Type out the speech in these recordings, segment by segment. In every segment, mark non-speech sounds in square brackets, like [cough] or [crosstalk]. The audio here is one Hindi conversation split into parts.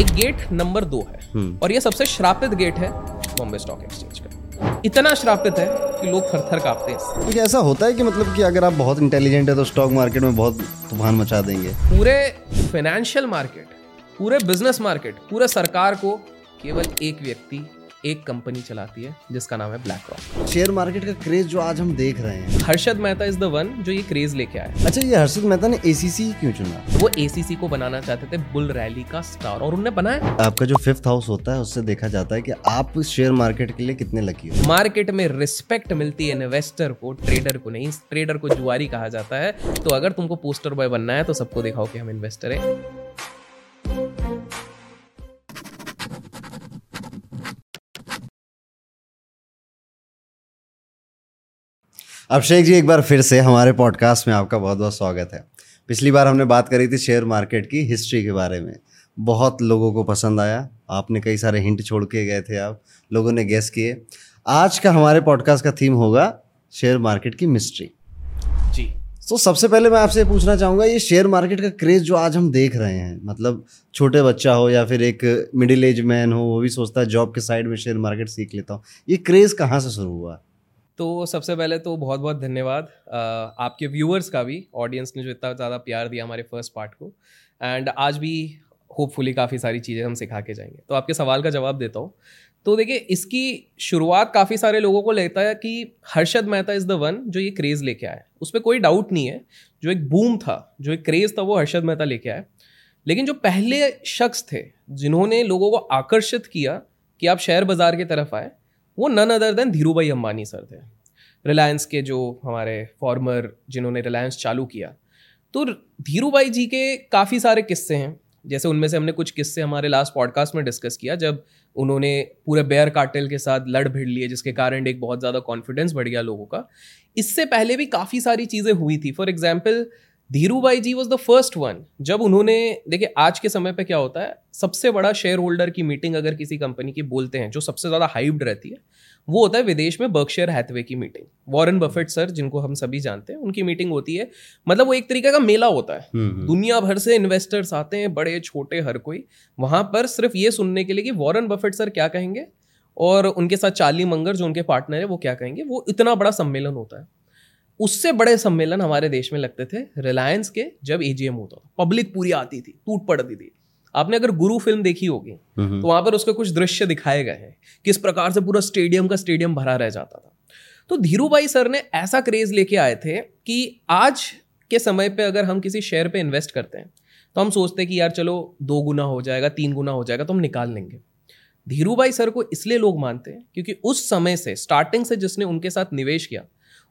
एक गेट नंबर दो है। और यह सबसे श्रापित गेट है बॉम्बे स्टॉक एक्सचेंज का। इतना श्रापित है कि लोग थर थर कांपते हैं। क्योंकि ऐसा होता है कि मतलब कि अगर आप बहुत इंटेलिजेंट है तो स्टॉक मार्केट में बहुत तूफ़ान मचा देंगे। पूरे फाइनेंशियल मार्केट पूरे बिज़नेस मार्केट पूरे सरकार को केवल एक व्यक्ति एक कंपनी चलाती है जिसका नाम है ब्लैक रॉक शेयर मार्केट का क्रेज जो आज हम देख रहे हैं। Harshad Mehta is the one जो ये क्रेज लेके आया अच्छा ये हर्षद मेहता ने एसीसी क्यों चुना? वो एसीसी को बनाना चाहते थे बुल रैली का स्टार और उन्होंने बनाया। आपका जो फिफ्थ हाउस होता है उससे देखा जाता है की आप शेयर मार्केट के लिए कितने लकी हो। मार्केट में रिस्पेक्ट मिलती है इन्वेस्टर को ट्रेडर को नहीं ट्रेडर को जुआरी कहा जाता है। तो अगर तुमको पोस्टर बॉय बनना है तो सबको दिखाओ कि हम इन्वेस्टर हैं। अभिषेक जी एक बार फिर से हमारे पॉडकास्ट में आपका बहुत बहुत स्वागत है। पिछली बार हमने बात करी थी शेयर मार्केट की हिस्ट्री के बारे में। बहुत लोगों को पसंद आया। आपने कई सारे हिंट छोड़ के गए थे आप लोगों ने गेस किए। आज का हमारे पॉडकास्ट का थीम होगा शेयर मार्केट की मिस्ट्री जी। तो सबसे पहले मैं आपसे पूछना चाहूँगा ये शेयर मार्केट का क्रेज जो आज हम देख रहे हैं मतलब छोटे बच्चा हो या फिर एक मिडिल एज मैन हो वो भी सोचता है जॉब के साइड में शेयर मार्केट सीख लेता हूँ। ये क्रेज कहाँ से शुरू हुआ? तो सबसे पहले तो बहुत बहुत धन्यवाद आपके व्यूअर्स का भी ऑडियंस ने जो इतना ज़्यादा प्यार दिया हमारे फ़र्स्ट पार्ट को एंड आज भी होपफुली काफ़ी सारी चीज़ें हम सिखा के जाएँगे। तो आपके सवाल का जवाब देता हूँ। तो देखिए, इसकी शुरुआत काफ़ी सारे लोगों को लगता है कि Harshad Mehta is the one जो ये क्रेज़ लेके आया उस पर कोई डाउट नहीं है। जो एक बूम था, जो एक क्रेज़ था, वो हर्षद मेहता लेके आया लेकिन जो पहले शख्स थे, जिन्होंने लोगों को आकर्षित किया कि आप शेयर बाज़ार की तरफ़ आए वो नन अदर देन धीरू भाई अम्बानी सर थे। रिलायंस के जो हमारे फॉर्मर जिन्होंने रिलायंस चालू किया। तो धीरू भाई जी के काफ़ी सारे किस्से हैं। जैसे उनमें से हमने कुछ किस्से हमारे लास्ट पॉडकास्ट में डिस्कस किया, जब उन्होंने पूरे बेयर कार्टेल के साथ लड़ भिड़ लिए, जिसके कारण एक बहुत ज़्यादा कॉन्फिडेंस बढ़ गया लोगों का। इससे पहले भी काफ़ी सारी चीज़ें हुई थी। For example Dhirubhai ji was the first one जब उन्होंने देखिए आज के समय पे क्या होता है सबसे बड़ा शेयर होल्डर की मीटिंग अगर किसी कंपनी की बोलते हैं जो सबसे ज़्यादा हाइप्ड रहती है वो होता है विदेश में बर्कशेयर हैथवे की मीटिंग वॉरेन बफेट सर जिनको हम सभी जानते हैं उनकी मीटिंग होती है मतलब वो एक तरीके का मेला होता है। दुनिया भर से इन्वेस्टर्स आते हैं बड़े छोटे हर कोई। वहाँ पर सिर्फ़ ये सुनने के लिए कि वॉरेन बफेट सर क्या कहेंगे और उनके साथ चार्ली मंगर जो उनके पार्टनर है वो क्या कहेंगे वो इतना बड़ा सम्मेलन होता है। उससे बड़े सम्मेलन हमारे देश में लगते थे रिलायंस के जब एजीएम होता था। पब्लिक पूरी आती थी टूट पड़ती थी। आपने अगर गुरु फ़िल्म देखी होगी तो वहाँ पर उसके कुछ दृश्य दिखाए गए हैं किस प्रकार से पूरा स्टेडियम का स्टेडियम भरा रह जाता था। तो धीरू भाई सर ने ऐसा क्रेज लेके आए थे कि आज के समय पे अगर हम किसी शेयर पे इन्वेस्ट करते हैं तो हम सोचते हैं कि यार चलो दो गुना हो जाएगा तीन गुना हो जाएगा तो हम निकाल लेंगे। धीरू भाई सर को इसलिए लोग मानते हैं क्योंकि उस समय से स्टार्टिंग से जिसने उनके साथ निवेश किया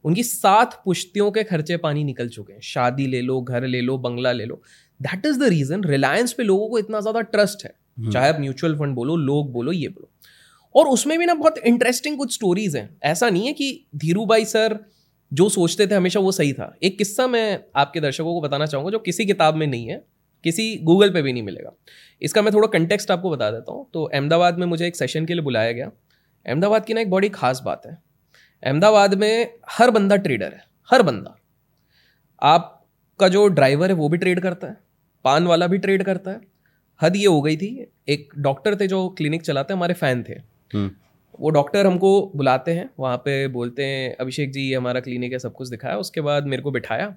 उनकी सात पुश्तियों के खर्चे पानी निकल चुके हैं। शादी ले लो घर ले लो बंगला ले लो। That is the reason Reliance पे लोगों को इतना ज़्यादा ट्रस्ट है। चाहे आप म्यूचुअल फंड बोलो लोग बोलो ये बोलो। और उसमें भी ना बहुत इंटरेस्टिंग कुछ स्टोरीज हैं। ऐसा नहीं है कि धीरू भाई सर जो सोचते थे हमेशा वो सही था। एक किस्सा मैं आपके दर्शकों को बताना चाहूँगा जो किसी किताब में नहीं है किसी गूगल पे भी नहीं मिलेगा। इसका मैं थोड़ा कंटेक्स्ट आपको बता देता हूँ। तो अहमदाबाद में मुझे एक सेशन के लिए बुलाया गया। अहमदाबाद की ना एक बड़ी खास बात है। अहमदाबाद में हर बंदा ट्रेडर है हर बंदा। आपका जो ड्राइवर है वो भी ट्रेड करता है पान वाला भी ट्रेड करता है। हद ये हो गई थी एक डॉक्टर थे जो क्लिनिक चलाते हमारे फ़ैन थे। वो डॉक्टर हमको बुलाते हैं वहाँ पे बोलते हैं अभिषेक जी ये हमारा क्लिनिक है सब कुछ दिखाया। उसके बाद मेरे को बिठाया।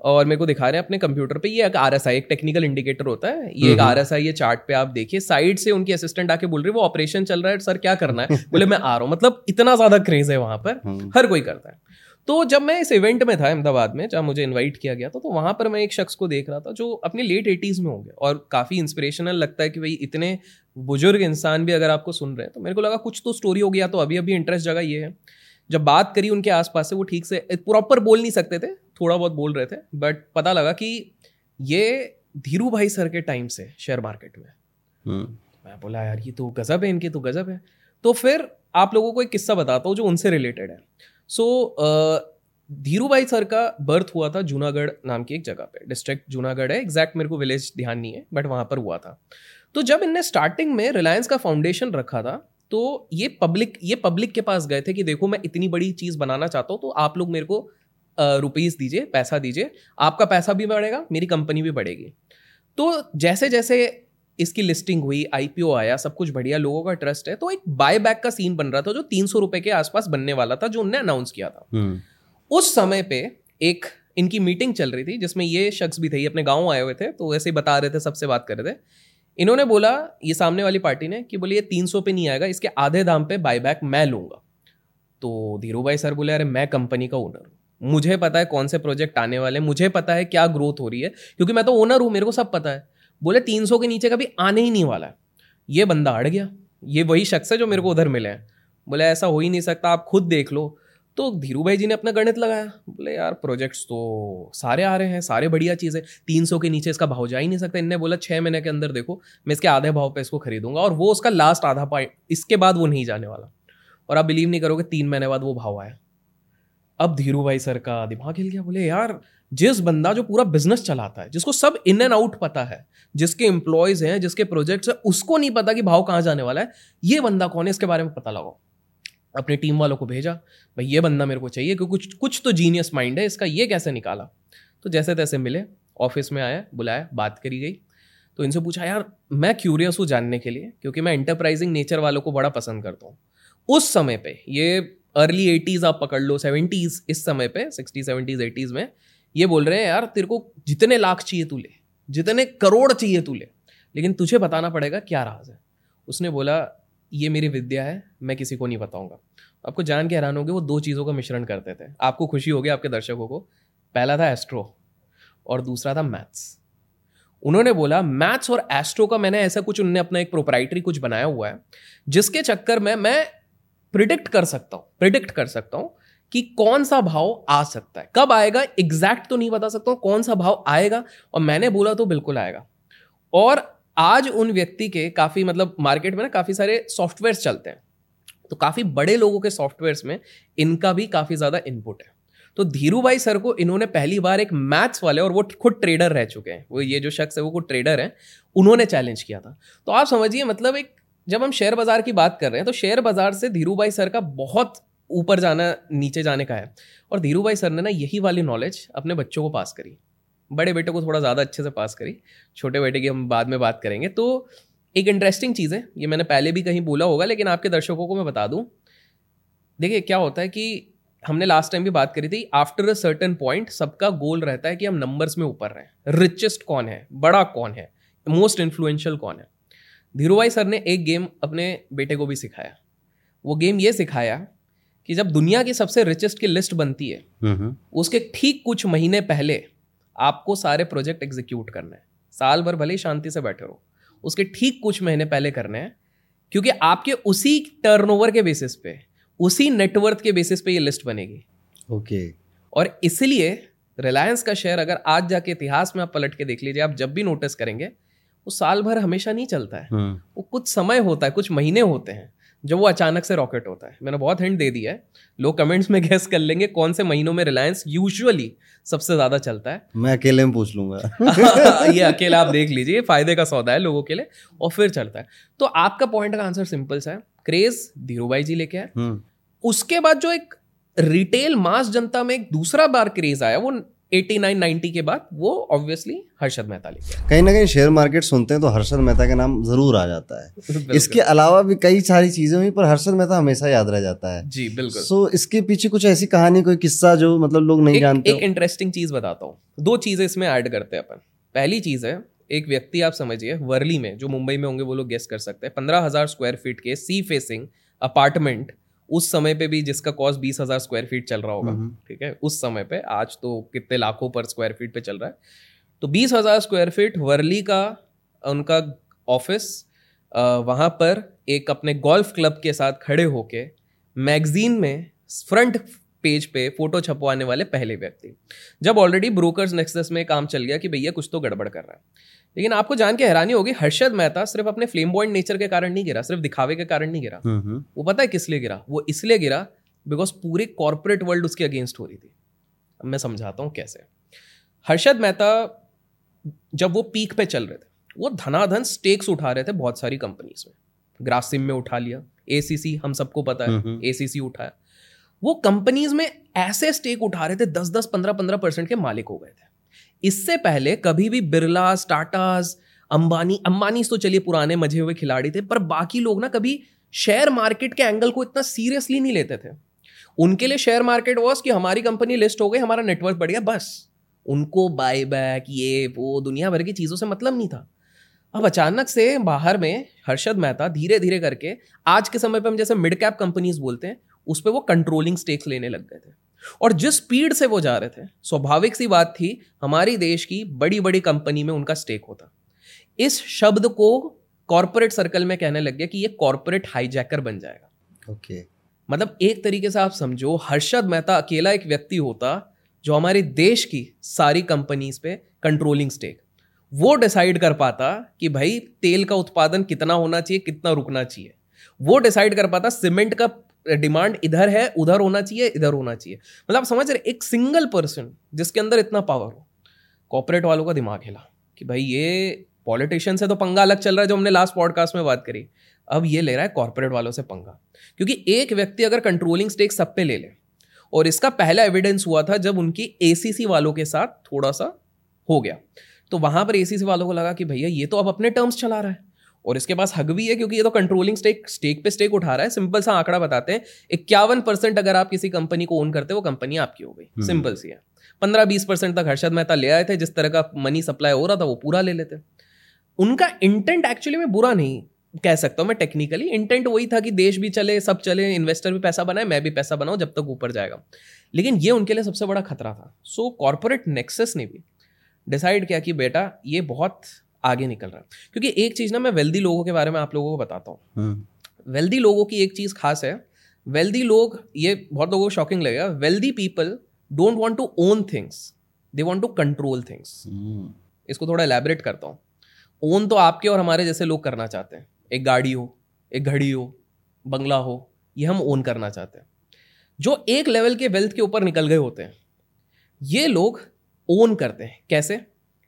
और मेरे को दिखा रहे हैं अपने कंप्यूटर पे ये एक आरएसआई एक टेक्निकल इंडिकेटर होता है। ये एक आर एस ये चार्ट पे आप देखिए साइड से उनकी असिस्टेंट आके बोल रही है वो ऑपरेशन चल रहा है सर क्या करना है? बोले मैं आ रहा हूँ। मतलब इतना ज़्यादा क्रेज है वहाँ पर। हर कोई करता है। तो जब मैं इस इवेंट में था अहमदाबाद में जहाँ मुझे इनवाइट किया गया था तो वहाँ पर मैं एक शख्स को देख रहा था जो अपने लेट एटीज़ में होंगे और काफ़ी इंस्पिरेशनल लगता है कि भाई इतने बुज़ुर्ग इंसान भी अगर आपको सुन रहे हैं तो मेरे को लगा कुछ तो स्टोरी हो गया तो अभी अभी इंटरेस्ट जगह ये है। जब बात करी उनके आसपास से वो ठीक से प्रॉपर बोल नहीं सकते थे। थोड़ा बहुत बोल रहे थे बट पता लगा कि ये धीरू भाई सर के टाइम से शेयर मार्केट में। मैं बोला यार ये तो गजब है इनकी तो गजब है। तो फिर आप लोगों को एक किस्सा बताता हूँ जो उनसे रिलेटेड है। सो धीरू भाई सर का बर्थ हुआ था जूनागढ़ नाम की एक जगह पे। डिस्ट्रिक्ट जूनागढ़ है एग्जैक्ट मेरे को विलेज ध्यान नहीं है बट वहाँ पर हुआ था। तो जब इनने स्टार्टिंग में रिलायंस का फाउंडेशन रखा था तो ये पब्लिक ये पब्लिक के पास गए थे कि देखो मैं इतनी बड़ी चीज़ बनाना चाहता हूँ तो आप लोग मेरे को रुपीज़ दीजिए पैसा दीजिए आपका पैसा भी बढ़ेगा मेरी कंपनी भी बढ़ेगी। तो जैसे जैसे इसकी लिस्टिंग हुई आईपीओ आया सब कुछ बढ़िया लोगों का ट्रस्ट है तो एक बाय बैक का सीन बन रहा था जो तीन सौ रुपए के आसपास बनने वाला था जो उनने अनाउंस किया था। हम्म, उस समय पे एक इनकी मीटिंग चल रही थी जिसमें ये शख्स भी थे ये अपने गाँव आए हुए थे तो वैसे ही बता रहे थे सबसे बात कर रहे थे। इन्होंने बोला ये सामने वाली पार्टी ने कि बोले ये तीन सौ पे नहीं आएगा इसके आधे दाम पे बायबैक मैं लूँगा। तो धीरू भाई सर बोले अरे मैं कंपनी का ओनर हूँ। मुझे पता है कौन से प्रोजेक्ट आने वाले मुझे पता है क्या ग्रोथ हो रही है, क्योंकि मैं तो ओनर हूँ, मेरे को सब पता है। बोले, तीन सौ के नीचे कभी आने ही नहीं वाला है। ये बंदा अड़ गया। ये वही शख्स है जो मेरे को उधर मिले हैं। बोले, ऐसा हो ही नहीं सकता, आप खुद देख लो। तो धीरू भाई जी ने अपना गणित लगाया। बोले, यार प्रोजेक्ट्स तो सारे आ रहे हैं, सारे बढ़िया चीज़ें। तीन सौ के नीचे इसका भाव जा ही नहीं सकता। इनने बोला छः महीने के अंदर देखो, मैं इसके आधे भाव पे इसको खरीदूँगा। और वो उसका लास्ट आधा पॉइंट इसके बाद वो नहीं जाने वाला। और आप बिलीव नहीं करोगे, तीन महीने बाद वो भाव आया। अब धीरू भाई सर का दिमाग हिल गया, बोले, यार, जिस बंदा जो पूरा बिज़नेस चलाता है, जिसको सब इन एंड आउट पता है, जिसके एम्प्लॉयज़ हैं, जिसके प्रोजेक्ट्स हैं, उसको नहीं पता कि भाव कहाँ जाने वाला है, ये बंदा कौन है, इसके बारे में पता लगाओ। अपनी टीम वालों को भेजा, भाई, ये बंदा मेरे को चाहिए, क्योंकि कुछ कुछ तो जीनियस माइंड है, इसका ये कैसे निकाला? तो जैसे तैसे मिले ऑफ़िस में आया, बुलाया, बात करी गई तो इनसे पूछा, यार, मैं क्यूरियस हूँ जानने के लिए, क्योंकि मैं इंटरप्राइजिंग नेचर वालों को बड़ा पसंद करता हूँ। उस समय पे, ये अर्ली एटीज़ आप पकड़ लो सेवेंटीज़ इस समय पे सिक्सटी सेवेंटीज़ एटीज़ में, ये बोल रहे हैं, यार, तेरे को जितने लाख चाहिए तू ले, जितने करोड़ चाहिए तू ले, लेकिन तुझे बताना पड़ेगा क्या राज है? उसने बोला, ये मेरी विद्या है, मैं किसी को नहीं बताऊँगा। आपको जान के हैरान होगे वो दो चीज़ों का मिश्रण करते थे। आपको खुशी होगी आपके दर्शकों को। पहला था एस्ट्रो और दूसरा था मैथ्स उन्होंने बोला मैथ्स और एस्ट्रो का मैंने ऐसा कुछ उन्होंने अपना एक प्रोपराइटरी कुछ बनाया हुआ है, जिसके चक्कर में मैं प्रिडिक्ट कर सकता हूँ, प्रिडिक्ट कर सकता हूँ कि कौन सा भाव आ सकता है। कब आएगा एग्जैक्ट तो नहीं बता सकता हूँ कौन सा भाव आएगा, और मैंने बोला तो बिल्कुल आएगा। और आज उन व्यक्ति के काफ़ी मतलब मार्केट में ना काफ़ी सारे सॉफ्टवेयर्स चलते हैं तो काफ़ी बड़े लोगों के सॉफ्टवेयर्स में इनका भी काफ़ी ज़्यादा इनपुट है। तो धीरू भाई सर को इन्होंने पहली बार एक मैथ्स वाले, और वो खुद ट्रेडर रह चुके हैं, वो ये जो शख्स है वो खुद ट्रेडर है, उन्होंने चैलेंज किया था। तो आप समझिए मतलब एक जब हम शेयर बाज़ार की बात कर रहे हैं तो शेयर बाज़ार से धीरू भाई सर का बहुत ऊपर जाना, नीचे जाने का है। और धीरू भाई सर ने ना यही वाली नॉलेज अपने बच्चों को पास करी। बड़े बेटे को थोड़ा ज़्यादा अच्छे से पास करी। छोटे बेटे की हम बाद में बात करेंगे। तो एक इंटरेस्टिंग चीज़ है, ये मैंने पहले भी कहीं बोला होगा, लेकिन आपके दर्शकों को मैं बता दूँ। देखिए, क्या होता है कि हमने लास्ट टाइम भी बात करी थी आफ्टर अ सर्टन पॉइंट सबका गोल रहता है कि हम नंबर्स में ऊपर रहें। रिचेस्ट कौन है? बड़ा कौन है? मोस्ट इन्फ्लुएंशियल कौन है? धीरूभाई सर ने एक गेम अपने बेटे को भी सिखाया। वो गेम ये सिखाया कि जब दुनिया की सबसे रिचेस्ट की लिस्ट बनती है हम्म, उसके ठीक कुछ महीने पहले आपको सारे प्रोजेक्ट एग्जीक्यूट करने हैं। साल भर भले ही शांति से बैठे रहो उसके ठीक कुछ महीने पहले करने हैं क्योंकि आपके उसी टर्नओवर के बेसिस पे उसी नेटवर्थ के बेसिस पे ये लिस्ट बनेगी। ओके और इसलिए रिलायंस का शेयर अगर आज जाके इतिहास में आप पलट के देख लीजिए आप जब भी नोटिस करेंगे वो साल भर हमेशा नहीं चलता है। हम्म, वो कुछ समय होता है कुछ महीने होते हैं जब वो अचानक से रॉकेट होता है। मैंने बहुत हिंट दे दिया है। लोग कमेंट्स में [laughs] गैस कर लेंगे कौन से महीनों में रिलायंस यूजुअली सबसे ज़्यादा चलता है। मैं अकेले में पूछ लूँगा। [laughs] ये अकेला आप देख लीजिए फ़ायदे का सौदा है लोगों के लिए और फिर चलता है। तो आपका पॉइंट का आंसर सिंपल सा है। क्रेज धीरू भाई जी लेके आए। हम्म, उसके बाद जो एक रिटेल मास जनता में एक दूसरा बार क्रेज आया वो 89 90 के बाद वो ऑब्वियसली हर्षद मेहता आए। कहीं ना कहीं शेयर मार्केट सुनते हैं तो हर्षद मेहता का नाम ज़रूर आ जाता है। [laughs] इसके अलावा भी कई सारी चीज़ें हुई पर हर्षद मेहता हमेशा याद रह जाता है। जी बिल्कुल। सो so, इसके पीछे कुछ ऐसी कहानी कोई किस्सा जो मतलब लोग नहीं एक, जानते एक इंटरेस्टिंग चीज़ बताता हूँ। दो चीज़ें इसमें ऐड करते हैं अपन। पहली चीज़ है एक व्यक्ति आप समझिए वर्ली में जो मुंबई में होंगे वो लोग गेस्ट कर सकते हैं। पंद्रह हज़ार स्क्वायर फीट के सी फेसिंग अपार्टमेंट उस समय पे भी जिसका कॉस्ट बीस हज़ार स्क्वायर फीट चल रहा होगा हम्म। ठीक है? उस समय पे आज तो कितने लाखों पर स्क्वायर फीट पे चल रहा है। तो बीस हज़ार स्क्वायर फीट वर्ली का उनका ऑफ़िस वहाँ पर एक अपने गोल्फ क्लब के साथ खड़े होके मैगजीन में फ्रंट पेज पे फ़ोटो छपवाने वाले पहले व्यक्ति। जब ऑलरेडी ब्रोकर्स नेक्सस में काम चल गया कि भैया कुछ तो गड़बड़ कर रहा है। लेकिन आपको जान के हैरानी होगी हर्षद मेहता सिर्फ़ अपने फ्लेम बॉइंट नेचर के कारण नहीं गिरा सिर्फ़ दिखावे के कारण नहीं गिरा। हम्म, हम्म, वो पता है किस लिए गिरा? वो इसलिए गिरा बिकॉज़ पूरे कॉरपोरेट वर्ल्ड उसके अगेंस्ट हो रही थी। अब मैं समझाता हूँ कैसे। हर्षद मेहता जब वो पीक पे चल रहे थे वो धनाधन स्टेक्स उठा रहे थे बहुत सारी कंपनीज़ में। ग्रासिम में उठा लिया एसीसी हम सबको पता है हम्म। एसीसी उठाया। वो कंपनीज़ में ऐसे स्टेक उठा रहे थे दस दस पंद्रह पंद्रह परसेंट के मालिक हो गए थे। इससे पहले कभी भी बिरला टाटाज अंबानी अंबानी तो चलिए पुराने मज़े हुए खिलाड़ी थे, पर बाकी लोग ना कभी शेयर मार्केट के एंगल को इतना सीरियसली नहीं लेते थे। उनके लिए शेयर मार्केट वॉज़ कि हमारी कंपनी लिस्ट हो गई, हमारा नेटवर्क बढ़ गया, बस। उनको बाय बैक ये, वो, दुनिया भर की चीज़ों से मतलब नहीं था। अब अचानक से बाहर में हर्षद मेहता धीरे धीरे करके, आज के समय पर हम जैसे मिड कैप कंपनीज़ बोलते हैं, उस पर वो कंट्रोलिंग स्टेक्स लेने लग गए थे। और जिस स्पीड से वो जा रहे थे स्वाभाविक सी बात थी हमारी देश की बड़ी बड़ी कंपनी में उनका स्टेक होता। इस शब्द को कॉरपोरेट सर्कल में कहने लग गया कि ये कॉरपोरेट हाईजैकर बन जाएगा। ओके। okay. मतलब एक तरीके से आप समझो हर्षद मेहता अकेला एक व्यक्ति होता जो हमारे देश की सारी कंपनीज़ पे कंट्रोलिंग स्टेक वो डिसाइड कर पाता कि भाई तेल का उत्पादन कितना होना चाहिए कितना रुकना चाहिए। वो डिसाइड कर पाता सीमेंट का डिमांड इधर है, उधर होना चाहिए, इधर होना चाहिए। मतलब आप समझ रहे एक सिंगल पर्सन जिसके अंदर इतना पावर हो कॉपरेट वालों का दिमाग हिला कि भाई ये पॉलिटिशियन से तो पंगा अलग चल रहा है जो हमने लास्ट पॉडकास्ट में बात करी। अब ये ले रहा है कॉर्पोरेट वालों से पंगा। क्योंकि एक व्यक्ति अगर कंट्रोलिंग स्टेक सब पे ले ले, और इसका पहला एविडेंस हुआ था जब उनकी एसीसी वालों के साथ थोड़ा सा हो गया। तो वहाँ पर एसीसी वालों को लगा कि भैया ये तो अब अपने टर्म्स चला रहा है। और इसके पास हक भी है क्योंकि ये तो कंट्रोलिंग स्टेक स्टेक पे स्टेक उठा रहा है। सिंपल सा आंकड़ा बताते हैं। इक्यावन परसेंट अगर आप किसी कंपनी को ओन करते हो वो कंपनी आपकी हो गई। सिंपल हम्म। सी है। पंद्रह बीस परसेंट तक हर्षद मेहता ले आए थे जिस तरह का मनी सप्लाई हो रहा था वो पूरा ले लेते। उनका इंटेंट एक्चुअली में बुरा नहीं कह सकता हूँ मैं टेक्निकली इंटेंट वही था कि देश भी चले सब चले इन्वेस्टर भी पैसा बनाए मैं भी पैसा बनाऊँ जब तक ऊपर जाएगा। लेकिन ये उनके लिए सबसे बड़ा खतरा था। सो कॉरपोरेट नेक्सेस ने भी डिसाइड किया कि बेटा ये बहुत आगे निकल रहा है। क्योंकि एक चीज़ ना मैं वेल्दी लोगों के बारे में आप लोगों को बताता हूँ। वेल्दी हम्म। लोगों की एक चीज़ खास है। वेल्दी लोग ये बहुत लोगों को शॉकिंग लगेगा wealthy people don't want to own things they want to control things इसको थोड़ा एलेबरेट करता हूँ। ओन तो आपके और हमारे जैसे लोग करना चाहते हैं। एक गाड़ी हो एक घड़ी हो बंगला हो ये हम ओन करना चाहते हैं। जो एक लेवल के वेल्थ के ऊपर निकल गए होते हैं ये लोग ओन करते हैं। कैसे?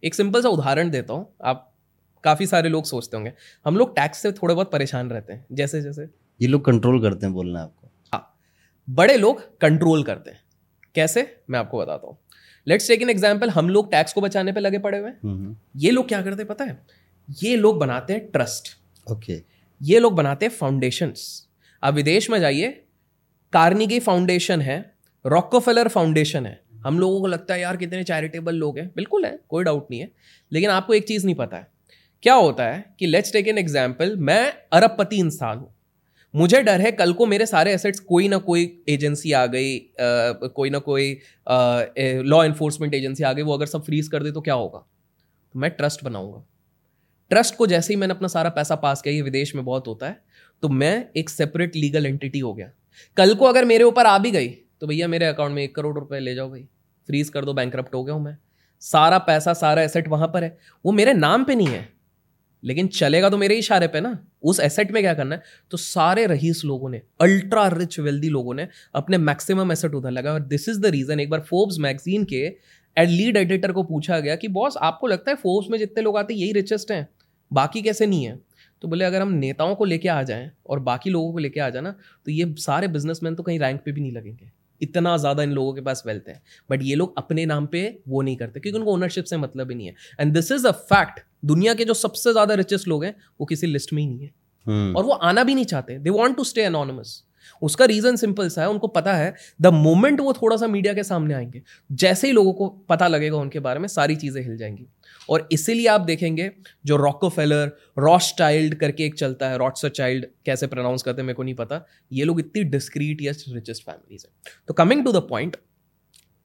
एक सिंपल सा उदाहरण देता हूँ। आप काफ़ी सारे लोग सोचते होंगे। हम लोग टैक्स से थोड़े बहुत परेशान रहते हैं जैसे जैसे। ये लोग कंट्रोल करते हैं बोलना आपको। हाँ बड़े लोग कंट्रोल करते हैं। कैसे? मैं आपको बताता हूँ। लेट्स टेक एन एग्ज़ाम्पल हम लोग टैक्स को बचाने पर लगे पड़े हुए हम्म, हम्म। ये लोग क्या करते हैं पता है? ये लोग बनाते हैं ट्रस्ट ओके okay. ये लोग बनाते हैं फाउंडेशंस आप विदेश में जाइए कार्निगी फाउंडेशन है रॉकोफेलर फाउंडेशन है। हम लोगों को लगता है यार कितने चैरिटेबल लोग हैं। बिल्कुल है कोई डाउट नहीं है। लेकिन आपको एक चीज़ नहीं पता है। क्या होता है कि लेट्स टेक एन एग्ज़ाम्पल मैं अरबपति इंसान हूँ। मुझे डर है कल को मेरे सारे एसेट्स कोई ना कोई एजेंसी आ गई आ, कोई ना कोई लॉ इन्फोर्समेंट एजेंसी आ गई वो अगर सब फ्रीज कर दे तो क्या होगा? तो मैं ट्रस्ट बनाऊँगा। ट्रस्ट को जैसे ही मैंने अपना सारा पैसा पास किया ये विदेश में बहुत होता है तो मैं एक सेपरेट लीगल एंटिटी हो गया। कल को अगर मेरे ऊपर आ भी गई तो भैया मेरे अकाउंट में एक करोड़ रुपए ले जाओ भाई फ्रीज कर दो बैंक हो गया हूँ मैं। सारा पैसा सारा एसेट वहाँ पर है। वो मेरे नाम पे नहीं है। लेकिन चलेगा तो मेरे इशारे पे ना। उस एसेट में क्या करना है? तो सारे रईस लोगों ने अल्ट्रा रिच वेल्दी लोगों ने अपने मैक्सिमम एसेट उधर लगा और दिस इज़ द रीजन एक बार फोर्ब्स मैगजीन के एड लीड एडिटर को पूछा गया कि बॉस आपको लगता है फोर्ब्स में जितने लोग आते हैं, यही रिचेस्ट हैं? बाकी कैसे नहीं है? तो बोले, अगर हम नेताओं को लेके आ जाएँ और बाकी लोगों को लेके आ जाना तो ये सारे बिजनेसमैन तो कहीं रैंक पे भी नहीं लगेंगे। इतना ज़्यादा इन लोगों के पास वेल्थ है। बट ये लोग अपने नाम पे वो नहीं करते क्योंकि उनको ओनरशिप से मतलब ही नहीं है। And this is a fact दुनिया के जो सबसे ज़्यादा रिचेस्ट लोग हैं वो किसी लिस्ट में ही नहीं है। hmm. और वो आना भी नहीं चाहते। They want to stay anonymous उसका रीजन सिंपल सा है उनको पता है द मोमेंट वो थोड़ा सा मीडिया के सामने आएँगे जैसे ही लोगों को पता लगेगा उनके बारे में सारी चीज़ें हिल जाएँगी। और इसीलिए आप देखेंगे जो रॉको फेलर रॉस चाइल्ड करके एक चलता है रॉट्स चाइल्ड कैसे प्रोनाउंस करते हैं, मेरे को नहीं पता। ये लोग इतनी डिस्क्रीट या रिचेस्ट फैमिलीज़ है। तो कमिंग टू द पॉइंट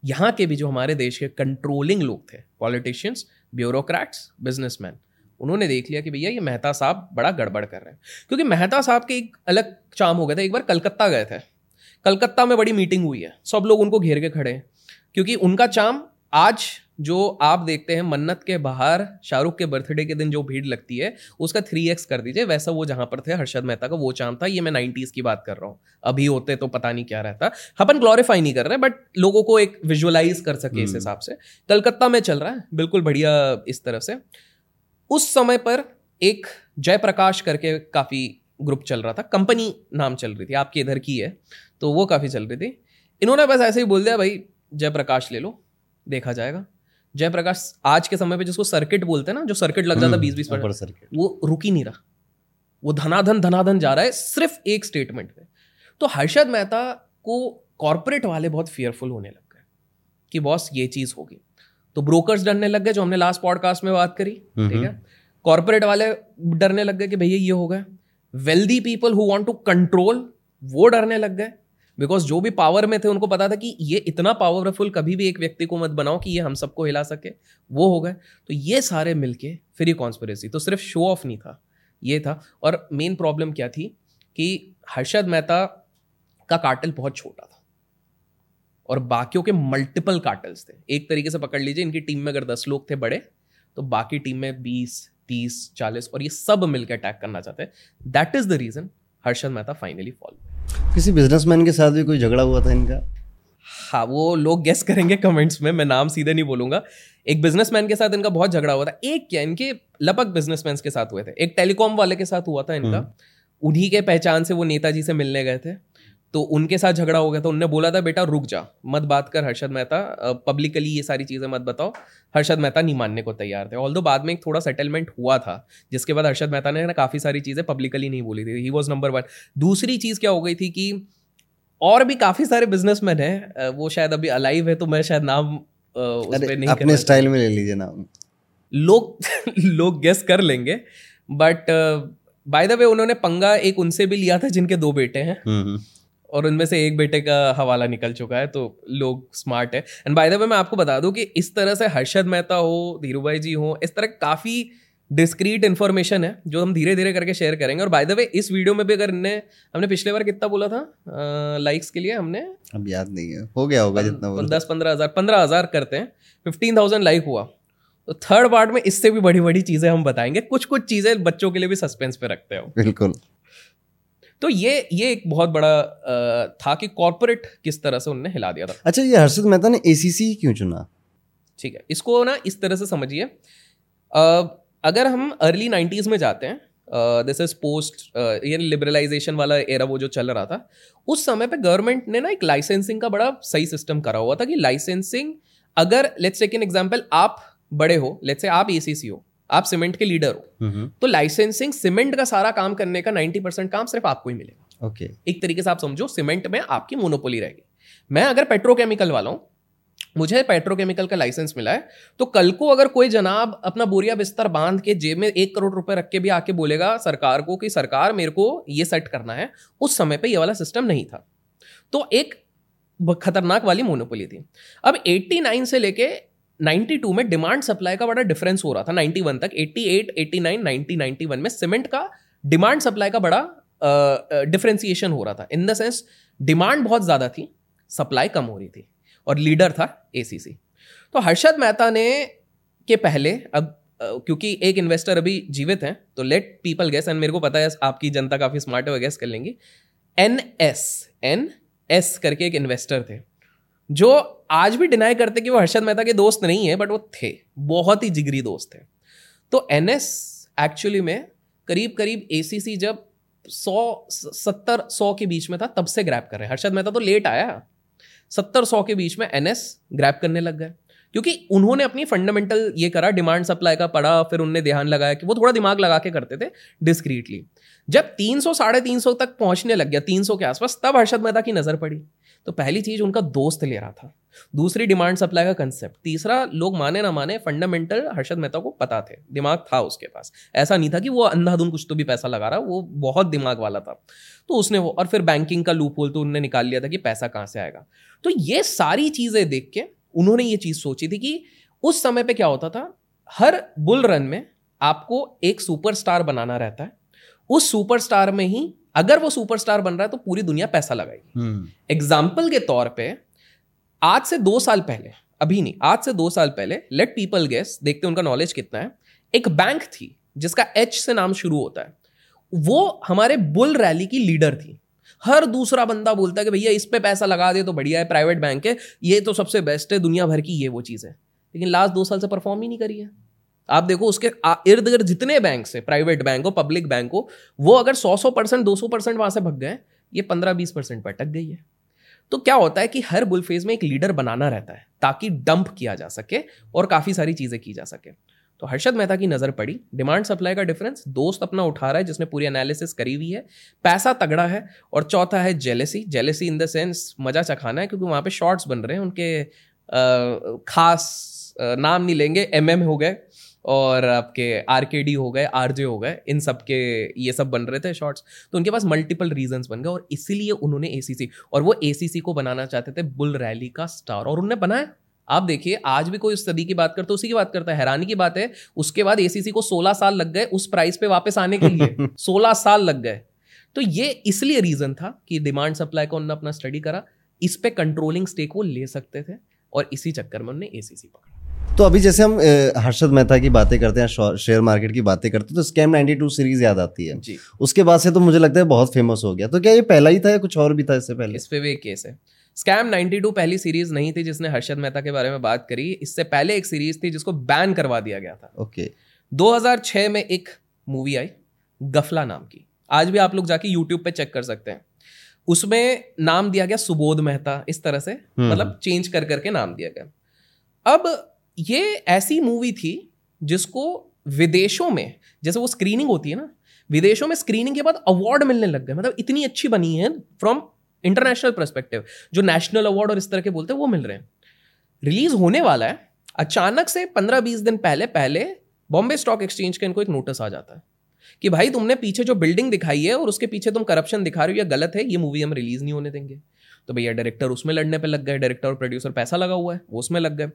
यहाँ के भी जो हमारे देश के कंट्रोलिंग लोग थे पॉलिटिशियंस ब्यूरोक्रेट्स बिजनेसमैन उन्होंने देख लिया कि भैया ये मेहता साहब बड़ा गड़बड़ कर रहे हैं। क्योंकि मेहता साहब के एक अलग चाम हो गया था। एक बार कलकत्ता गए थे। कलकत्ता में बड़ी मीटिंग हुई है। सब लोग उनको घेर के खड़े हैं। क्योंकि उनका चाम आज जो आप देखते हैं मन्नत के बाहर शाहरुख के बर्थडे के दिन जो भीड़ लगती है उसका थ्री एक्स कर दीजिए। वैसा वो जहाँ पर थे हर्षद मेहता का वो चाँद था। ये मैं नाइन्टीज की बात कर रहा हूँ। अभी होते तो पता नहीं क्या रहता। अपन ग्लोरीफाई नहीं कर रहे बट लोगों को एक विजुअलाइज कर सके इस हम्म। हिसाब से। कलकत्ता में चल रहा है बिल्कुल बढ़िया इस तरह से। उस समय पर एक जयप्रकाश करके काफ़ी ग्रुप चल रहा था। कंपनी नाम चल रही थी आपके इधर की है तो वो काफ़ी चल रही थी। इन्होंने बस ऐसे ही बोल दिया भाई जयप्रकाश ले लो देखा जाएगा। जयप्रकाश आज के समय पे जिसको सर्किट बोलते हैं ना जो सर्किट लग जाता हम्म, बीस बीस परसेंट सर्किट वो रुक ही नहीं रहा। वो धनाधन धनाधन जा रहा है सिर्फ़ एक स्टेटमेंट पे। तो हर्षद मेहता को कॉरपोरेट वाले बहुत फियरफुल होने लग गए कि बॉस ये चीज़ होगी। तो ब्रोकर्स डरने लग गए जो हमने लास्ट पॉडकास्ट में बात करी हम्म, ठीक है? कॉरपोरेट वाले डरने लग गए कि भैया ये हो गया wealthy people who want to control वो डरने लग गए। बिकॉज़ जो भी पावर में थे, उनको पता था कि ये इतना पावरफुल कभी भी एक व्यक्ति को मत बनाओ कि ये हम सबको हिला सके। वो हो गए। तो ये सारे मिलके फिर ये कॉन्स्परेसी तो सिर्फ़ शो ऑफ़ नहीं था। ये था। और मेन प्रॉब्लम क्या थी कि हर्षद मेहता का कार्टल बहुत छोटा था। और बाकियों के मल्टीपल कार्टल्स थे। एक तरीके से पकड़ लीजिए, इनकी टीम में अगर दस लोग थे बड़े तो बाकी टीम में बीस, तीस, चालीस और ये सब मिलकर अटैक करना चाहते हैं। That is the reason Harshad Mehta finally fall किसी बिजनेसमैन के साथ भी कोई झगड़ा हुआ था इनका? हाँ वो लोग गेस करेंगे कमेंट्स में मैं नाम सीधे नहीं बोलूँगा। एक बिजनेसमैन के साथ इनका बहुत झगड़ा हुआ था। एक क्या इनके लपक बिजनेसमैन के साथ हुए थे। एक टेलीकॉम वाले के साथ हुआ था इनका। हम्म। उन्हीं के पहचान से वो नेताजी से मिलने गए थे। तो उनके साथ झगड़ा हो गया था उनने बोला था बेटा रुक जा मत बात कर हर्षद मेहता पब्लिकली ये सारी चीज़ें मत बताओ हर्षद मेहता नहीं मानने को तैयार थे. ऑल दो बाद में एक थोड़ा सेटलमेंट हुआ था जिसके बाद हर्षद मेहता ने ना काफ़ी सारी चीज़ें पब्लिकली नहीं बोली थी। ही वॉज़ नंबर वन दूसरी चीज़ क्या हो गई थी कि और भी काफ़ी सारे बिजनेसमैन हैं वो शायद अभी अलाइव है तो मैं शायद नाम उस नहीं अपने स्टाइल में ले लीजिए नाम। लोग [laughs] लोग गेस कर लेंगे बट बाय द वे उन्होंने पंगा एक उनसे भी लिया था जिनके दो बेटे हैं। हम्म, हम्म। और उनमें से एक बेटे का हवाला निकल चुका है तो लोग स्मार्ट है। एंड बाय द वे मैं आपको बता दूँ कि इस तरह से हर्षद मेहता हो धीरू भाई जी हो इस तरह काफ़ी डिस्क्रीट इन्फॉर्मेशन है जो हम धीरे धीरे करके शेयर करेंगे। और बाय द वे इस वीडियो में भी अगर इनने हमने पिछले बार कितना बोला था? लाइक्स के लिए हमने? अब याद नहीं है। हो गया होगा जितना बोला दस पंद्रह हज़ार पंद्रह हज़ार करते हैं। फिफ्टीन थाउज़ेंड लाइक हुआ। तो थर्ड पार्ट में इससे भी बड़ी बड़ी चीज़ें हम बताएँगे। कुछ कुछ चीज़ें बच्चों के लिए भी सस्पेंस पे रखते हो। बिल्कुल। तो ये ये एक बहुत बड़ा अ, था कि कॉरपोरेट किस तरह से उनने हिला दिया था। अच्छा ये हर्षद मेहता ने एसीसी क्यों चुना? ठीक है इसको ना इस तरह से समझिए। अगर हम अर्ली नाइन्टीज में जाते हैं दिस इज़ पोस्ट ये लिबरलाइजेशन वाला एरा वो जो चल रहा था उस समय पे गवर्नमेंट ने ना एक लाइसेंसिंग का बड़ा सही सिस्टम करा हुआ था कि लाइसेंसिंग अगर लेट्स टेक एन एग्जांपल आप बड़े हो लेट्स से आप एसीसी हो आप सीमेंट के लीडर हो तो लाइसेंसिंग सीमेंट का सारा काम करने का 90 परसेंट काम सिर्फ़ आपको ही मिलेगा। ओके एक तरीके से आप समझो सीमेंट में आपकी मोनोपोली रहेगी। मैं अगर पेट्रोकेमिकल वाला हूँ मुझे पेट्रोकेमिकल का लाइसेंस मिला है तो कल को अगर कोई जनाब अपना बोरिया बिस्तर बाँध के जेब में एक करोड़ रुपए रख के भी आके बोलेगा सरकार को कि सरकार मेरे को ये सेट करना है उस समय पे ये वाला सिस्टम नहीं था। तो एक खतरनाक वाली मोनोपोली थी। अब 89 से लेके 92 में डिमांड सप्लाई का बड़ा डिफरेंस हो रहा था 91 तक। 88 89 90 91 में सीमेंट का डिमांड सप्लाई का बड़ा डिफरेंशिएशन हो रहा था। इन द सेंस डिमांड बहुत ज़्यादा थी सप्लाई कम हो रही थी और लीडर था एसीसी तो हर्षद मेहता ने के पहले अब अ, क्योंकि एक इन्वेस्टर अभी जीवित हैं तो लेट पीपल गेस एंड मेरे को पता है आपकी जनता काफ़ी स्मार्ट है वो गेस कर लेंगी। एन एस एन एस करके एक इन्वेस्टर थे। जो आज भी डिनाई करते कि वो हर्षद मेहता के दोस्त नहीं है बट वो थे। बहुत ही जिगरी दोस्त थे तो एन एस एक्चुअली में करीब करीब एसीसी जब सौ, सत्तर, सौ के बीच में था, तब से ग्रैप कर रहे हर्षद मेहता तो लेट आया। सत्तर, सौ के बीच में एनएस ग्रैप करने लग गए। क्योंकि उन्होंने अपनी फंडामेंटल ये करा डिमांड सप्लाई का पढ़ा, फिर उनने ध्यान लगाया कि वो थोड़ा दिमाग लगा के करते थे डिस्क्रीटली जब 300 साढ़े तीन सौ तक पहुँचने लग गया 300 के आसपास, तब हर्षद मेहता की नज़र पड़ी। तो पहली चीज़ उनका दोस्त ले रहा था। दूसरी डिमांड सप्लाई का कंसेप्ट तीसरा, लोग माने ना माने फंडामेंटल हर्षद मेहता को पता थे। दिमाग था उसके पास। ऐसा नहीं था कि वो अंधाधुन कुछ तो भी पैसा लगा रहा, वो बहुत दिमाग वाला था। तो उसने वो, और फिर बैंकिंग का लूप होल तो उन्होंने निकाल लिया था कि पैसा कहाँ से आएगा। तो ये सारी चीज़ें देख के उन्होंने ये चीज़ सोची थी कि उस समय पर क्या होता था, हर बुल रन में आपको एक सुपरस्टार बनाना रहता है। उस सुपरस्टार में ही अगर वो सुपरस्टार बन रहा है तो पूरी दुनिया पैसा लगाएगी। हम्म, एग्ज़ाम्पल के तौर पर आज से दो साल पहले अभी नहीं आज से दो साल पहले लेट पीपल गेस देखते उनका नॉलेज कितना है। एक बैंक थी जिसका एच से नाम शुरू होता है। वो हमारे बुल रैली की लीडर थी। हर दूसरा बंदा बोलता है कि भैया इस पे पैसा लगा दे तो बढ़िया है प्राइवेट बैंक है ये तो सबसे बेस्ट है दुनिया भर की ये वो चीज़ है। लेकिन लास्ट दो साल से परफॉर्म ही नहीं करी है। आप देखो उसके इर्द गिर्द जितने बैंक है प्राइवेट बैंक हो पब्लिक बैंक हो, वो अगर सौ सौ परसेंट, दो सौ परसेंट वहाँ से भग गए, ये पंद्रह बीस परसेंट पर गई है। तो क्या होता है कि हर बुल फ़ेज़ में एक लीडर बनाना रहता है, ताकि डंप किया जा सके और काफ़ी सारी चीज़ें की जा सके। तो हर्षद मेहता की नज़र पड़ी डिमांड सप्लाई का डिफरेंस दोस्त अपना उठा रहा है, जिसने पूरी एनालिसिस करी हुई है, पैसा तगड़ा है और चौथा है jealousy jealousy in the sense मज़ा चखाना है, क्योंकि वहाँ पे शॉर्ट्स बन रहे हैं, उनके खास नाम नहीं लेंगे एम हो गए और आपके आर के डी हो गए आर जे हो गए इन सब के ये सब बन रहे थे शॉर्ट्स तो उनके पास मल्टीपल रीजंस बन गए और इसीलिए उन्होंने ए सी सी और वो ए सी सी को बनाना चाहते थे बुल रैली का स्टार और उन्होंने बनाया। आप देखिए आज भी कोई उस सदी की बात करता है उसी की बात करता है। हैरानी की बात है उसके बाद एसीसी को 16 साल लग गए उस प्राइस पे वापस आने के लिए। [laughs] 16 साल लग गए। तो ये इसलिए रीजन था कि डिमांड सप्लाई को उन्होंने अपना स्टडी करा। इस पे कंट्रोलिंग स्टेक वो ले सकते थे और इसी चक्कर में उन्होंने एसीसी पकड़ा। तो अभी जैसे हम हर्षद मेहता की बातें करते हैं शेयर मार्केट की बातें करते हैं तो स्कैम 92 सीरीज़ याद आती है। जी। उसके बाद से तो मुझे लगता है बहुत फ़ेमस हो गया। तो क्या ये पहला ही था या कुछ और भी था इससे पहले? इस पे भी एक केस है। स्कैम 92 पहली सीरीज़ नहीं थी जिसने हर्षद मेहता के बारे में बात करी। इससे पहले एक सीरीज़ थी जिसको बैन करवा दिया गया था। ओके. 2006 में एक मूवी आई गफला नाम की। आज भी आप लोग जाके यूट्यूब पे चेक कर सकते हैं। उसमें नाम दिया गया सुबोध मेहता इस तरह से हम्म। मतलब चेंज कर करके नाम दिया गया। अब ये ऐसी मूवी थी जिसको विदेशों में, जैसे वो स्क्रीनिंग होती है ना, विदेशों में स्क्रीनिंग के बाद अवार्ड मिलने लग गए। मतलब इतनी अच्छी बनी है फ्रॉम इंटरनेशनल परस्पेक्टिव जो नेशनल अवार्ड और इस तरह के बोलते हैं, वो मिल रहे हैं। रिलीज़ होने वाला है, अचानक से पंद्रह बीस दिन पहले पहले बॉम्बे स्टॉक एक्सचेंज का इनको एक नोटिस आ जाता है कि भाई तुमने पीछे जो बिल्डिंग दिखाई है और उसके पीछे तुम करप्शन दिखा रहे हो या गलत है, ये मूवी हम रिलीज़ नहीं होने देंगे। तो भैया डायरेक्टर उसमें लड़ने पे लग गए डायरेक्टर और प्रोड्यूसर पैसा लगा हुआ है, वो उसमें लग गए।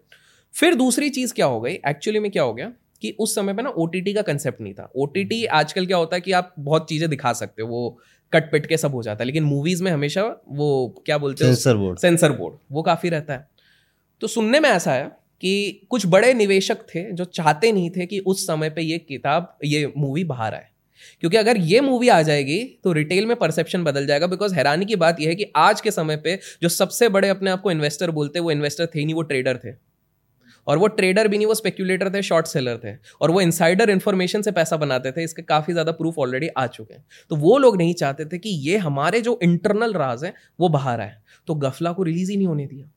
फिर दूसरी चीज़ क्या हो गई? एक्चुअली में क्या हो गया कि उस समय पे ना ओटीटी का कंसेप्ट नहीं था। ओटीटी आजकल क्या होता है कि आप बहुत चीज़ें दिखा सकते हो वो कट पिट के सब हो जाता है लेकिन मूवीज़ में हमेशा वो क्या बोलते हैं सेंसर बोर्ड सेंसर बोर्ड वो काफ़ी रहता है। तो सुनने में ऐसा है कि कुछ बड़े निवेशक थे जो चाहते नहीं थे कि उस समय पे ये किताब ये मूवी बाहर आए। क्योंकि अगर ये मूवी आ जाएगी तो रिटेल में परसेप्शन बदल जाएगा बिकॉज़ हैरानी की बात यह है कि आज के समय पे जो सबसे बड़े अपने आप को इन्वेस्टर बोलते वो इन्वेस्टर थे नहीं वो ट्रेडर थे। और वो ट्रेडर भी नहीं, वो स्पेक्यूलेटर थे शॉर्ट सेलर थे। और वो इनसाइडर इन्फॉर्मेशन से पैसा बनाते थे, इसके काफ़ी ज़्यादा प्रूफ ऑलरेडी आ चुके हैं। तो वो लोग नहीं चाहते थे कि ये हमारे जो इंटरनल राज है, वो बाहर आए। तो गफला को रिलीज़ ही नहीं होने दिया।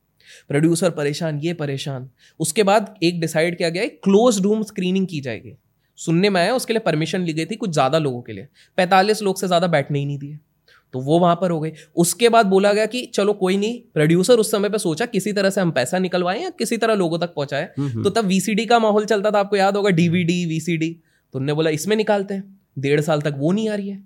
प्रोड्यूसर परेशान, ये परेशान। उसके बाद एक डिसाइड किया गया क्लोज रूम स्क्रीनिंग की जाएगी। सुनने में आया, उसके लिए परमिशन ली गई थी कुछ ज़्यादा लोगों के लिए। पैंतालीस लोग से ज़्यादा बैठने ही नहीं दिए। तो वो वहाँ पर हो गई उसके बाद बोला गया कि चलो कोई नहीं प्रोड्यूसर उस समय पे सोचा किसी तरह से हम पैसा निकलवाएँ या किसी तरह लोगों तक पहुँचाए। हम्म, हम्म। तो तब वीसीडी का माहौल चलता था आपको याद होगा डीवीडी वीसीडी तो उनने बोला इसमें निकालते हैं। डेढ़ साल तक वो नहीं आ रही है।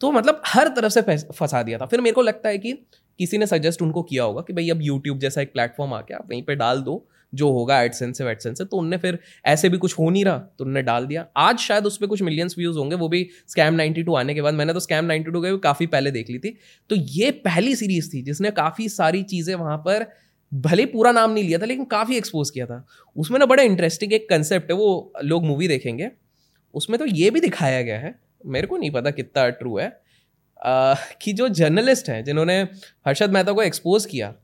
तो मतलब हर तरफ़ से फंसा दिया था। फिर मेरे को लगता है कि किसी ने सजेस्ट उनको किया होगा कि भाई अब यूट्यूब जैसा एक प्लेटफॉर्म आ गया आप वहीं पर डाल दो। जो होगा एडसेंस से वेडसेंस से तो उनने फिर ऐसे भी कुछ हो नहीं रहा तो उनने डाल दिया। आज शायद उस पर कुछ मिलियंस व्यूज़ होंगे वो भी स्कैम 92 आने के बाद। मैंने तो स्कैम 92 गए काफ़ी पहले देख ली थी। तो ये पहली सीरीज़ थी जिसने काफ़ी सारी चीज़ें वहाँ पर भले पूरा नाम नहीं लिया था लेकिन काफ़ी एक्सपोज किया था। उसमें ना बड़ा इंटरेस्टिंग एक कंसेप्ट है वो लोग मूवी देखेंगे। उसमें तो ये भी दिखाया गया है मेरे को नहीं पता कितना ट्रू है आ, कि जो जर्नलिस्ट हैं जिन्होंने हर्षद मेहता को एक्सपोज किया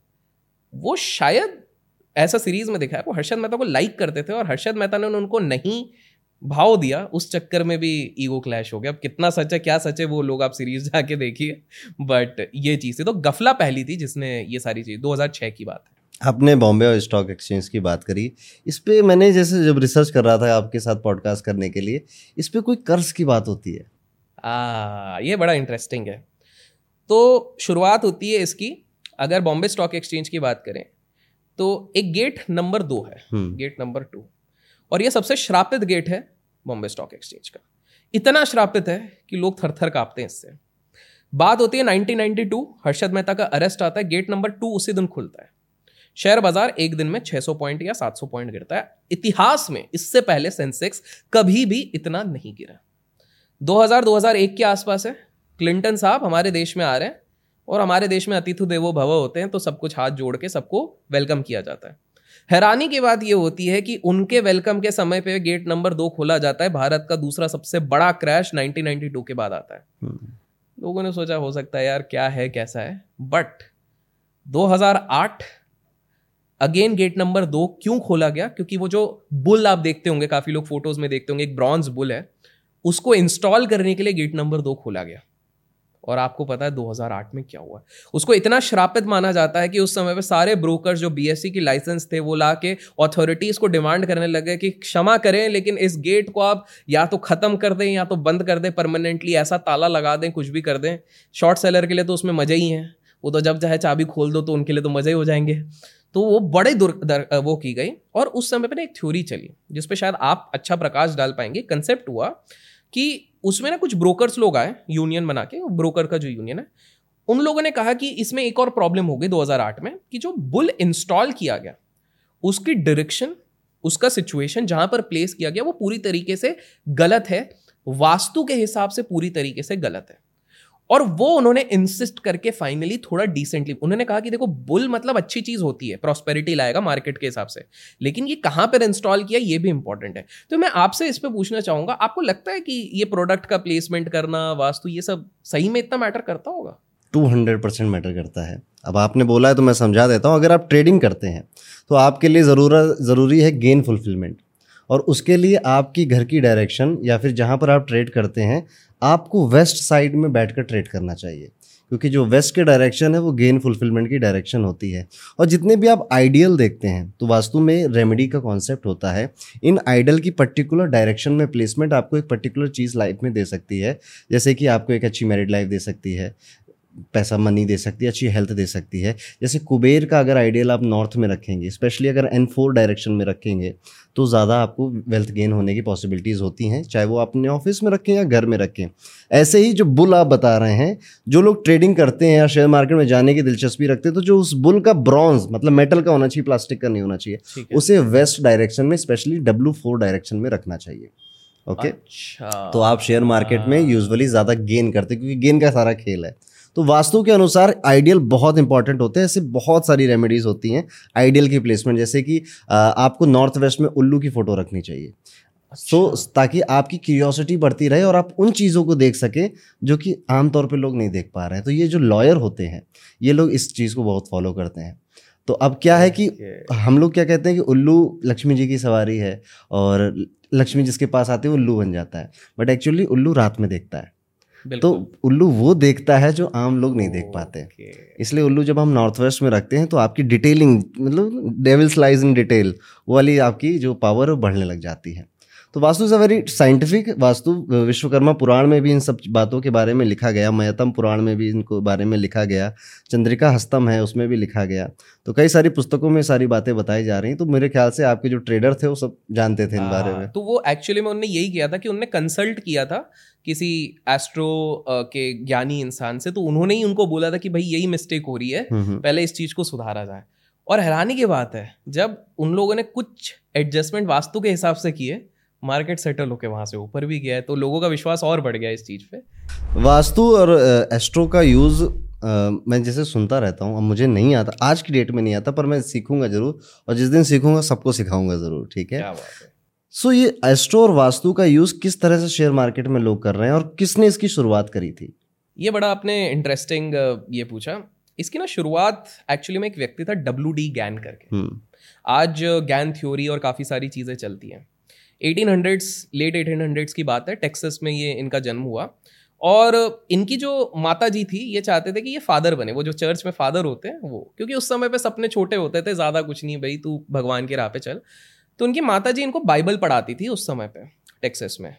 वो शायद ऐसा सीरीज़ में दिखा है वो हर्षद मेहता को लाइक करते थे और हर्षद मेहता ने उनको नहीं भाव दिया। उस चक्कर में भी ईगो क्लैश हो गया। अब कितना सच है क्या सच है वो लोग आप सीरीज़ जाके देखिए। बट ये चीज़ थी। तो गफला पहली थी जिसने ये सारी चीज़ 2006 की बात है। आपने बॉम्बे और स्टॉक एक्सचेंज की बात करी। इस पर मैंने जैसे जब रिसर्च कर रहा था आपके साथ पॉडकास्ट करने के लिए इस पर कोई कर्ज की बात होती है? आ, ये बड़ा इंटरेस्टिंग है। तो शुरुआत होती है इसकी। अगर बॉम्बे स्टॉक एक्सचेंज की बात करें तो एक गेट नंबर दो है। गेट नंबर टू और ये सबसे श्रापित गेट है बॉम्बे स्टॉक एक्सचेंज का। इतना श्रापित है कि लोग थर थर कांपते हैं इससे। बात होती है 1992 हर्षद मेहता का अरेस्ट आता है गेट नंबर टू उसी दिन खुलता है। शेयर बाज़ार एक दिन में 600 पॉइंट या 700 पॉइंट गिरता है। इतिहास में इससे पहले सेंसेक्स कभी भी इतना नहीं गिरा। 2000-2001 के आसपास है। क्लिंटन साहब हमारे देश में आ रहे हैं। और हमारे देश में अतिथु देवो भव होते हैं तो सब कुछ हाथ जोड़ के सबको वेलकम किया जाता है। हैरानी की बात यह होती है कि उनके वेलकम के समय पे गेट नंबर दो खोला जाता है। भारत का दूसरा सबसे बड़ा क्रैश 1992 के बाद आता है। हम्म। लोगों ने सोचा हो सकता है यार क्या है कैसा है? बट 2008 अगेन गेट नंबर दो क्यों खोला गया? क्योंकि वो जो बुल आप देखते होंगे काफ़ी लोग फ़ोटोज़ में देखते होंगे एक ब्रॉन्ज बुल है उसको इंस्टॉल करने के लिए गेट नंबर दो खोला गया। और आपको पता है 2008 में क्या हुआ। उसको इतना श्रापित माना जाता है कि उस समय पे सारे ब्रोकर जो बीएससी की लाइसेंस थे, वो ला के अथॉरिटीज को डिमांड करने लगे कि क्षमा करें, लेकिन इस गेट को आप या तो खत्म कर दें या तो बंद कर दें परमानेंटली ऐसा ताला लगा दें, कुछ भी कर दें। शॉर्ट सेलर के लिए तो उसमें मज़े ही हैं। वो तो जब चाहे चाबी खोल दो तो उनके लिए तो मज़े ही हो जाएँगे। तो वो बड़े दुर वो की गई और उस समय पर एक थ्योरी चली जिसपे शायद आप अच्छा प्रकाश डाल पाएँगे। कंसेप्ट हुआ कि उसमें ना कुछ ब्रोकर्स लोग आए यूनियन बना के ब्रोकर का जो यूनियन है, उन लोगों ने कहा कि इसमें एक और प्रॉब्लम हो गई 2008 में कि जो बुल इंस्टॉल किया गया, उसकी डायरेक्शन उसका सिचुएशन जहाँ पर प्लेस किया गया, वो पूरी तरीके से गलत है, वास्तु के हिसाब से पूरी तरीके से गलत है। और वो उन्होंने इंसिस्ट करके फाइनली थोड़ा डिसेंटली उन्होंने कहा कि देखो बुल मतलब अच्छी चीज़ होती है प्रॉस्पेरिटी लाएगा मार्केट के हिसाब से, लेकिन ये कहाँ पर इंस्टॉल किया, ये भी इंपॉर्टेंट है। तो मैं आपसे इस पर पूछना चाहूँगा, आपको लगता है कि ये प्रोडक्ट का प्लेसमेंट करना, वास्तु, ये सब सही में इतना मैटर करता होगा? टू हंड्रेड परसेंट मैटर करता है। अब आपने बोला है तो मैं समझा देता हूँ, अगर आप ट्रेडिंग करते हैं तो आपके लिए ज़रूरत, ज़रूरी है गेन फुलफिलमेंट और उसके लिए आपकी घर की डायरेक्शन या फिर जहाँ पर आप ट्रेड करते हैं, आपको वेस्ट साइड में बैठकर ट्रेड करना चाहिए। क्योंकि जो वेस्ट के डायरेक्शन है, वो गेन फुलफिलमेंट की डायरेक्शन होती है। और जितने भी आप आइडियल देखते हैं तो वास्तु में रेमेडी का कॉन्सेप्ट होता है। इन आइडल की पर्टिकुलर डायरेक्शन में प्लेसमेंट आपको एक पर्टिकुलर चीज़ लाइफ में दे सकती है। जैसे कि आपको एक अच्छी मैरिड लाइफ दे सकती है। पैसा मनी दे सकती है अच्छी हेल्थ दे सकती है। जैसे कुबेर का अगर आइडियल आप नॉर्थ में रखेंगे स्पेशली अगर एन फोर डायरेक्शन में रखेंगे तो ज़्यादा आपको वेल्थ गेन होने की पॉसिबिलिटीज़ होती हैं चाहे वो अपने ऑफ़िस में रखें या घर में रखें। ऐसे ही जो बुल आप बता रहे हैं जो लोग ट्रेडिंग करते हैं या शेयर मार्केट में जाने की दिलचस्पी रखते हैं तो जो उस बुल का ब्रॉन्ज मतलब मेटल का होना चाहिए प्लास्टिक का नहीं होना चाहिए उसे वेस्ट डायरेक्शन में स्पेशली डब्ल्यू फोर डायरेक्शन में रखना चाहिए। Okay okay? अच्छा। तो आप शेयर मार्केट में यूजुअली ज़्यादा गेन करते क्योंकि गेन का सारा खेल है। तो वास्तु के अनुसार आइडियल बहुत इंपॉर्टेंट होते हैं ऐसे बहुत सारी रेमेडीज होती हैं आइडियल की प्लेसमेंट जैसे कि आपको नॉर्थ वेस्ट में उल्लू की फ़ोटो रखनी चाहिए। सो अच्छा। so, ताकि आपकी क्यूरियोसिटी बढ़ती रहे और आप उन चीज़ों को देख सकें जो कि आमतौर पे लोग नहीं देख पा रहे हैं। तो ये जो लॉयर होते हैं ये लोग इस चीज़ को बहुत फॉलो करते हैं। तो अब क्या है कि हम लोग क्या कहते हैं कि उल्लू लक्ष्मी जी की सवारी है और लक्ष्मी जिसके पास आती है उल्लू बन जाता है। बट एक्चुअली उल्लू रात में देखता है। तो उल्लू वो देखता है जो आम लोग नहीं देख पाते। इसलिए उल्लू जब हम नॉर्थ वेस्ट में रखते हैं तो आपकी डिटेलिंग मतलब डेविल्स लाइज इन डिटेल वो वाली आपकी जो पावर है बढ़ने लग जाती है। तो vastu is a very scientific vastu Vishwakarma Purana में भी इन सब बातों के बारे में लिखा गया मयतम पुराण में भी इनको बारे में लिखा गया चंद्रिका हस्तम है उसमें भी लिखा गया। तो कई सारी पुस्तकों में सारी बातें बताई जा रही हैं तो मेरे ख्याल से आपके जो ट्रेडर थे वो सब जानते थे इन बारे में। तो वो एक्चुअली में उन्होंने यही किया था कि उन्होंने कंसल्ट किया था किसी एस्ट्रो के ज्ञानी इंसान से तो उन्होंने ही उनको बोला था कि भाई यही मिस्टेक हो रही है पहले इस चीज़ को सुधारा जाए। और हैरानी की बात है जब उन लोगों ने कुछ एडजस्टमेंट वास्तु के हिसाब से किए मार्केट सेटल होके वहाँ से ऊपर भी गया है तो लोगों का विश्वास और बढ़ गया इस चीज़ पे। वास्तु और एस्ट्रो का यूज़ मैं जैसे सुनता रहता हूँ अब मुझे नहीं आता आज की डेट में नहीं आता पर मैं सीखूँगा ज़रूर और जिस दिन सीखूँगा सबको सिखाऊँगा ज़रूर ठीक है। सो ये एस्ट्रो और वास्तु का यूज़ किस तरह से शेयर मार्केट में लोग कर रहे हैं और किसने इसकी शुरुआत करी थी? ये बड़ा आपने इंटरेस्टिंग ये पूछा। इसकी ना शुरुआत एक्चुअली में एक व्यक्ति था डब्ल्यू डी गैन करके। हम्म। आज गैन थ्योरी और काफ़ी सारी चीज़ें चलती हैं। Eighteen hundreds late eighteen hundreds की बात है टेक्सस में ये इनका जन्म हुआ। और इनकी जो माता जी थी ये चाहते थे कि ये फादर बने। वो जो चर्च में फादर होते हैं वो। क्योंकि उस समय पे सपने छोटे होते थे ज़्यादा कुछ नहीं भाई तू भगवान के राह पे चल। तो उनकी माता जी इनको बाइबल पढ़ाती थी उस समय पे टेक्सस में।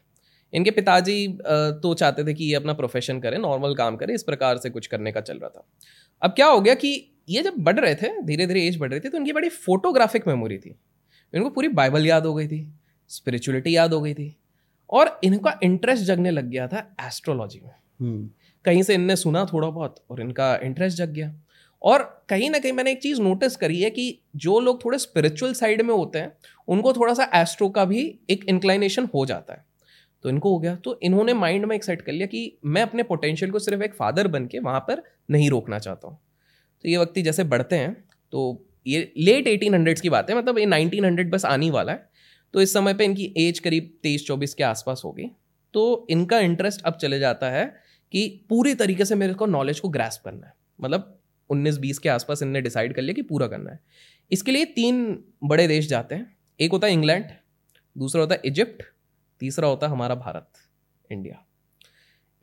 इनके पिताजी तो चाहते थे कि ये अपना प्रोफेशन करे नॉर्मल काम करे इस प्रकार से कुछ करने का चल रहा था। अब क्या हो गया कि ये जब बढ़ रहे थे धीरे धीरे एज बढ़ रही थी तो उनकी बड़ी फोटोग्राफिक मेमोरी थी। इनको पूरी बाइबल याद हो गई थी स्पिरिचुअलिटी याद हो गई थी और इनका इंटरेस्ट जगने लग गया था एस्ट्रोलॉजी में। हम्म। कहीं से इनने सुना थोड़ा बहुत और इनका इंटरेस्ट जग गया। और कहीं ना कहीं मैंने एक चीज़ नोटिस करी है कि जो लोग थोड़े स्पिरिचुअल साइड में होते हैं, उनको थोड़ा सा एस्ट्रो का भी एक इंक्लाइनेशन हो जाता है। तो इनको हो गया। तो इन्होंने माइंड में एक सेट कर लिया कि मैं अपने पोटेंशियल को सिर्फ़ एक फादर बन के वहाँ पर नहीं रोकना चाहता हूँ। तो ये वक्त जैसे बढ़ते हैं तो ये लेट एटीन हंड्रेड्स की बात है मतलब ये नाइनटीन हंड्रेड बस आने वाला है। तो इस समय पे इनकी एज करीब तेईस चौबीस के आसपास होगी। तो इनका इंटरेस्ट अब चले जाता है कि पूरी तरीके से मेरे को नॉलेज को ग्रास्प करना है। मतलब उन्नीस बीस के आसपास इनने डिसाइड कर लिया कि पूरा करना है। इसके लिए तीन बड़े देश जाते हैं। एक होता है इंग्लैंड, दूसरा होता है इजिप्ट, तीसरा होता है हमारा भारत, इंडिया।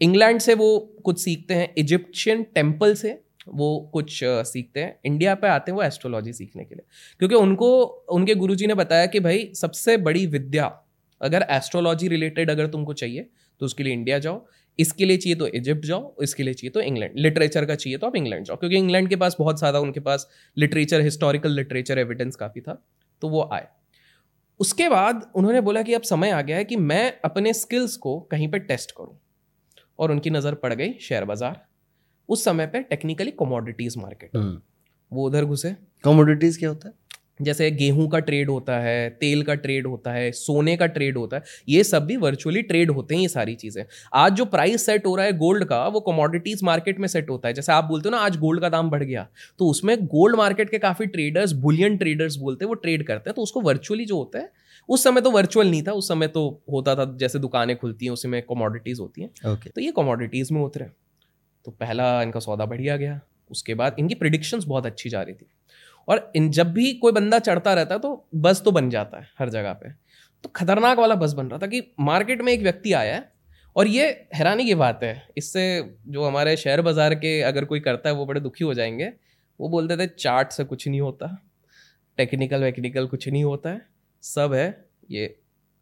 इंग्लैंड से वो कुछ सीखते हैं, इजिप्शियन टेंपल से वो कुछ सीखते हैं। इंडिया पे आते हैं वो एस्ट्रोलॉजी सीखने के लिए। क्योंकि उनको, उनके गुरुजी ने बताया कि भाई सबसे बड़ी विद्या, अगर एस्ट्रोलॉजी रिलेटेड अगर तुमको चाहिए तो उसके लिए इंडिया जाओ। इसके लिए चाहिए तो इजिप्ट जाओ इसके लिए चाहिए तो इंग्लैंड। लिटरेचर का चाहिए तो आप इंग्लैंड जाओ क्योंकि इंग्लैंड के पास बहुत ज़्यादा उनके पास लिटरेचर हिस्टोरिकल लिटरेचर एविडेंस काफ़ी था तो वो आए। उसके बाद उन्होंने बोला कि अब समय आ गया है कि मैं अपने स्किल्स को कहीं पर टेस्ट करूँ और उनकी नज़र पड़ गई शेयर बाज़ार। उस समय पर टेक्निकली कमोडिटीज मार्केट वो उधर घुसे। कमोडिटीज क्या होता है? जैसे गेहूँ का ट्रेड होता है तेल का ट्रेड होता है सोने का ट्रेड होता है ये सब भी वर्चुअली ट्रेड होते हैं ये सारी चीज़ें। आज जो प्राइस सेट हो रहा है गोल्ड का वो कमोडिटीज मार्केट में सेट होता है। जैसे आप बोलते हो ना आज गोल्ड का दाम बढ़ गया तो उसमें गोल्ड मार्केट के काफ़ी ट्रेडर्स बुलियन ट्रेडर्स बोलते हैं वो ट्रेड करते हैं तो उसको वर्चुअली जो होता है उस समय तो वर्चुअल नहीं था उस समय तो होता था जैसे दुकानें खुलती हैं उसमें कमोडिटीज होती हैं। Okay. तो ये कमोडिटीज में उतरे। तो पहला इनका सौदा बढ़िया गया उसके बाद इनकी प्रिडिक्शंस बहुत अच्छी जा रही थी। और इन, जब भी कोई बंदा चढ़ता रहता है तो बस तो बन जाता है हर जगह पे। तो खतरनाक वाला बस बन रहा था कि मार्केट में एक व्यक्ति आया है और ये हैरानी की बात है, इससे जो हमारे शेयर बाज़ार के अगर कोई करता है, वो बड़े दुखी हो जाएँगे। वो बोलते थे चार्ट से कुछ नहीं होता टेक्निकल वेक्निकल कुछ नहीं होता है, सब है, ये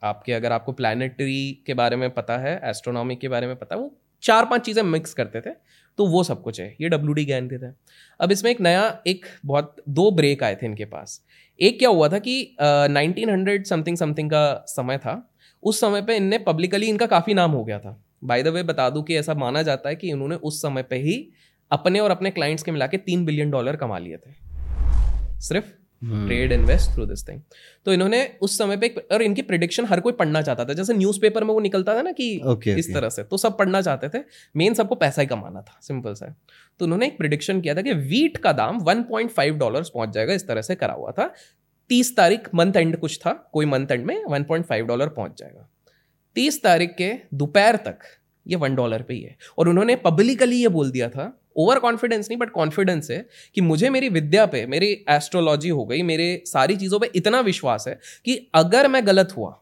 आपके, अगर आपको प्लानिटरी के बारे में पता है एस्ट्रोनॉमी के बारे में पता है, वो चार पाँच चीज़ें मिक्स करते थे तो वो सब कुछ है, ये डब्ल्यू डी ज्ञान थे। अब इसमें एक नया, एक बहुत, दो ब्रेक आए थे इनके पास। एक क्या हुआ था कि नाइनटीन हंड्रेड समथिंग समथिंग का समय था। उस समय पे इनने पब्लिकली इनका काफ़ी नाम हो गया था। बाय द वे बता दूँ कि ऐसा माना जाता है कि इन्होंने उस समय पे ही अपने और अपने क्लाइंट्स के मिला के तीन बिलियन डॉलर कमा लिए थे। सिर्फ़ trade invest through this thing तो इन्होंने उस समय पे और इनकी प्रिडिक्शन हर कोई पढ़ना चाहता था। जैसे न्यूज़पेपर में वो निकलता था ना कि okay, इस okay. तरह से तो सब पढ़ना चाहते थे। मेन सबको पैसा ही कमाना था सिंपल सा। तो उन्होंने एक प्रिडिक्शन किया था कि वीट का दाम 1.5 डॉलर पहुँच जाएगा इस तरह से करा हुआ था। तीस तारीख मंथ एंड कुछ था कोई मंथ एंड में 1.5 डॉलर पहुँच जाएगा। तीस तारीख के दोपहर तक ये वन डॉलर पे ही है। और उन्होंने पब्लिकली ये बोल दिया था ओवर कॉन्फिडेंस नहीं बट कॉन्फिडेंस है कि मुझे मेरी विद्या पे, मेरी एस्ट्रोलॉजी हो गई, मेरे सारी चीज़ों पे इतना विश्वास है कि अगर मैं गलत हुआ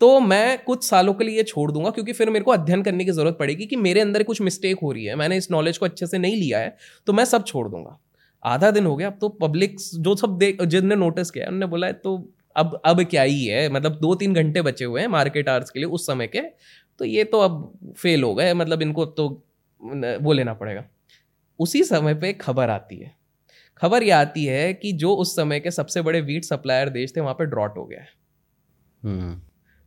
तो मैं कुछ सालों के लिए छोड़ दूँगा, क्योंकि फिर मेरे को अध्ययन करने की ज़रूरत पड़ेगी कि मेरे अंदर कुछ मिस्टेक हो रही है, मैंने इस नॉलेज को अच्छे से नहीं लिया है तो मैं सब छोड़ दूँगा। आधा दिन हो गया, अब तो पब्लिक जो सब देख जिनने नोटिस किया उन्होंने बोला है तो अब अब क्या ही है मतलब दो तीन घंटे बचे हुए हैं मार्केट आवर्स के लिए उस समय के तो ये तो अब फेल हो गए मतलब इनको तो वो लेना पड़ेगा। उसी समय पे खबर आती है। खबर यह आती है कि जो उस समय के सबसे बड़े वीट सप्लायर देश थे वहाँ पे ड्रॉट हो गया है। हम्म।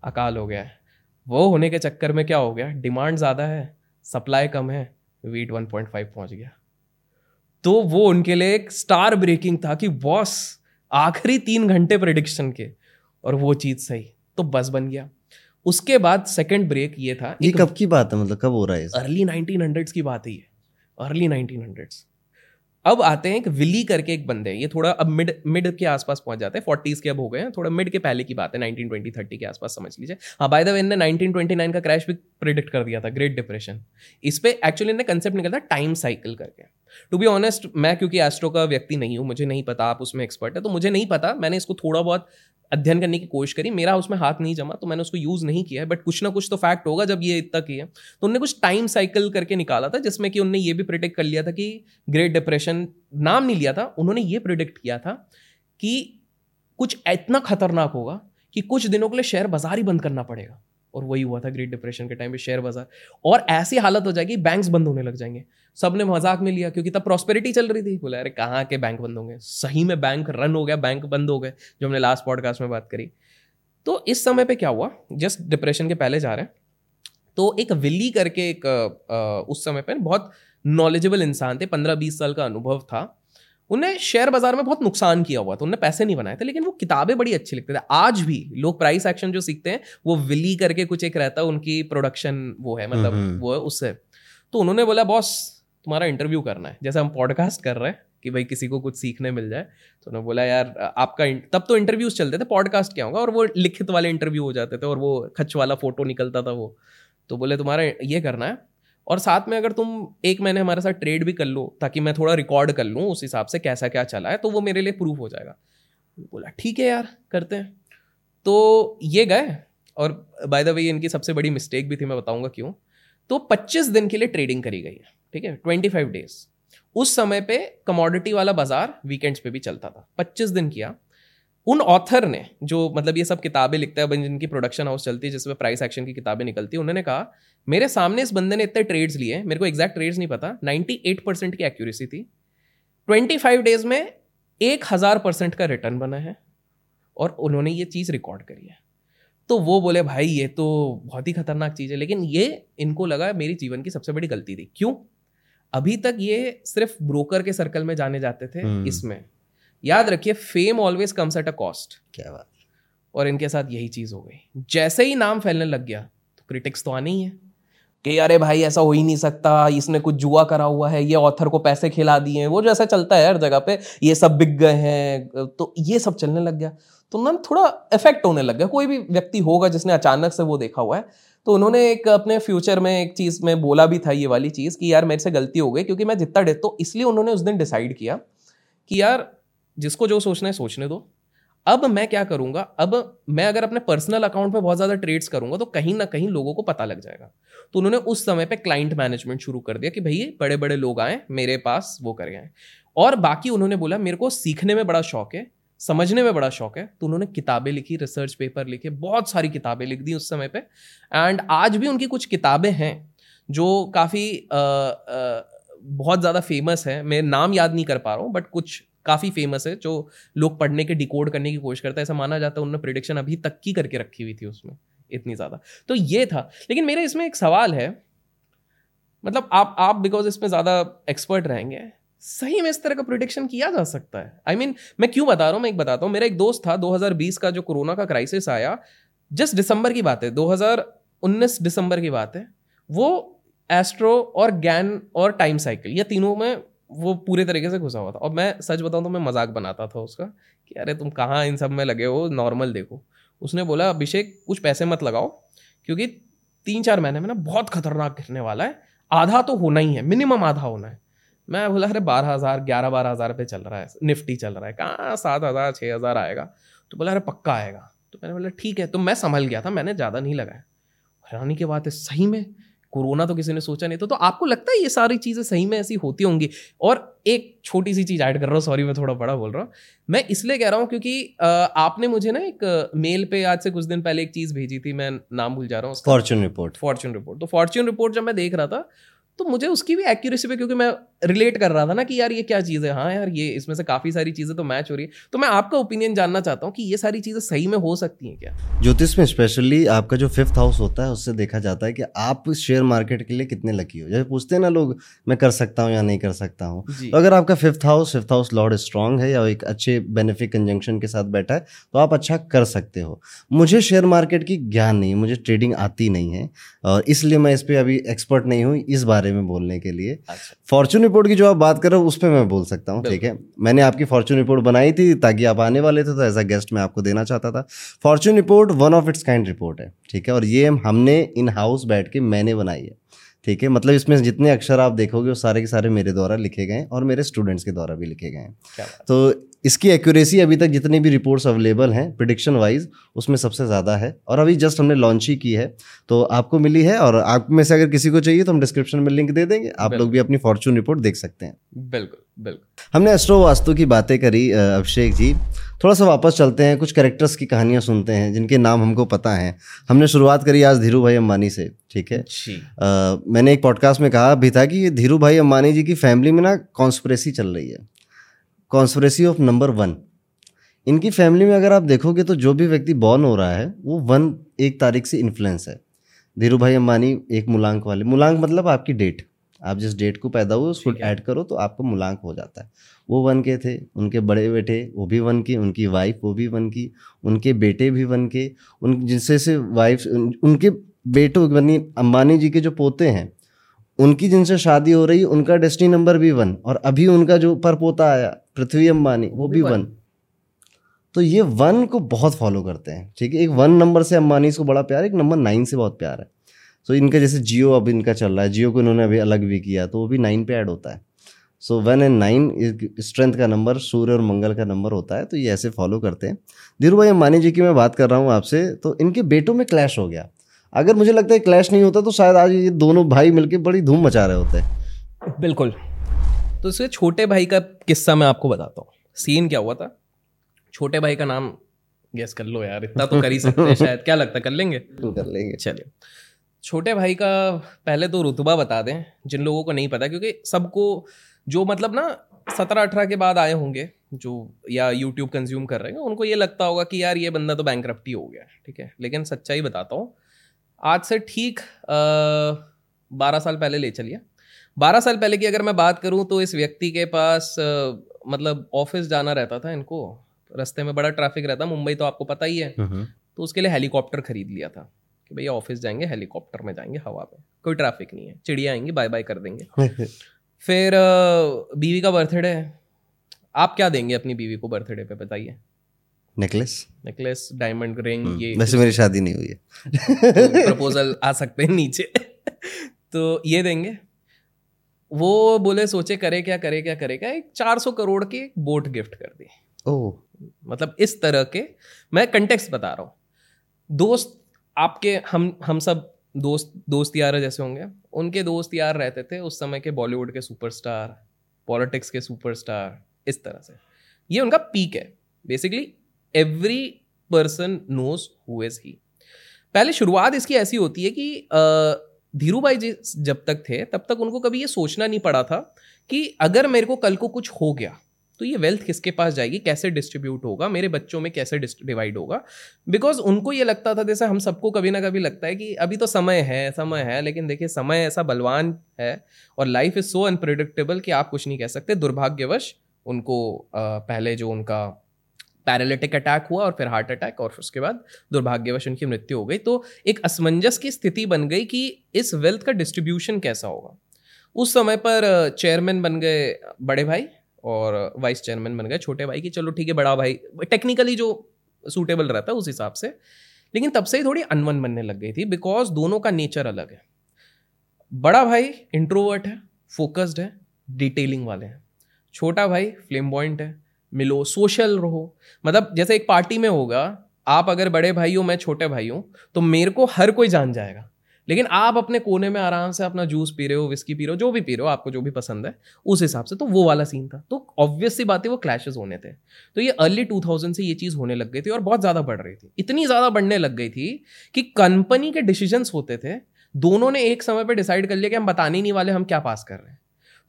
अकाल हो गया है। वो होने के चक्कर में क्या हो गया? डिमांड ज़्यादा है सप्लाई कम है वीट 1.5 पहुँच गया। तो वो उनके लिए एक स्टार ब्रेकिंग था कि बॉस आखिरी तीन घंटे प्रडिक्शन के और वो चीज़ सही तो बस बन गया। उसके बाद सेकंड ब्रेक ये था। ये कब की बात है? मतलब कब हो रहा है अर्ली नाइनटीन की बात है ये। अर्ली नाइनटीन हंड्रेड्स अब आते हैं एक विली करके एक बंदे, ये थोड़ा अब मिड मिड के आसपास पहुँच जाते हैं, फोर्टीज के अब हो गए हैं, थोड़ा मिड के पहले की बात है, नाइनटीन ट्वेंटी थर्टी के आसपास समझ लीजिए। हाँ by the way nineteen twenty nine का क्रैश भी प्रिडिक्ट कर दिया था ग्रेट डिप्रेशन इस पर एक्चुअली इन्हें कंसेप्ट निकलता टाइम साइकिल करके। टू बी ऑनेस्ट मैं क्योंकि एस्ट्रो का व्यक्ति नहीं हूँ, मुझे नहीं पता, आप उसमें एक्सपर्ट है तो मुझे नहीं पता। मैंने इसको थोड़ा बहुत अध्ययन करने की कोशिश करी, मेरा उसमें हाथ नहीं जमा तो मैंने उसको यूज़ नहीं किया है बट कुछ ना कुछ तो फैक्ट होगा जब ये इतना किया। तो उन्होंने कुछ टाइम साइकिल करके निकाला था, जिसमें कि उन्होंने ये भी प्रिडिक्ट कर लिया था कि ग्रेट डिप्रेशन नाम नहीं लिया था, उन्होंने ये प्रिडिक्ट किया था कि कुछ इतना खतरनाक होगा कि कुछ दिनों के लिए शेयर बाज़ार ही बंद करना पड़ेगा। और वही हुआ था ग्रेट डिप्रेशन के टाइम पे शेयर बाज़ार और ऐसी हालत हो जाएगी बैंक्स बंद होने लग जाएँगे। सबने मज़ाक में लिया, क्योंकि तब प्रॉस्पेरिटी चल रही थी। बोला, अरे, कहाँ के बैंक बंद होंगे? सही में बैंक रन हो गया बैंक बंद हो गए, जो हमने लास्ट पॉडकास्ट में बात करी। तो इस समय पे क्या हुआ? जस्ट डिप्रेशन के पहले जा रहे हैं। तो एक विली करके एक उस समय पे बहुत नॉलेजेबल इंसान थे। पंद्रह बीस साल का अनुभव था। उन्हें शेयर बाज़ार में बहुत नुकसान किया हुआ था उन्हें पैसे नहीं बनाए थे लेकिन वो किताबें बड़ी अच्छी लिखते थे। आज भी लोग प्राइस एक्शन जो सीखते हैं वो विली करके कुछ एक रहता है उनकी प्रोडक्शन वो है मतलब हम्म, हम्म। वो है उससे। तो उन्होंने बोला बॉस तुम्हारा इंटरव्यू करना है। जैसे हम पॉडकास्ट कर रहे हैं कि भाई किसी को कुछ सीखने मिल जाए। तो उन्होंने बोला यार आपका तब तो इंटरव्यूज़ चलते थे पॉडकास्ट क्या होगा? और वो लिखित वाले इंटरव्यू हो जाते थे और वो खच वाला फ़ोटो निकलता था वो। तो बोले तुम्हारा ये करना है और साथ में अगर तुम एक महीने हमारे साथ ट्रेड भी कर लो, ताकि मैं थोड़ा रिकॉर्ड कर लूँ उस हिसाब से कैसा क्या चला है तो वो मेरे लिए प्रूफ हो जाएगा। बोला, ठीक है यार, करते हैं। तो ये गए, और बाय द वे इनकी सबसे बड़ी मिस्टेक भी थी, मैं बताऊँगा क्यों। तो 25 दिन के लिए ट्रेडिंग करी गई है, ठीक है? 25 डेज़ उस समय पे कमोडिटी वाला बाज़ार वीकेंड्स पे भी चलता था 25 दिन किया। उन ऑथर ने जो मतलब ये सब किताबें लिखता है जिनकी प्रोडक्शन हाउस चलती है जिसमें प्राइस एक्शन की किताबें निकलती है उन्होंने कहा मेरे सामने इस बंदे ने इतने ट्रेड्स लिए मेरे को एग्जैक्ट ट्रेड्स नहीं पता 98 परसेंट की एक्यूरेसी थी 25 डेज़ में एक हज़ार परसेंट का रिटर्न बना है और उन्होंने ये चीज़ रिकॉर्ड करी है। तो वो बोले भाई ये तो बहुत ही खतरनाक चीज़ है। लेकिन ये इनको लगा मेरी जीवन की सबसे बड़ी गलती थी। क्यों? अभी तक ये सिर्फ़ ब्रोकर के सर्कल में जाने जाते थे हम्म। इसमें। याद रखिए fame always comes at a cost क्या बात। और इनके साथ यही चीज़ हो गई। जैसे ही नाम फैलने लग गया तो क्रिटिक्स तो आने ही है। कि अरे भाई ऐसा हो ही नहीं सकता इसने कुछ जुआ करा हुआ है ये ऑथर को पैसे खिला दिए हैं वो जैसा चलता है हर जगह पे ये सब बिक गए हैं तो ये सब चलने लग गया। तो ना थोड़ा इफ़ेक्ट होने लग गया। कोई भी व्यक्ति होगा जिसने अचानक से वो देखा हुआ है तो उन्होंने एक अपने फ्यूचर में एक चीज़ में बोला भी था ये वाली चीज़ कि यार मेरे से गलती हो गई क्योंकि मैं जितना डे तो इसलिए उन्होंने उस दिन डिसाइड किया कि यार जिसको जो सोचना है सोचने दो। अब मैं क्या करूँगा? अब मैं अगर अपने पर्सनल अकाउंट में बहुत ज़्यादा ट्रेड्स करूँगा तो कहीं ना कहीं लोगों को पता लग जाएगा। तो उन्होंने उस समय पे क्लाइंट मैनेजमेंट शुरू कर दिया कि भैया बड़े बड़े लोग आए, मेरे पास वो कर गए। और बाकी उन्होंने बोला, मेरे को सीखने में बड़ा शौक है, समझने में बड़ा शौक है। तो उन्होंने किताबें लिखी रिसर्च पेपर लिखे, बहुत सारी किताबें लिख दी उस समय पे। एंड आज भी उनकी कुछ किताबें हैं, जो काफ़ी बहुत ज़्यादा फ़ेमस है। मैं नाम याद नहीं कर पा रहा हूँ बट कुछ काफ़ी फ़ेमस है जो लोग पढ़ने के डिकोड करने की कोशिश करते हैं ऐसा माना जाता है उन्होंने प्रिडिक्शन अभी तक की करके रखी हुई थी उसमें इतनी ज़्यादा। तो ये था। लेकिन मेरे इसमें एक सवाल है मतलब आप आप बिकॉज़ इसमें ज़्यादा एक्सपर्ट रहेंगे सही में इस तरह का प्रोडिक्शन किया जा सकता है? आई I मीन mean, मैं क्यों बता रहा हूँ? मैं एक बताता हूँ। मेरा एक दोस्त था 2020 का जो कोरोना का क्राइसिस आया जस्ट दिसंबर की बात है 2019 दिसंबर की बात है वो एस्ट्रो और गैन और टाइम साइकिल ये तीनों में वो पूरे तरीके से घुसा हुआ था। और मैं सच बताऊँ तो मैं मज़ाक बनाता था उसका कि अरे तुम कहाँ इन सब में लगे हो? नॉर्मल देखो। उसने बोला, अभिषेक, कुछ पैसे मत लगाओ, क्योंकि तीन चार महीने में ना बहुत खतरनाक गिरने वाला है। आधा तो होना ही है, मिनिमम आधा होना है। मैं बोला, अरे बारह हज़ार, ग्यारह बारह हज़ार पे चल रहा है, निफ्टी चल रहा है। कहाँ सात हज़ार छः हज़ार आएगा? तो बोला, अरे पक्का आएगा। तो मैंने बोला, ठीक है। तो मैं संभल गया था, मैंने ज़्यादा नहीं लगाया। हैरानी की बात है, सही में कोरोना तो किसी ने सोचा नहीं था तो आपको लगता है ये सारी चीज़ें सही में ऐसी होती होंगी? और एक छोटी सी चीज़ ऐड कर रहा हूँ सॉरी मैं थोड़ा बड़ा बोल रहा हूँ। मैं इसलिए कह रहा हूँ क्योंकि आपने मुझे ना एक मेल पे आज से कुछ दिन पहले एक चीज़ भेजी थी मैं नाम भूल जा रहा हूँ फॉर्चून रिपोर्ट फॉर्चून रिपोर्ट तो फॉर्चून रिपोर्ट जब मैं देख रहा था तो मुझे उसकी भी एक्यूरेसी पे क्योंकि मैं रिलेट कर रहा था ना कि यार ये क्या चीज़ है? हाँ यार ये इसमें से काफ़ी सारी चीज़ें तो मैच हो रही है। तो मैं आपका ओपिनियन जानना चाहता हूँ कि ये सारी चीज़ें सही में हो सकती हैं क्या? ज्योतिष में स्पेशली आपका जो फिफ्थ हाउस होता है उससे देखा जाता है कि आप शेयर मार्केट के लिए कितने लकी हो। जैसे पूछते हैं ना लोग मैं कर सकता हूँ या नहीं कर सकता हूँ। तो अगर आपका fifth house fifth house lord strong है या एक अच्छे बेनिफिक कंजंक्शन के साथ बैठा है तो आप अच्छा कर सकते हो। मुझे शेयर मार्केट की ज्ञान नहीं मुझे ट्रेडिंग आती नहीं है। और इसलिए मैं इस पर अभी एक्सपर्ट नहीं हूँ इस बारे में बोलने के लिए। फॉर्चून अच्छा। रिपोर्ट की जो आप बात कर रहे हो उस पर मैं बोल सकता हूँ ठीक है? मैंने आपकी फॉर्चून रिपोर्ट बनाई थी ताकि आप आने वाले थे तो एज अ गेस्ट मैं आपको देना चाहता था। Fortune report one of its kind report है ठीक है? और ये हमने इन हाउस बैठ के मैंने बनाई है ठीक है? मतलब इसमें जितने अक्षर आप देखोगे वो सारे के सारे मेरे द्वारा लिखे गए और मेरे स्टूडेंट्स के द्वारा भी लिखे गए हैं। तो इसकी एक्यूरेसी अभी तक जितनी भी रिपोर्ट्स अवेलेबल हैं प्रिडिक्शन वाइज उसमें सबसे ज़्यादा है। और अभी जस्ट हमने लॉन्च ही की है तो आपको मिली है और आप में से अगर किसी को चाहिए तो हम डिस्क्रिप्शन में लिंक दे देंगे। आप लोग भी अपनी फॉर्चून रिपोर्ट देख सकते हैं। बिल्कुल बिल्कुल। हमने एस्ट्रो वास्तु की बातें करी अभिषेक जी। थोड़ा सा वापस चलते हैं कुछ कैरेक्टर्स की कहानियाँ सुनते हैं जिनके नाम हमको पता हैं। हमने शुरुआत करी आज धीरू भाई अम्बानी से ठीक है? आ, मैंने एक पॉडकास्ट में कहा भी था कि धीरू भाई अम्बानी जी की फैमिली में ना कॉन्स्परेसी चल रही है। कॉन्स्परेसी ऑफ़ नंबर वन इनकी फैमिली में अगर आप देखोगे तो जो भी व्यक्ति बॉर्न हो रहा है वो वन एक तारीख से इन्फ्लुएंस है। धीरू भाई अम्बानी एक मूलांक वाले। मूलांक मतलब आपकी डेट आप जिस डेट को पैदा हुए उसको ऐड करो तो आपको मूलांक हो जाता है। वो वन के थे उनके बड़े बेटे वो भी वन के उनकी वाइफ वो भी वन की उनके बेटे भी वन के उन जिनसे से वाइफ उनके बेटों बनी अंबानी जी के जो पोते हैं उनकी जिनसे शादी हो रही उनका डेस्टिनी नंबर भी वन और अभी उनका जो पर पोता आया पृथ्वी अंबानी वो भी वन तो ये वन को बहुत फॉलो करते हैं ठीक है? एक वन नंबर से अंबानी को बड़ा प्यार है एक नंबर नाइन से बहुत प्यार है. सो so, इनका जैसे जियो अब इनका चल रहा है जियो को इन्होंने अभी अलग भी किया तो वो भी नाइन पे ऐड होता है. So one and nine strength का नंबर सूर्य और मंगल का नंबर होता है तो ये ऐसे फॉलो करते हैं. धीरू भाई अंबानी जी की मैं बात कर रहा हूँ आपसे तो इनके बेटों में क्लैश हो गया. अगर मुझे लगता है क्लैश नहीं होता तो शायद आज ये दोनों भाई मिलके बड़ी धूम मचा रहे होते। बिल्कुल। तो इसके छोटे भाई का किस्सा मैं आपको बताता हूँ। सीन क्या हुआ था? छोटे भाई का नाम गेस कर लो यार इतना तो कर ही सकते हैं [laughs] शायद। क्या लगता है कर लेंगे? कर लेंगे। चलिए। छोटे भाई का पहले तो रुतबा बता दें जिन लोगों को नहीं पता क्योंकि सबको जो मतलब ना सत्रह अठारह के बाद आए होंगे जो या यूट्यूब कंज्यूम कर रहे हैं उनको ये लगता होगा कि यार ये बंदा तो बैंक हो गया ठीक है? लेकिन सच्चाई बताता हूँ आज से ठीक बारह साल पहले ले चलिए। बारह साल पहले की अगर मैं बात करूँ तो इस व्यक्ति के पास आ, मतलब ऑफ़िस जाना रहता था इनको। रास्ते में बड़ा ट्रैफ़िक रहता मुंबई तो आपको पता ही है। तो उसके लिए हेलीकॉप्टर खरीद लिया था कि भैया ऑफ़िस जाएँगे हेलीकॉप्टर में जाएँगे हवा में। कोई ट्रैफ़िक नहीं है चिड़िया आएँगी बाय बाय कर देंगे। [laughs] फिर बीवी का बर्थडे है। आप क्या देंगे अपनी बीवी को बर्थडे पे बताइए? नेकलेस नेकलेस डायमंड रिंग ये वैसे मेरी शादी नहीं हुई है। प्रपोजल आ सकते हैं नीचे। तो ये देंगे। वो बोले सोचे करे क्या करे क्या करे क्या एक चार सौ करोड़ की एक बोट गिफ्ट कर दी। ओह। मतलब इस तरह के मैं कंटेक्स बता रहा हूँ। दोस्त आपके हम हम सब दोस्त दोस्त यार जैसे होंगे। उनके दोस्त यार रहते थे उस समय के बॉलीवुड के सुपरस्टार पॉलिटिक्स के सुपरस्टार इस तरह से। ये उनका पीक है। Basically every person knows who is he पहले शुरुआत इसकी ऐसी होती है कि धीरू भाई जी जब तक थे, तब तक उनको कभी ये सोचना नहीं पड़ा था कि अगर मेरे को कल को कुछ हो गया तो ये वेल्थ किसके पास जाएगी, कैसे डिस्ट्रीब्यूट होगा, मेरे बच्चों में कैसे डिवाइड होगा? बिकॉज़ उनको ये लगता था, जैसे हम सबको कभी ना कभी लगता है कि अभी तो समय है समय है, लेकिन देखिए समय ऐसा बलवान है और लाइफ इज़ सो अनप्रिडिक्टेबल कि आप कुछ नहीं कह सकते। दुर्भाग्यवश उनको पहले जो उनका पैरालिटिक अटैक हुआ और फिर हार्ट अटैक और उसके बाद दुर्भाग्यवश उनकी मृत्यु हो गई। तो एक असमंजस की स्थिति बन गई कि इस वेल्थ का डिस्ट्रीब्यूशन कैसा होगा। उस समय पर चेयरमैन बन गए बड़े भाई और वाइस चेयरमैन बन गए छोटे भाई की चलो ठीक है, बड़ा भाई। टेक्निकली जो सूटेबल रहता है उस हिसाब से। लेकिन तब से ही थोड़ी अनवन बनने लग गई थी बिकॉज़ दोनों का नेचर अलग है। बड़ा भाई इंट्रोवर्ट है फोकस्ड है डिटेलिंग वाले हैं। छोटा भाई फ्लेम पॉइंट है मिलो, सोशल रहो। मतलब जैसे एक पार्टी में होगा, आप अगर बड़े भाई हो, मैं छोटे भाई हूँ तो मेरे को हर कोई जान जाएगा। लेकिन आप अपने कोने में आराम से अपना जूस पी रहे हो विस्की पी रहे हो, जो भी पी रहे हो, आपको जो भी पसंद है, उस हिसाब से। तो वो वाला सीन था। तो ऑब्वियस सी बात है, वो क्लैशेस होने थे। तो ये अर्ली टू से ये चीज़ होने लग गई थी और बहुत ज़्यादा बढ़ रही थी। इतनी ज़्यादा बढ़ने लग गई थी कि कंपनी के डिसीजंस होते थे, दोनों ने एक समय पर डिसाइड कर लिया कि हम बताने नहीं वाले, हम क्या पास कर रहे हैं।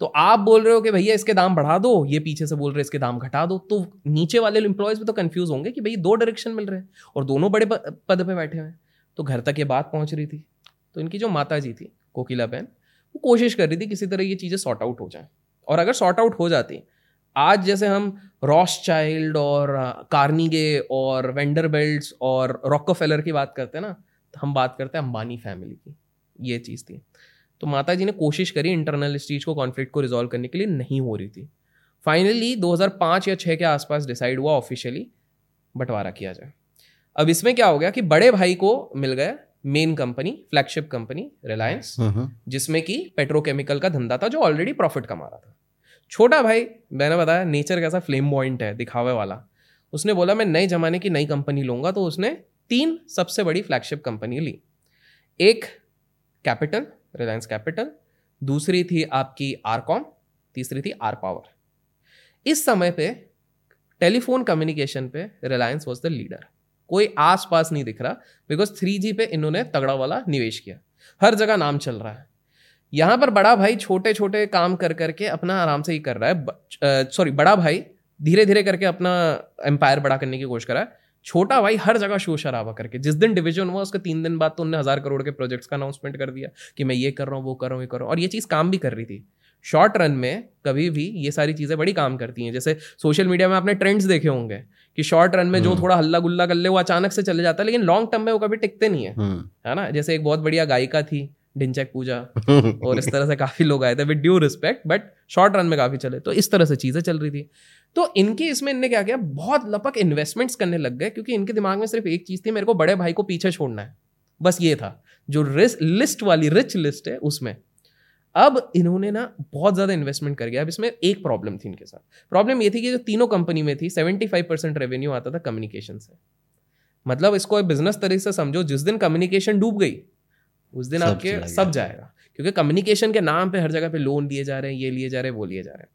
तो आप बोल रहे हो कि भैया इसके दाम बढ़ा दो, ये पीछे से बोल रहे इसके दाम घटा दो तो नीचे वाले एम्प्लॉयज़ भी तो कंफ्यूज होंगे कि भाई दो डायरेक्शन मिल रहे हैं और दोनों बड़े पद पर बैठे हुए हैं। तो घर तक ये बात पहुँच रही थी। तो इनकी जो माता जी थी, कोकिला बहन, वो कोशिश कर रही थी किसी तरह ये चीज़ें सॉर्ट आउट हो जाए। और अगर सॉर्ट आउट हो जाती, आज जैसे हम रॉस चाइल्ड और कार्निगे और वेंडर बेल्ट और रॉकोफेलर की बात करते हैं ना तो हम बात करते हैं अंबानी फैमिली की, ये चीज़ थी। तो माता जी ने कोशिश करी इंटरनल इस चीज़ को कॉन्फ्लिक्ट को रिजॉल्व करने के लिए नहीं हो रही थी। फाइनली 2005 या 6 के आसपास डिसाइड हुआ ऑफिशियली बंटवारा किया जाए। अब इसमें क्या हो गया कि बड़े भाई को मिल गया main company flagship company Reliance जिसमें कि पेट्रोकेमिकल का धंधा था जो ऑलरेडी प्रॉफिट कमा रहा था। छोटा भाई मैंने बताया नेचर कैसा फ्लेम पॉइंट है दिखावे वाला। उसने बोला मैं नए जमाने की नई कंपनी लूँगा। तो उसने तीन सबसे बड़ी फ्लैगशिप कंपनी ली। एक कैपिटल रिलायंस कैपिटल दूसरी थी आपकी आरकॉम तीसरी थी आर पावर इस समय पे टेलीफोन कम्युनिकेशन पे रिलायंस वॉज़ द लीडर कोई आस पास नहीं दिख रहा बिकॉज़ थ्री जी पे इन्होंने तगड़ा वाला निवेश किया। हर जगह नाम चल रहा है। यहाँ पर बड़ा भाई छोटे छोटे काम कर करके अपना आराम से ही कर रहा है। सॉरी बड़ा भाई धीरे धीरे करके अपना एम्पायर बड़ा करने की कोशिश कर रहा है। छोटा भाई हर जगह शो शराबा करके। जिस दिन डिवीज़न हुआ उसके तीन दिन बाद तो उन्होंने हज़ार करोड़ के प्रोजेक्ट्स का अनाउंसमेंट कर दिया कि मैं ये कर रहा हूँ वो कर रहा हूँ ये कर रहा हूँ। और ये चीज़ काम भी कर रही थी। शॉर्ट रन में कभी भी ये सारी चीज़ें बड़ी काम करती हैं। जैसे सोशल मीडिया में आपने ट्रेंड्स देखे होंगे कि शॉर्ट रन में जो हम्म। थोड़ा हल्ला गुल्ला कर ले वो अचानक से चले जाता है लेकिन लॉन्ग टर्म में वो कभी टिकते नहीं है। हम्म। है ना? जैसे एक बहुत बढ़िया गायिका थी ढिंचक पूजा [laughs] और इस तरह से काफ़ी लोग आए थे with due respect but short run में काफ़ी चले। तो इस तरह से चीज़ें चल रही थी। तो इनके इसमें इनने क्या किया? बहुत लपक इन्वेस्टमेंट्स करने लग गए क्योंकि इनके दिमाग में सिर्फ़ एक चीज़ थी मेरे को बड़े भाई को पीछे छोड़ना है। बस ये था जो लिस्ट वाली रिच लिस्ट है उसमें। अब इन्होंने ना बहुत ज़्यादा इन्वेस्टमेंट कर गया। अब इसमें एक प्रॉब्लम थी इनके साथ। प्रॉब्लम ये थी कि जो तीनों कंपनी में थी सेवेंटी फाइव परसेंट रेवेन्यू आता था कम्युनिकेशन से। मतलब इसको बिज़नेस तरीके से समझो जिस दिन कम्युनिकेशन डूब गई उस दिन आपके सब जाएगा। क्योंकि कम्युनिकेशन के नाम पे हर जगह पे लोन दिए जा रहे हैं ये लिए जा रहे हैं वो लिए जा रहे हैं।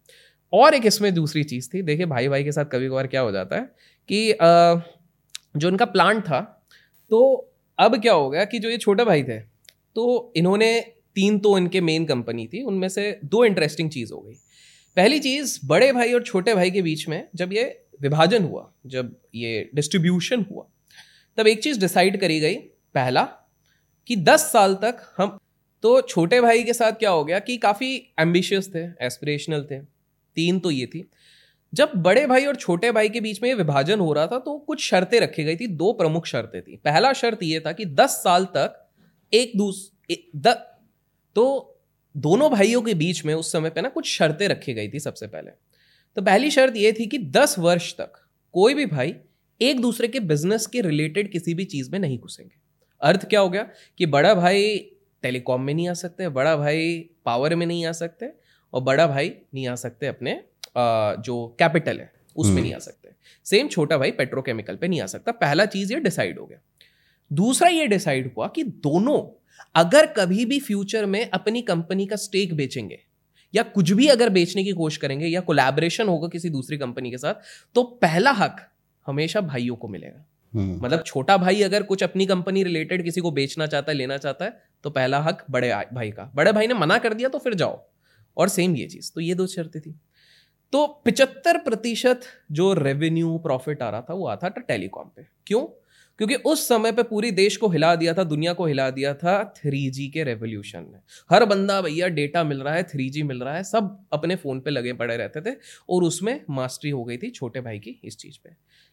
और एक इसमें दूसरी चीज़ थी देखिए भाई भाई के साथ कभी कभार क्या हो जाता है कि अ, जो इनका प्लांट था तो अब क्या हो गया कि जो ये छोटे भाई थे तो इन्होंने तीन तो इनके मेन कंपनी थी उनमें से दो इंटरेस्टिंग चीज़ हो गई। पहली चीज़ बड़े भाई और छोटे भाई के बीच में जब ये विभाजन हुआ जब ये डिस्ट्रीब्यूशन हुआ तब एक चीज़ डिसाइड करी गई पहला कि दस साल तक हम तो छोटे भाई के साथ क्या हो गया कि काफ़ी एम्बिशियस थे एस्पिरेशनल थे। तीन तो ये थी। जब बड़े भाई और छोटे भाई के बीच में ये विभाजन हो रहा था तो कुछ शर्तें रखी गई थी, दो प्रमुख शर्तें थी। पहला शर्त ये था कि दस साल तक एक दूस तो दोनों भाइयों के बीच में उस समय पे ना कुछ शर्तें रखी गई थी सबसे पहले। तो पहली शर्त ये थी कि दस वर्ष तक कोई भी भाई एक दूसरे के बिज़नेस के रिलेटेड किसी भी चीज़ में नहीं घुसेंगे। अर्थ क्या हो गया कि बड़ा भाई टेलीकॉम में नहीं आ सकते, बड़ा भाई पावर में नहीं आ सकते और बड़ा भाई नहीं आ सकते अपने जो कैपिटल है उसमें हम्म। नहीं आ सकते। सेम छोटा भाई पेट्रोकेमिकल पे नहीं आ सकता। पहला चीज़ ये डिसाइड हो गया। दूसरा ये डिसाइड हुआ कि दोनों अगर कभी भी फ्यूचर में अपनी कंपनी का स्टेक बेचेंगे या कुछ भी अगर बेचने की कोशिश करेंगे या कोलैबोरेशन होगा किसी दूसरी कंपनी के साथ तो पहला हक हमेशा भाइयों को मिलेगा। हम्म, मतलब छोटा भाई अगर कुछ अपनी कंपनी रिलेटेड किसी को बेचना चाहता है लेना चाहता है तो पहला हक बड़े भाई का। बड़े भाई ने मना कर दिया तो फिर जाओ। और सेम ये चीज़। तो ये दो शर्तें थी। तो पिचहत्तर प्रतिशत जो रेवेन्यू प्रॉफिट आ रहा था, वो आता था टेलीकॉम पे। क्यों? क्योंकि उस समय पे पूरी देश को हिला दिया था, दुनिया को हिला दिया था थ्री जी के रेवोल्यूशन ने। हर बंदा भैया डेटा मिल रहा है थ्री जी मिल रहा है, सब अपने फ़ोन पे लगे पड़े रहते थे और उसमें मास्टरी हो गई थी छोटे भाई की इस चीज़ पे।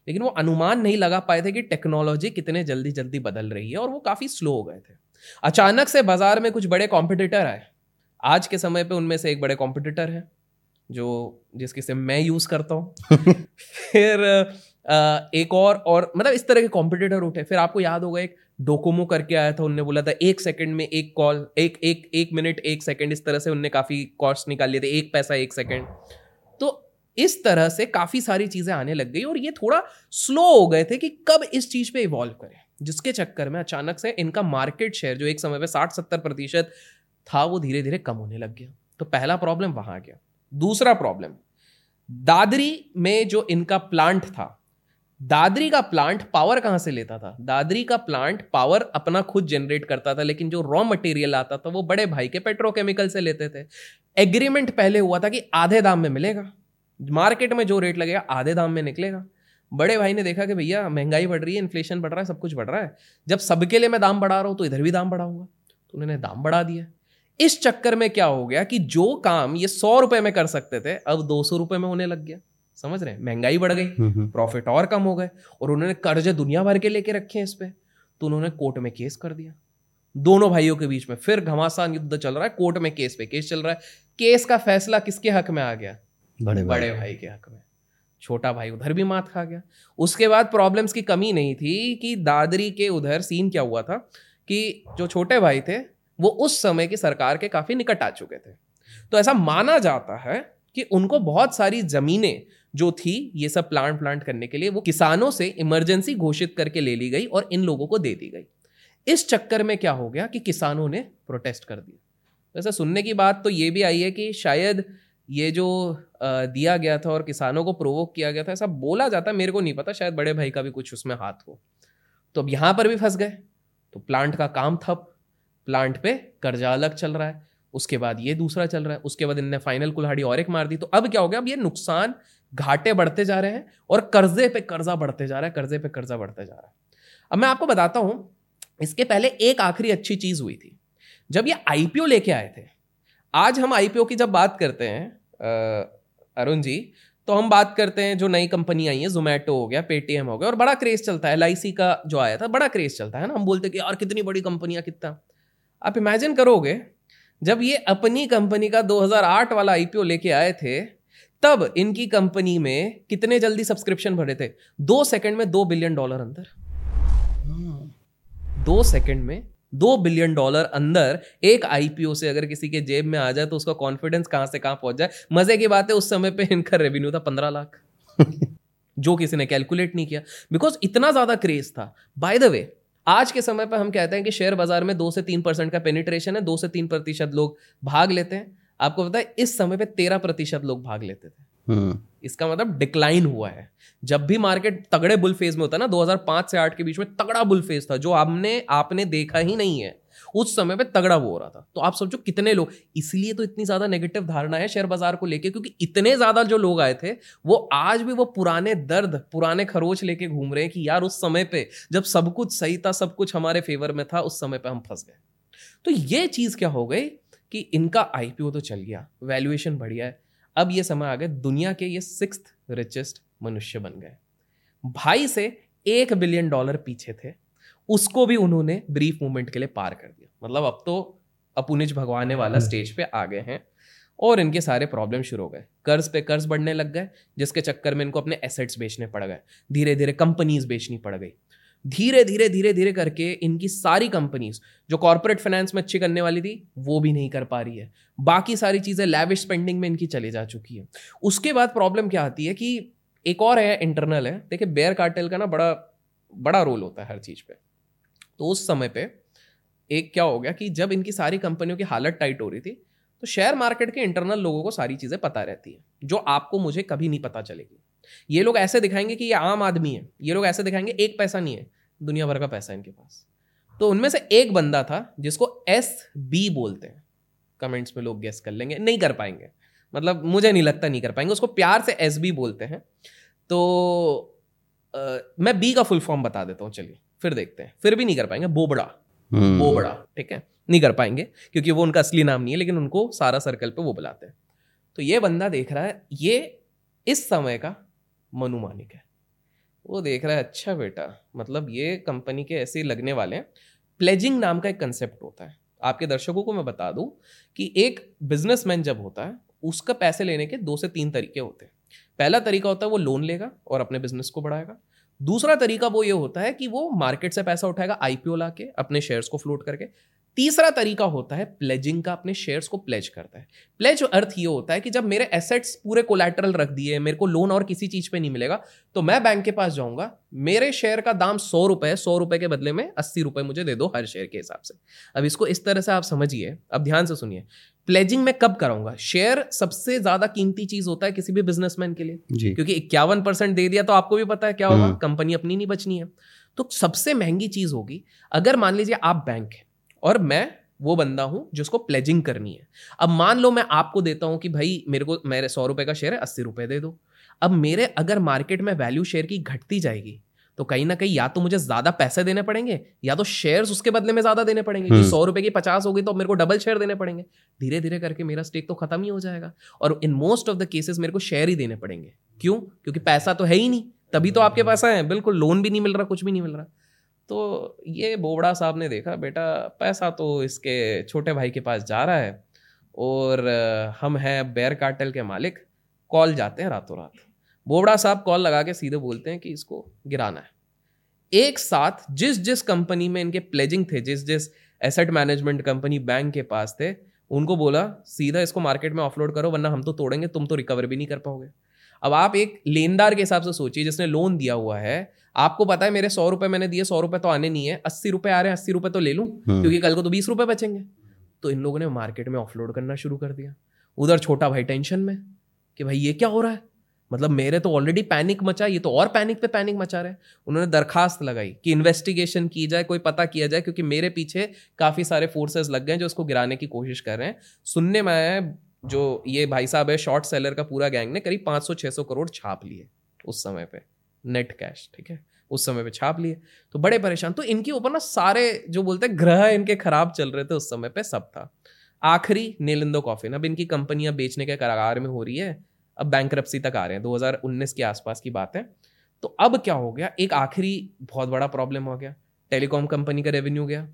लेकिन वो अनुमान नहीं लगा पाए थे कि टेक्नोलॉजी कितने जल्दी जल्दी बदल रही है और वो काफ़ी स्लो हो गए थे। अचानक से बाज़ार में कुछ बड़े कॉम्पिटिटर आए। आज के समय पे उनमें से एक बड़े कॉम्पिटिटर है जो जिसकी सिम मैं यूज़ करता हूँ। [laughs] फिर एक और और मतलब इस तरह के कॉम्पिटिटर उठे। फिर आपको याद होगा एक डोकोमो करके आया था उनने बोला था एक सेकंड में एक कॉल एक एक एक मिनट एक सेकंड इस तरह से उनने काफ़ी कॉस्ट निकाल लिए थे एक पैसा एक सेकंड तो इस तरह से काफ़ी सारी चीज़ें आने लग गई और ये थोड़ा स्लो हो गए थे कि कब इस चीज़ पे इवॉल्व करें। जिसके चक्कर में अचानक से इनका मार्केट शेयर जो एक समय पे साठ सत्तर प्रतिशत था, वो धीरे धीरे कम होने लग गया। तो पहला प्रॉब्लम वहाँ गया। दूसरा प्रॉब्लम दादरी में जो इनका प्लांट था, दादरी का प्लांट पावर कहाँ से लेता था? दादरी का प्लांट पावर अपना खुद जनरेट करता था, लेकिन जो रॉ मटेरियल आता था, वो बड़े भाई के पेट्रोकेमिकल से लेते थे। एग्रीमेंट पहले हुआ था कि आधे दाम में मिलेगा। मार्केट में जो रेट लगेगा, आधे दाम में निकलेगा। बड़े भाई ने देखा कि भैया, महँगाई बढ़ रही है इन्फ्लेशन बढ़ रहा है, सब कुछ बढ़ रहा है। जब सबके लिए मैं दाम बढ़ा रहा हूँ तो इधर भी दाम बढ़ाऊँगा। तो उन्होंने दाम बढ़ा दिया। इस चक्कर में क्या हो गया कि जो काम ये सौ रुपए में कर सकते थे अब दो सौ रुपए में होने लग गया। समझ रहे हैं? महँगाई बढ़ गई हम्म, हम्म, प्रॉफिट और कम हो गए और उन्होंने कर्ज दुनिया भर के लेके रखे हैं इस पर तो उन्होंने कोर्ट में केस कर दिया। दोनों भाइयों के बीच में फिर घमासान युद्ध चल रहा है कोर्ट में केस पे केस चल रहा है। केस का फैसला किसके हक में आ गया? बड़े बड़े भाई के हक में। छोटा भाई उधर भी मात खा गया। उसके बाद प्रॉब्लम्स की कमी नहीं थी कि दादरी के उधर सीन क्या हुआ था कि जो छोटे भाई थे वो उस समय की सरकार के काफ़ी निकट आ चुके थे। तो ऐसा माना जाता है कि उनको बहुत सारी जमीनें जो थी, ये सब प्लांट प्लांट करने के लिए वो किसानों से इमरजेंसी घोषित करके ले ली गई और इन लोगों को दे दी गई। इस चक्कर में क्या हो गया कि किसानों ने प्रोटेस्ट कर दिया। वैसे सुनने की बात तो ये भी आई है कि शायद ये जो दिया गया था और किसानों को प्रोवोक किया गया था, ऐसा बोला जाता, मेरे को नहीं पता, शायद बड़े भाई का भी कुछ उसमें हाथ हो। तो अब यहाँ पर भी फंस गए। तो प्लांट का काम ठप। प्लांट पे कर्जा अलग चल रहा है, उसके बाद ये दूसरा चल रहा है, उसके बाद इनने फाइनल कुल्हाड़ी और एक मार दी। तो अब क्या हो गया? अब ये नुकसान घाटे बढ़ते जा रहे हैं और कर्जे पे कर्जा बढ़ते जा रहा है, कर्जे पे कर्जा बढ़ते जा रहा है। अब मैं आपको बताता हूँ, इसके पहले एक आखिरी अच्छी चीज़ हुई थी। जब ये आईपीओ लेके आए थे, आज हम आईपीओ की जब बात करते हैं अरुण जी तो हम बात करते हैं जो नई कंपनी आई है जोमेटो हो गया पेटीएम हो गया, और बड़ा क्रेज चलता है LIC का जो आया था, बड़ा क्रेज चलता है ना। हम बोलते कि यार कितनी बड़ी कंपनियाँ, कितना? आप इमेजिन करोगे जब ये अपनी कंपनी का 2008 वाला आईपीओ लेके आए थे तब इनकी कंपनी में कितने जल्दी सब्सक्रिप्शन भरे थे? दो सेकंड में दो बिलियन डॉलर अंदर। दो सेकंड में दो बिलियन डॉलर अंदर एक आईपीओ से अगर किसी के जेब में आ जाए तो उसका कॉन्फिडेंस कहाँ से कहाँ पहुँच जाए? मज़े की बात है उस समय पे इनका रेवेन्यू था पंद्रह लाख। [laughs] जो किसी ने कैलकुलेट नहीं किया। बिकॉज़ इतना ज़्यादा क्रेज था। बाय द वे आज के समय पर हम कहते हैं कि शेयर बाज़ार में दो से तीन परसेंट का पेनिट्रेशन है दो से तीन प्रतिशत लोग भाग लेते हैं। आपको पता है इस समय पे तेरह प्रतिशत लोग भाग लेते थे। हम्म। इसका मतलब डिक्लाइन हुआ है। जब भी मार्केट तगड़े बुल फ़ेज़ में होता है ना 2005 से 8 के बीच में तगड़ा बुल फ़ेज़ था जो आपने आपने देखा ही नहीं है। उस समय पे तगड़ा वो हो रहा था। तो आप समझो कितने लोग, इसलिए तो इतनी ज़्यादा नेगेटिव धारणा है शेयर बाज़ार को लेके, क्योंकि इतने ज़्यादा जो लोग आए थे, वो आज भी वो पुराने दर्द, पुराने खरोच लेके घूम रहे हैं कि यार उस समय पे जब सब कुछ सही था, सब कुछ हमारे फेवर में था, उस समय पे हम फंस गए। तो ये चीज़ क्या हो गई कि इनका आईपीओ तो चल गया वैल्यूएशन बढ़िया है। अब ये समय आ गया, दुनिया के ये सिक्स रिचेस्ट मनुष्य बन गए। भाई से एक बिलियन डॉलर पीछे थे, उसको भी उन्होंने ब्रीफ मूवमेंट के लिए पार कर दिया। मतलब अब तो अपुनिज भगवाने वाला स्टेज हम्म। पे आ गए हैं और इनके सारे प्रॉब्लम शुरू हो गए। कर्ज पे कर्ज बढ़ने लग गए जिसके चक्कर में इनको अपने एसेट्स बेचने पड़ गए। धीरे धीरे कंपनीज़ बेचनी पड़ गई। धीरे धीरे धीरे धीरे करके इनकी सारी कंपनीज़ जो कॉर्पोरेट फाइनेंस में अच्छी करने वाली थी वो भी नहीं कर पा रही है। बाकी सारी चीज़ें लैविश स्पेंडिंग में इनकी चली जा चुकी है। उसके बाद प्रॉब्लम क्या आती है कि एक और है इंटरनल है। देखिए बेयर कार्टेल का ना बड़ा बड़ा रोल होता है हर चीज़ पे। तो उस समय पे एक क्या हो गया कि जब इनकी सारी कंपनियों की हालत टाइट हो रही थी तो शेयर मार्केट के इंटरनल लोगों को सारी चीज़ें पता रहती है जो आपको मुझे कभी नहीं पता चलेगी। ये लोग ऐसे दिखाएँगे कि ये आम आदमी है ये लोग ऐसे दिखाएँगे एक पैसा नहीं है दुनिया भर का पैसा इनके पास। तो उनमें से एक बंदा था जिसको एस बी बोलते हैं। कमेंट्स में लोग गेस कर लेंगे नहीं कर पाएँगे। मतलब मुझे नहीं लगता नहीं कर पाएँगे उसको प्यार से एस बी बोलते हैं। तो आ, मैं बी का फुल फॉर्म बता देता हूँ चलिए फिर देखते हैं फिर भी नहीं कर पाएँगे बोबड़ा। हम्म। बोबड़ा ठीक है? नहीं कर पाएँगे क्योंकि वो उनका असली नाम नहीं है लेकिन उनको सारा सर्कल पे वो बुलाते हैं। तो ये बंदा देख रहा है ये इस समय का मनु मानिक है। वो देख रहा है अच्छा बेटा मतलब ये कंपनी के ऐसे लगने वाले हैं। प्लेजिंग नाम का एक कंसेप्ट होता है। आपके दर्शकों को मैं बता दूँ कि एक बिजनेसमैन जब होता है उसका पैसे लेने के दो से तीन तरीके होते हैं। पहला तरीका होता है वो लोन लेगा और अपने बिज़नेस को बढ़ाएगा। दूसरा तरीका वो ये होता है कि वो मार्केट से पैसा उठाएगा आईपीओ ला के अपने शेयर्स को फ्लोट करके। तीसरा तरीका होता है प्लेजिंग का अपने शेयर्स को प्लेज करता है। प्लेज अर्थ ये होता है कि जब मेरे एसेट्स पूरे कोलेटरल रख दिए मेरे को लोन और किसी चीज़ पे नहीं मिलेगा तो मैं बैंक के पास जाऊँगा मेरे शेयर का दाम सौ रुपए सौ रुपए के बदले में अस्सी रुपए मुझे दे दो हर शेयर के हिसाब से। अब इसको इस तरह से आप समझिए अब ध्यान से सुनिए प्लेजिंग मैं कब कराऊँगा? शेयर सबसे ज़्यादा कीमती चीज़ होता है किसी भी बिजनेसमैन के लिए क्योंकि इक्यावन परसेंट दे दिया तो आपको भी पता है क्या होगा कंपनी हम्म। अपनी नहीं बचनी है। तो सबसे महँगी चीज़ होगी अगर मान लीजिए आप बैंक है और मैं वो बंदा हूँ जिसको प्लेजिंग करनी है। अब मान लो मैं आपको देता हूँ कि भाई मेरे को मेरे सौ रुपए का शेयर है अस्सी रुपए दे दो। अब मेरे अगर मार्केट में वैल्यू शेयर की घटती जाएगी तो कहीं ना कहीं या तो मुझे ज़्यादा पैसे देने पड़ेंगे या तो शेयर्स उसके बदले में ज़्यादा देने पड़ेंगे हम्म। सौ रुपए की पचास होगी तो मेरे को डबल शेयर देने पड़ेंगे। धीरे धीरे करके मेरा स्टेक तो खत्म ही हो जाएगा। और in most of the cases मेरे को शेयर ही देने पड़ेंगे। क्यों? क्योंकि पैसा तो है ही नहीं। तभी तो आपके पास है। बिल्कुल लोन भी नहीं मिल रहा कुछ भी नहीं मिल रहा। तो ये बोबड़ा साहब ने देखा, बेटा, पैसा तो इसके छोटे भाई के पास जा रहा है और हम हैं बेयर कार्टेल के मालिक, कॉल जाते हैं रातों रात। बोबड़ा साहब कॉल लगा के सीधे बोलते हैं कि इसको गिराना है। एक साथ जिस जिस कंपनी में इनके प्लेजिंग थे, जिस जिस एसेट मैनेजमेंट कंपनी बैंक के पास थे, उनको बोला, सीधा इसको मार्केट में ऑफलोड करो, वरना हम तो तोड़ेंगे, तुम तो रिकवर भी नहीं कर पाओगे। अब आप एक लेनदार के हिसाब से सोचिए जिसने लोन दिया हुआ है आपको पता है मेरे सौ रुपए मैंने दिए सौ रुपए तो आने नहीं है अस्सी रुपए आ रहे हैं अस्सी रुपए तो ले लूँ हम्म। क्योंकि कल को तो बीस रुपए बचेंगे। तो इन लोगों ने मार्केट में ऑफलोड करना शुरू कर दिया। उधर छोटा भाई टेंशन में कि भाई ये क्या हो रहा है? मतलब मेरे तो ऑलरेडी पैनिक मचा ये तो और पैनिक पे पैनिक मचा रहे उन्होंने दरखास्त लगाई कि इन्वेस्टिगेशन की जाए कोई पता किया जाए क्योंकि मेरे पीछे काफ़ी सारे फोर्सेस लग गए जो इसको गिराने की कोशिश कर रहे हैं। सुनने में है जो ये भाई साहब है शॉर्ट सेलर का पूरा गैंग ने करीब 500-600 करोड़ छाप लिए उस समय पे नेट कैश ठीक है? उस समय पे छाप लिए। तो बड़े परेशान। तो इनके ऊपर ना सारे जो बोलते हैं, ग्रह इनके खराब चल रहे थे उस समय पे, सब था। आखिरी नीलिंदो कॉफिन अब इनकी कंपनियाँ बेचने के करार में हो रही है। अब बैंक तक आ रहे हैं। 2019 के आसपास की बात है। तो अब क्या हो गया? एक आखिरी बहुत बड़ा प्रॉब्लम हो गया। टेलीकॉम कंपनी का रेवेन्यू गया।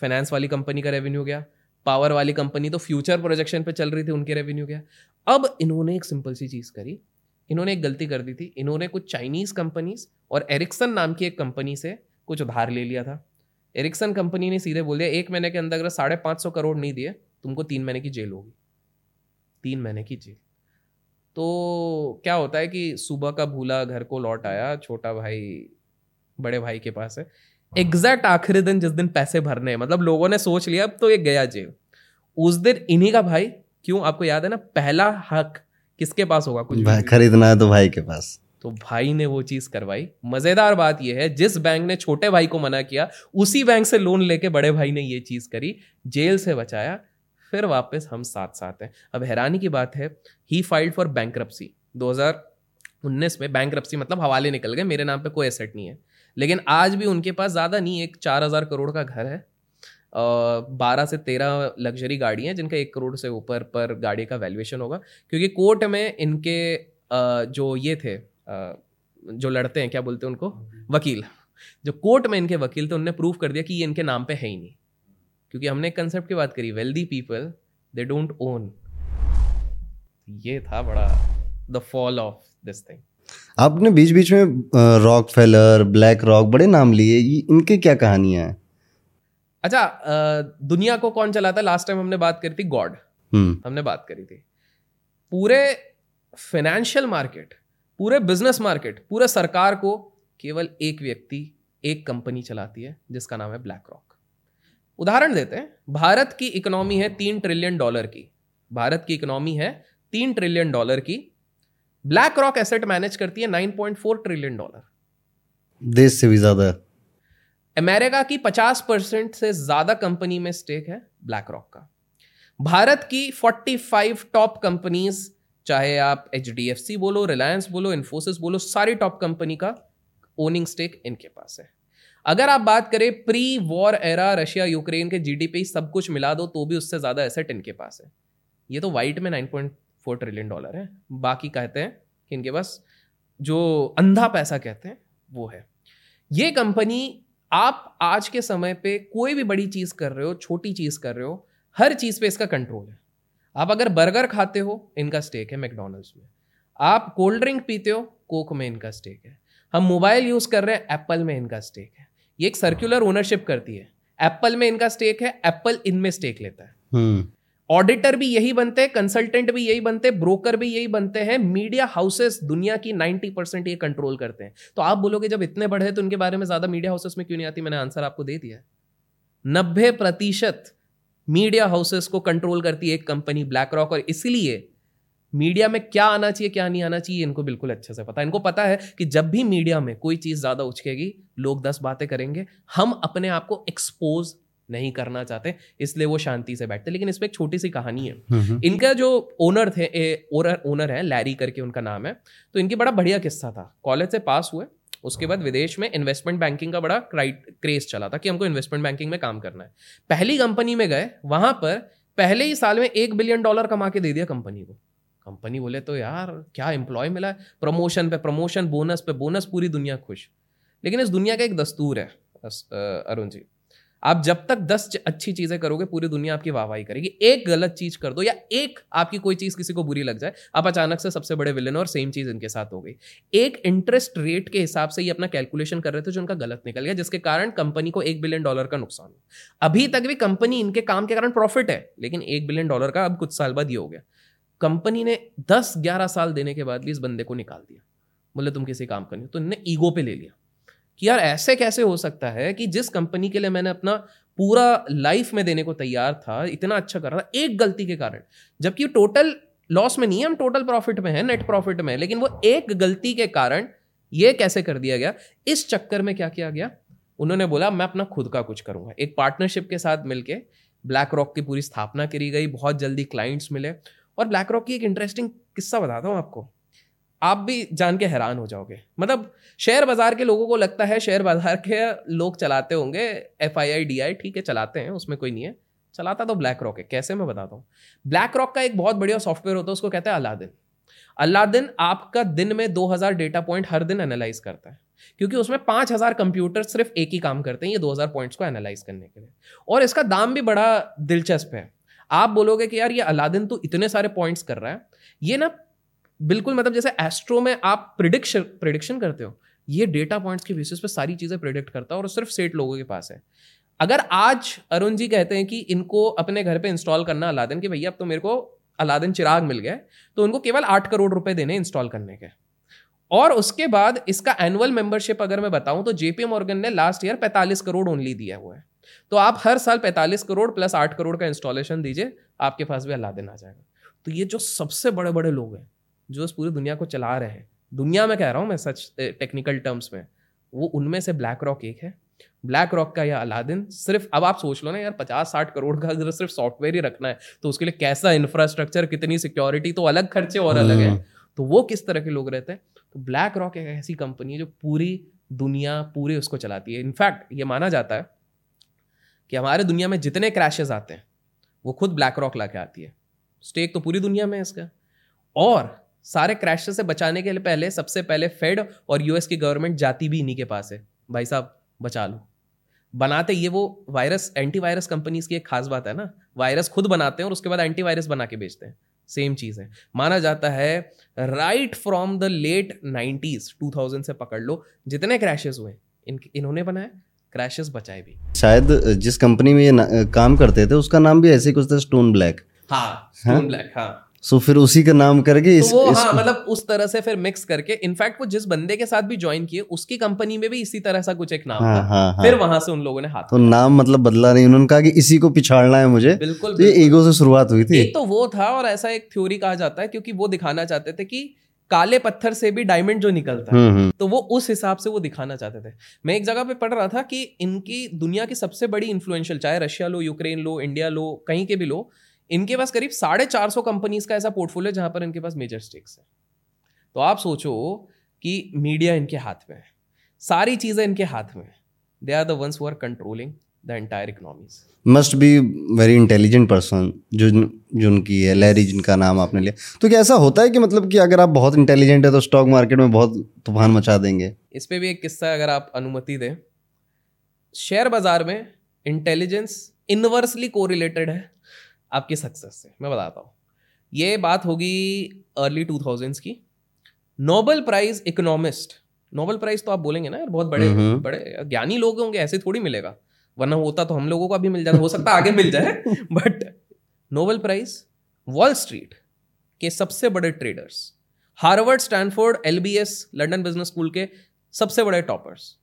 फाइनेंस वाली कंपनी का रेवेन्यू गया। पावर वाली कंपनी तो फ्यूचर प्रोजेक्शन पे चल रही थी, उनके रेवेन्यू क्या अब इन्होंने एक सिंपल सी चीज़ करी। इन्होंने एक गलती कर दी थी। इन्होंने कुछ चाइनीज़ कंपनीज़ और एरिक्सन नाम की एक कंपनी से कुछ उधार ले लिया था। एरिक्सन कंपनी ने सीधे बोल दिया, एक महीने के अंदर अगर साढ़े पाँच सौ करोड़ नहीं दिए, तुमको तीन महीने की जेल होगी। तीन महीने की जेल। तो क्या होता है कि सुबह का भूला घर को लौट आया, छोटा भाई, बड़े भाई के पास है। एग्जैक्ट आखिरी दिन जिस दिन पैसे भरने हैं। मतलब लोगों ने सोच लिया अब तो ये गया जेल। उस दिन इन्हीं का भाई क्यों? आपको याद है ना पहला हक किसके पास होगा? कुछ खरीदना है तो भाई के पास। तो भाई ने वो चीज़ करवाई। मज़ेदार बात यह है जिस बैंक ने छोटे भाई को मना किया उसी बैंक से लोन लेके बड़े भाई ने ये चीज़ करी जेल से बचाया फिर वापस हम साथ साथ हैं। अब हैरानी की बात है ही फाइल्ड फॉर बैंक 2019 में बैंक मतलब हवाले निकल गए मेरे नाम पे कोई एसेट नहीं है। लेकिन आज भी उनके पास ज़्यादा नहीं, एक चार हज़ार करोड़ का घर है। बारह से तेरह लग्जरी गाड़ी हैं, जिनका एक करोड़ से ऊपर पर गाड़ी का वैल्यूएशन होगा। क्योंकि कोर्ट में इनके जो ये थे जो लड़ते हैं, क्या बोलते हैं उनको? वकील। जो कोर्ट में इनके वकील थे, उनने प्रूव कर दिया कि ये इनके नाम पे है ही नहीं। क्योंकि हमने एक कंसेप्ट की बात करी wealthy people they don't own ये था बड़ा the fall of this thing आपने बीच बीच में रॉक फेलर ब्लैक रॉक बड़े नाम लिए इनके क्या कहानियाँ हैं? अच्छा दुनिया को कौन चलाता है? लास्ट टाइम हमने बात करी थी गॉड हम्म। हमने बात करी थी। पूरे फाइनेंशियल मार्केट पूरे बिज़नेस मार्केट पूरे सरकार को केवल एक व्यक्ति एक कंपनी चलाती है जिसका नाम है ब्लैक रॉक उदाहरण देते हैं भारत की इकोनॉमी है तीन ट्रिलियन डॉलर की। भारत की इकोनॉमी है तीन ट्रिलियन डॉलर की ब्लैक रॉक एसेट मैनेज करती है nine point four trillion dollar देश से भी ज़्यादा। अमेरिका की पचास परसेंट से ज़्यादा कंपनी में स्टेक है ब्लैक रॉक का। भारत की फोर्टी फाइव टॉप कंपनीज़ चाहे आप एच डी एफ़ सी बोलो रिलायंस बोलो इन्फोसिस बोलो सारी टॉप कंपनी का ओनिंग स्टेक इनके पास है। अगर आप बात करें pre war era Russia Ukraine के जीडीपी सब कुछ मिला दो तो भी उससे ज़्यादा एसेट इनके पास है। ये तो वाइट में nine point four trillion dollar है। बाकी कहते हैं कि इनके पास जो अंधा पैसा कहते हैं, वो है। ये कंपनी, आप आज के समय पे कोई भी बड़ी चीज़ कर रहे हो, छोटी चीज़ कर रहे हो, हर चीज़ पे इसका कंट्रोल है। आप अगर बर्गर खाते हो, इनका स्टेक है मैकडोनल्ड्स में। आप कोल्ड ड्रिंक पीते हो कोक में इनका स्टेक है। हम मोबाइल यूज़ कर रहे हैं एप्पल में इनका स्टेक है। ये एक सर्कुलर ओनरशिप करती है। एप्पल में इनका स्टेक है एप्पल इनमें स्टेक लेता है। हम्म। ऑडिटर भी यही बनते हैं कंसल्टेंट भी यही बनते हैं ब्रोकर भी यही बनते हैं। मीडिया हाउसेस दुनिया की 90 परसेंट ये कंट्रोल करते हैं। तो आप बोलोगे जब इतने बड़े हैं तो उनके बारे में ज़्यादा मीडिया हाउसेस में क्यों नहीं आती? मैंने आंसर आपको दे दिया नब्बे प्रतिशत मीडिया हाउसेस को कंट्रोल करती है एक कंपनी ब्लैक रॉक और इसलिए मीडिया में क्या आना चाहिए, क्या नहीं आना चाहिए, इनको बिल्कुल अच्छे से पता है। इनको पता है कि जब भी मीडिया में कोई चीज़ ज़्यादा उछकेगी, लोग दस बातें करेंगे। हम अपने आप को एक्सपोज नहीं करना चाहते इसलिए वो शांति से बैठते। लेकिन इसमें एक छोटी सी कहानी है। इनका जो ओनर थे ए, ओनर ओनर है लैरी करके उनका नाम है। तो इनकी बड़ा बढ़िया किस्सा था। कॉलेज से पास हुए उसके बाद विदेश में इन्वेस्टमेंट बैंकिंग का बड़ा क्रेज चला था कि हमको इन्वेस्टमेंट बैंकिंग में काम करना है। पहली कंपनी में गए वहाँ पर पहले ही साल में एक बिलियन डॉलर कमा के दे दिया कंपनी को। कंपनी बोले तो यार क्या एम्प्लॉय मिला है? प्रमोशन पे प्रमोशन बोनस पे बोनस पूरी दुनिया खुश। लेकिन इस दुनिया का एक दस्तूर है अरुण जी। आप जब तक दस अच्छी चीज़ें करोगे, पूरी दुनिया आपकी वाहवाही करेगी। एक गलत चीज़ कर दो या एक आपकी कोई चीज़ किसी को बुरी लग जाए, आप अचानक से सबसे बड़े विलन और सेम चीज़ इनके साथ हो गई। एक इंटरेस्ट रेट के हिसाब से ये अपना कैलकुलेशन कर रहे थे जो उनका गलत निकल गया, जिसके कारण कंपनी को एक बिलियन डॉलर का नुकसान हो अभी तक भी कंपनी इनके काम के कारण प्रॉफिट है, लेकिन एक बिलियन डॉलर का अब कुछ साल बाद ये हो गया। कंपनी ने दस ग्यारह साल देने के बाद भी इस बंदे को निकाल दिया। बोले, तुम किसी काम करनी तो इन्हें ईगो पे ले लिया। कि यार ऐसे कैसे हो सकता है कि जिस कंपनी के लिए मैंने अपना पूरा लाइफ में देने को तैयार था, इतना अच्छा कर रहा था, एक गलती के कारण। जबकि टोटल लॉस में नहीं है, हम टोटल प्रॉफिट में है नेट प्रॉफिट में है, लेकिन वो एक गलती के कारण ये कैसे कर दिया गया, इस चक्कर में क्या किया गया? उन्होंने बोला, मैं अपना खुद का कुछ करूँगा। एक पार्टनरशिप के साथ मिलके ब्लैक रॉक की पूरी स्थापना करी गई, बहुत जल्दी क्लाइंट्स मिले। और ब्लैक रॉक की एक इंटरेस्टिंग किस्सा बताता हूँ आपको। आप भी जान के हैरान हो जाओगे। मतलब शेयर बाज़ार के लोगों को लगता है शेयर बाज़ार के लोग चलाते होंगे F I I D I ठीक है, चलाते हैं, उसमें कोई नहीं है। चलाता तो ब्लैक रॉक है, कैसे मैं बताता हूँ? ब्लैक रॉक का एक बहुत बढ़िया सॉफ्टवेयर होता है, उसको कहते हैं अलादिन अलादिन आपका दिन में 2000 डेटा पॉइंट हर दिन एनालाइज करता है, क्योंकि उसमें 5000 कंप्यूटर सिर्फ़ एक ही काम करते हैं, ये 2000 पॉइंट्स को एनालाइज करने के लिए। और इसका दाम भी बड़ा दिलचस्प है। आप बोलोगे कि यार, ये अलादिन तो इतने सारे पॉइंट्स कर रहा है, ये ना बिल्कुल मतलब जैसे एस्ट्रो में आप प्रिडिक्शन प्रिडिक्शन करते हो, ये डेटा पॉइंट्स के बेसिस पे सारी चीज़ें प्रिडिक्ट करता है और सिर्फ़ सेट लोगों के पास है। अगर आज अरुण जी कहते हैं कि इनको अपने घर पे इंस्टॉल करना अलादिन, कि भैया अब तो मेरे को अलादीन चिराग मिल गए तो उनको केवल आठ करोड़ रुपए देने इंस्टॉल करने के। और उसके बाद इसका एनुअल मेंबरशिप अगर मैं बताऊँ तो जेपी मॉर्गन ने लास्ट ईयर 45 करोड़ ओनली दिया हुआ है। तो आप हर साल 45 करोड़ प्लस 8 करोड़ का इंस्टॉलेशन दीजिए, आपके पास भी अलादीन आ जाएगा। तो ये जो सबसे बड़े बड़े लोग हैं जो इस पूरी दुनिया को चला रहे हैं। दुनिया में कह रहा हूँ मैं सच टेक्निकल टर्म्स में वो उनमें से ब्लैक रॉक एक है। ब्लैक रॉक का या अलादीन सिर्फ़ अब आप सोच लो ना यार पचास साठ करोड़ का अगर सिर्फ़ सॉफ्टवेयर ही रखना है तो उसके लिए कैसा इंफ्रास्ट्रक्चर कितनी सिक्योरिटी तो अलग खर्चे और अलग है। हम्म। तो वो किस तरह के लोग रहते हैं? तो ब्लैक रॉक एक ऐसी कंपनी है जो पूरी दुनिया पूरे उसको चलाती है। इनफैक्ट ये माना जाता है कि हमारे दुनिया में जितने क्रैशेज आते हैं वो खुद ब्लैक रॉक ला के आती है। स्टेक तो पूरी दुनिया में है इसका। और सारे क्रैश से बचाने के लिए पहले सबसे पहले फेड और यूएस की गवर्नमेंट जाती भी इन्हीं के पास है। भाई साहब बचा लो। बनाते ये वो वायरस एंटीवायरस कंपनीज़ की एक खास बात है ना। वायरस खुद बनाते हैं और उसके बाद एंटीवायरस बना के बेचते हैं। सेम चीज़ है। माना जाता है right from the late nineties two thousand से पकड़ लो जितने क्रैशेज हुए इन इन्होंने बनाए क्रैशेस बचाए भी। शायद जिस कंपनी में ये काम करते थे उसका नाम भी ऐसे कुछ था स्टोन ब्लैक हाँ स्टोन ब्लैक हाँ। सो फिर उसी का नाम करके तो इस, वो हाँ मतलब उस तरह से फिर मिक्स करके इनफैक्ट वो जिस बंदे के साथ भी ज्वाइन किए उसकी कंपनी में भी इसी तरह सा कुछ एक नाम हाँ, था। हाँ, हाँ, फिर वहाँ से उन लोगों ने हाथ तो नाम मतलब बदला नहीं उन्होंने कहा कि इसी को पिछाड़ना है मुझे। बिल्कुल तो ये ईगो से शुरुआत हुई थी। एक तो वो था और ऐसा एक थ्योरी कहा जाता है क्योंकि वो दिखाना चाहते थे कि काले पत्थर से भी डायमंड जो निकलता है हम्म, हम्म। तो वो उस हिसाब से वो दिखाना चाहते थे। मैं एक जगह पे पढ़ रहा था कि इनकी दुनिया की सबसे बड़ी इन्फ्लुएंशियल चाहे रशिया लो यूक्रेन लो इंडिया लो कहीं के भी लो इनके पास करीब साढ़े चार सौ कंपनीज़ का ऐसा पोर्टफोलियो जहाँ पर इनके पास मेजर स्टेक्स है। तो आप सोचो कि मीडिया इनके हाथ में है। सारी चीज़ें इनके हाथ में है। They are the ones who are controlling the entire economies must be very intelligent person जो जो उनकी है। लहरी जिनका नाम आपने लिया। तो क्या ऐसा होता है कि मतलब कि अगर आप बहुत इंटेलिजेंट है तो स्टॉक मार्केट में बहुत तूफ़ान मचा देंगे? इस पर भी एक किस्सा अगर आप अनुमति दें। शेयर बाज़ार में इंटेलिजेंस इनवर्सली कोरिलेटेड है। आपकी सक्सेस से। मैं बताता हूँ। ये बात होगी अर्ली टू थाउजेंड्स की। Nobel prize economist Nobel prize तो आप बोलेंगे ना यार बहुत बड़े बड़े ज्ञानी लोग होंगे ऐसे थोड़ी मिलेगा। वरना होता तो हम लोगों को भी मिल जाता हो सकता आगे मिल जाए। But Nobel prize Wall Street के सबसे बड़े traders Harvard Stanford L B S London business school के सबसे बड़े टॉपर्स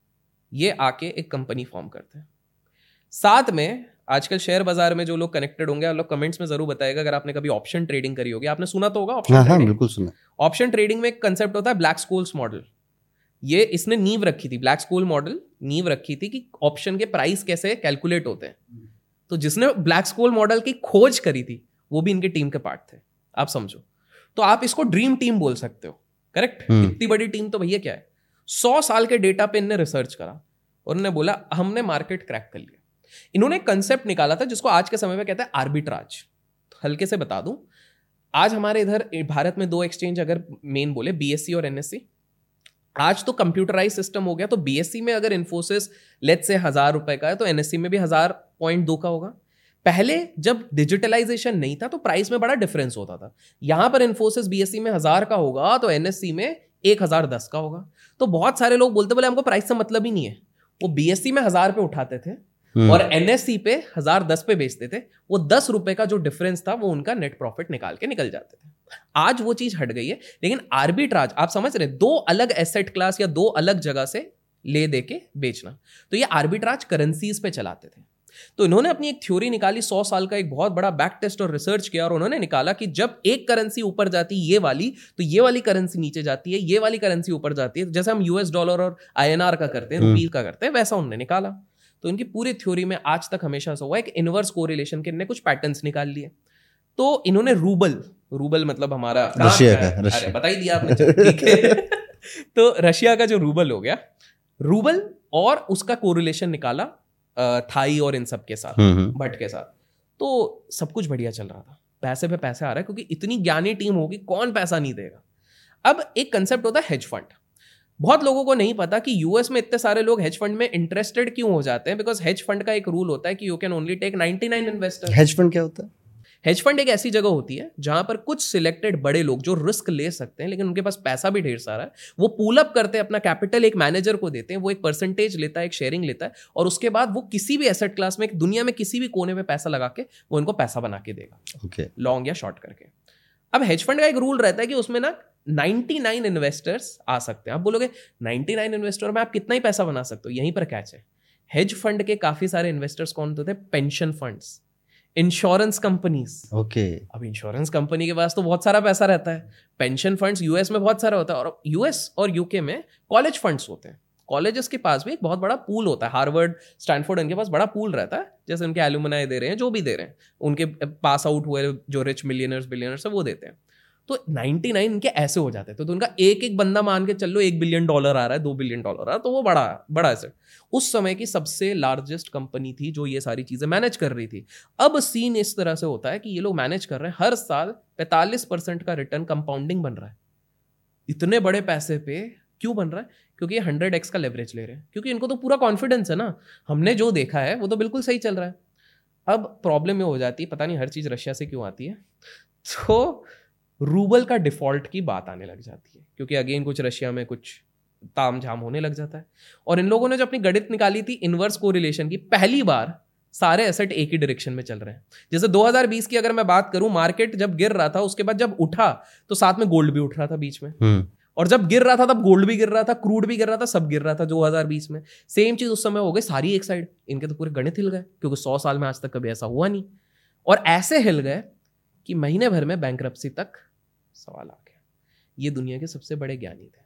ये आके एक कंपनी फॉर्म करते हैं। साथ में आजकल शेयर बाज़ार में जो लोग कनेक्टेड होंगे आप लोग कमेंट्स में ज़रूर बताएगा अगर आपने कभी ऑप्शन ट्रेडिंग करी होगी। आपने सुना तो होगा ऑप्शन हाँ, हाँ, बिल्कुल सुना ऑप्शन ट्रेडिंग में एक कंसेप्ट होता है ब्लैक स्कूल्स मॉडल ये इसने नींव रखी थी ब्लैक स्कूल मॉडल नींव रखी थी कि ऑप्शन के प्राइस कैसे कैलकुलेट होते हैं। तो जिसने ब्लैक स्कूल मॉडल की खोज करी थी वो भी इनके टीम के पार्ट थे। आप समझो। तो आप इसको ड्रीम टीम बोल सकते हो। करेक्ट हम्म। इतनी बड़ी टीम तो भैया क्या है? सौ साल के डेटा पे इनने रिसर्च करा और उन्होंने बोला हमने मार्केट क्रैक कर लिया। इन्होंने एक कंसेप्ट निकाला था, जिसको आज के समय में कहते हैं आर्बिट्राज हल्के से बता दूँ, आज हमारे इधर भारत में दो एक्सचेंज अगर मेन बोले बीएससी और एनएससी आज तो कंप्यूटराइज सिस्टम हो गया तो बीएससी में अगर इन्फोसिस लेट से हज़ार रुपए का है तो एनएससी में भी हज़ार पॉइंट दो का होगा। पहले जब डिजिटलाइजेशन नहीं था तो प्राइस में बड़ा डिफरेंस होता था। यहाँ पर इन्फोसिस बीएससी में हज़ार का होगा तो एनएससी में एक हज़ार दस का होगा। तो बहुत सारे लोग बोलते बोले, हमको प्राइस से मतलब ही नहीं है। वो बीएससी में हज़ार पे उठाते थे। और एनएससी पे हज़ार दस पे बेचते थे वो दस रुपए का जो डिफरेंस था वो उनका नेट प्रॉफिट निकाल के निकल जाते थे। आज वो चीज़ हट गई है लेकिन आर्बिट्राज आप समझ रहे दो अलग एसेट क्लास या दो अलग जगह से ले दे के बेचना। तो ये आर्बिट्राज करेंसीज पे चलाते थे। तो इन्होंने अपनी एक थ्योरी निकाली सौ साल का एक बहुत बड़ा बैक टेस्ट और रिसर्च किया और उन्होंने निकाला कि जब एक करेंसी ऊपर जाती है ये वाली तो ये वाली करेंसी नीचे जाती है ये वाली करेंसी ऊपर जाती है। जैसे हम यूएस डॉलर और आईएनआर का करते हैं रुपीज़ हम्म। का करते हैं वैसा उन्होंने निकाला। तो इनकी पूरी थ्योरी में आज तक हमेशा से हुआ है कि इनवर्स कोरिलेशन के इन्होंने कुछ पैटर्न्स निकाल लिए। तो इन्होंने रूबल रूबल मतलब हमारा रशिया का बता ही दिया आपने ठीक है। [laughs] तो रशिया का जो रूबल हो गया रूबल और उसका कोरिलेशन निकाला थाई और इन सब के साथ हम्म, हम्म। भट्ट के साथ। तो सब कुछ बढ़िया चल रहा था। पैसे पे पैसे आ रहा है क्योंकि इतनी ज्ञानी टीम होगी कौन पैसा नहीं देगा? अब एक कंसेप्ट होता है हेज फंड बहुत लोगों को नहीं पता कि यूएस में इतने सारे लोग हेज फंड में इंटरेस्टेड क्यों हो जाते हैं? बिकॉज़ हेज फंड का एक रूल होता है कि you can only take 99 investor hedge fund क्या होता है? हेज फंड एक ऐसी जगह होती है जहाँ पर कुछ सिलेक्टेड बड़े लोग जो रिस्क ले सकते हैं लेकिन उनके पास पैसा भी ढेर सारा है वो पुल अप करते हैं अपना कैपिटल एक मैनेजर को देते हैं वो एक परसेंटेज लेता है एक शेयरिंग लेता है और उसके बाद वो किसी भी एसेट क्लास में एक दुनिया में किसी भी कोने में पैसा लगा के वो इनको पैसा बना के देगा। लॉन्ग या शॉर्ट करके। अब हेज फंड का एक रूल रहता है कि उसमें ना 99 इन्वेस्टर्स आ सकते हैं। आप बोलोगे 99 इन्वेस्टर में आप कितना ही पैसा बना सकते हो? यहीं पर कैच है। हेज फंड के काफ़ी सारे इन्वेस्टर्स कौन होते थे? Pension funds insurance companies okay अब इंश्योरेंस कंपनी के पास तो बहुत सारा पैसा रहता है। पेंशन फंड्स यूएस में बहुत सारा होता है और यूएस और यूके में कॉलेज फंड्स होते हैं। कॉलेजेस के पास भी एक बहुत बड़ा पूल होता है। हार्वर्ड, स्टैनफोर्ड, इनके पास बड़ा पूल रहता है, जैसे उनके एलुमनाई दे रहे हैं, जो भी दे रहे हैं। उनके पास आउट हुए जो रिच मिलियनर्स बिलियनर्स है, वो देते हैं। तो 99 इनके ऐसे हो जाते थे तो उनका एक एक बंदा मान के चलो एक बिलियन डॉलर आ रहा है, दो बिलियन डॉलर आ रहा है तो वो बड़ा बड़ा ऐसे उस समय की सबसे लार्जेस्ट कंपनी थी जो ये सारी चीज़ें मैनेज कर रही थी। अब सीन इस तरह से होता है कि ये लोग मैनेज कर रहे हैं, हर साल पैंतालीस परसेंट का रिटर्न कंपाउंडिंग बन रहा है। इतने बड़े पैसे पे क्यों बन रहा है? क्योंकि ये हंड्रेड एक्स का लेवरेज ले रहे हैं। क्योंकि इनको तो पूरा कॉन्फिडेंस है ना। हमने जो देखा है, वो तो बिल्कुल सही चल रहा है। अब प्रॉब्लम ये हो जाती है पता नहीं हर चीज़ रशिया से क्यों आती है। तो रूबल का डिफ़ॉल्ट की बात आने लग जाती है। क्योंकि अगेन कुछ रशिया में कुछ ताम झाम होने लग जाता है। और इन लोगों ने जो अपनी गणित निकाली थी इनवर्स को की, पहली बार सारे एसेट एक ही डायरेक्शन में चल रहे हैं। जैसे 2020 की अगर मैं बात करूँ मार्केट जब गिर रहा था, उसके बाद जब उठा तो साथ में गोल्ड भी उठ रहा था बीच में। हम्म। और जब गिर रहा था, तब गोल्ड भी गिर रहा था क्रूड भी गिर रहा था, सब गिर रहा था 2020 में। सेम चीज़ उस समय हो गई, सारी एक साइड इनके तो पूरे गणित हिल गए, क्योंकि सौ साल में आज तक कभी ऐसा हुआ नहीं। और ऐसे हिल गए कि महीने भर में बैंक तक सवाल आ गया। ये दुनिया के सबसे बड़े ज्ञानी थे।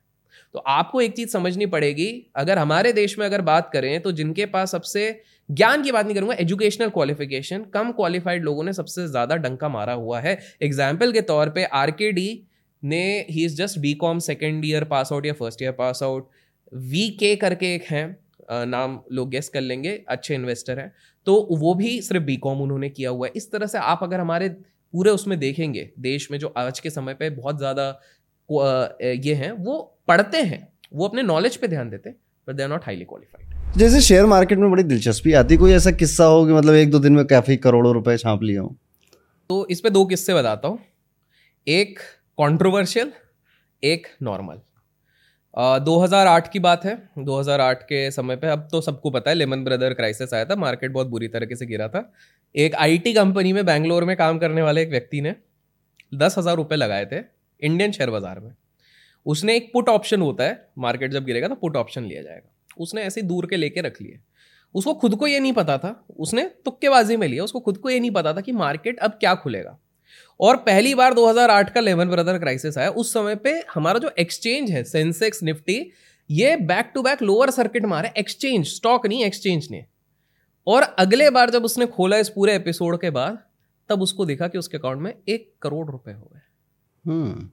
तो आपको एक चीज़ समझनी पड़ेगी, अगर हमारे देश में अगर बात करें तो जिनके पास सबसे ज्ञान की बात नहीं करूँगा एजुकेशनल क्वालिफिकेशन कम क्वालिफाइड लोगों ने सबसे ज़्यादा डंका मारा हुआ है। एग्ज़ाम्पल के तौर पे आरकेडी ने he is just B com second year pass out या first year pass out V K करके एक हैं नाम लोग गेस कर लेंगे अच्छे इन्वेस्टर हैं। तो वो भी सिर्फ़ बी कॉम उन्होंने किया हुआ है। इस तरह से आप अगर हमारे पूरे उसमें देखेंगे देश में जो आज के समय पे बहुत ज़्यादा ये हैं वो पढ़ते हैं वो अपने नॉलेज पे ध्यान देते हैं but they are not highly qualified जैसे शेयर मार्केट में बड़ी दिलचस्पी आती कोई ऐसा किस्सा हो कि मतलब एक दो दिन में काफ़ी करोड़ों रुपए छाप लिया हो? तो इस पे दो किस्से बताता हूँ। एक कंट्रोवर्शियल एक नॉर्मल हज़ार आठ की बात है। 2008 के समय पे, अब तो सबको पता है लेमन ब्रदर क्राइसिस आया था मार्केट बहुत बुरी तरीके से गिरा था। एक आईटी कंपनी में बैंगलोर में काम करने वाले एक व्यक्ति ने दस हज़ार रुपये लगाए थे इंडियन शेयर बाज़ार में। उसने एक पुट ऑप्शन होता है मार्केट जब गिरेगा तो पुट ऑप्शन लिया जाएगा। उसने ऐसे दूर के लेके रख लिए। उसको खुद को ये नहीं पता था। उसने तुक्केबाजी में लिया, उसको खुद को ये नहीं पता था कि मार्केट अब क्या खुलेगा। और पहली बार 2008 का लेमन ब्रदर क्राइसिस आया उस समय पे हमारा जो एक्सचेंज है सेंसेक्स निफ्टी ये back to back lower circuit मारे एक्सचेंज स्टॉक नहीं एक्सचेंज ने और अगले बार जब उसने खोला इस पूरे एपिसोड के बाद तब उसको देखा कि उसके अकाउंट में एक करोड़ रुपए हो गए। हम्म।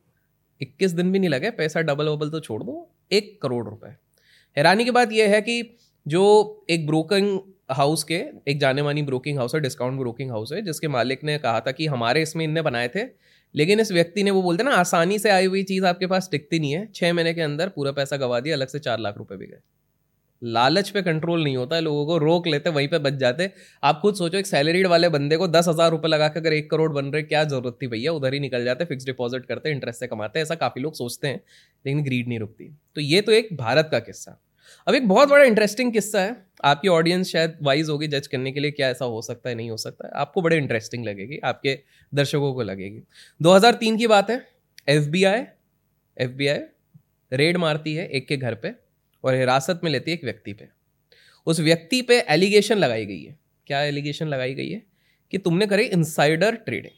इक्कीस दिन भी नहीं लगे पैसा डबल वबल तो छोड़ दो एक करोड़ रुपए। हैरानी की बात यह है कि जो एक ब्रोकिंग हाउस के, एक जाने मानी ब्रोकिंग हाउस है, डिस्काउंट ब्रोकिंग हाउस है, जिसके मालिक ने कहा था कि हमारे इसमें इनने बनाए थे, लेकिन इस व्यक्ति ने वो बोलते ना, आसानी से आई हुई चीज़ आपके पास टिकती नहीं है। छः महीने के अंदर पूरा पैसा गवा दिया, अलग से चार लाख रुपए भी गए। लालच पे कंट्रोल नहीं होता लोगों को रोक लेते, वहीं पे बच जाते। आप खुद सोचो, एक सैलरीड वाले बंदे को दस हज़ार रुपए लगा के अगर एक करोड़ बन रहे, क्या ज़रूरत थी भैया? उधर ही निकल जाते फिक्स डिपॉजिट करते इंटरेस्ट से कमाते, ऐसा काफ़ी लोग सोचते हैं, लेकिन ग्रीड नहीं रुकती। तो ये तो एक भारत का किस्सा। अब एक बहुत बड़ा इंटरेस्टिंग किस्सा है। आपकी ऑडियंस शायद वाइज होगी जज करने के लिए क्या ऐसा हो सकता है, नहीं हो सकता है। आपको बड़े इंटरेस्टिंग लगेगी, आपके दर्शकों को लगेगी। 2003 की बात है। F B I F B I raid मारती है एक के घर पे और हिरासत में लेती है एक व्यक्ति पे। उस व्यक्ति पे एलिगेशन लगाई गई है। क्या एलिगेशन लगाई गई है? कि तुमने करे इंसाइडर ट्रेडिंग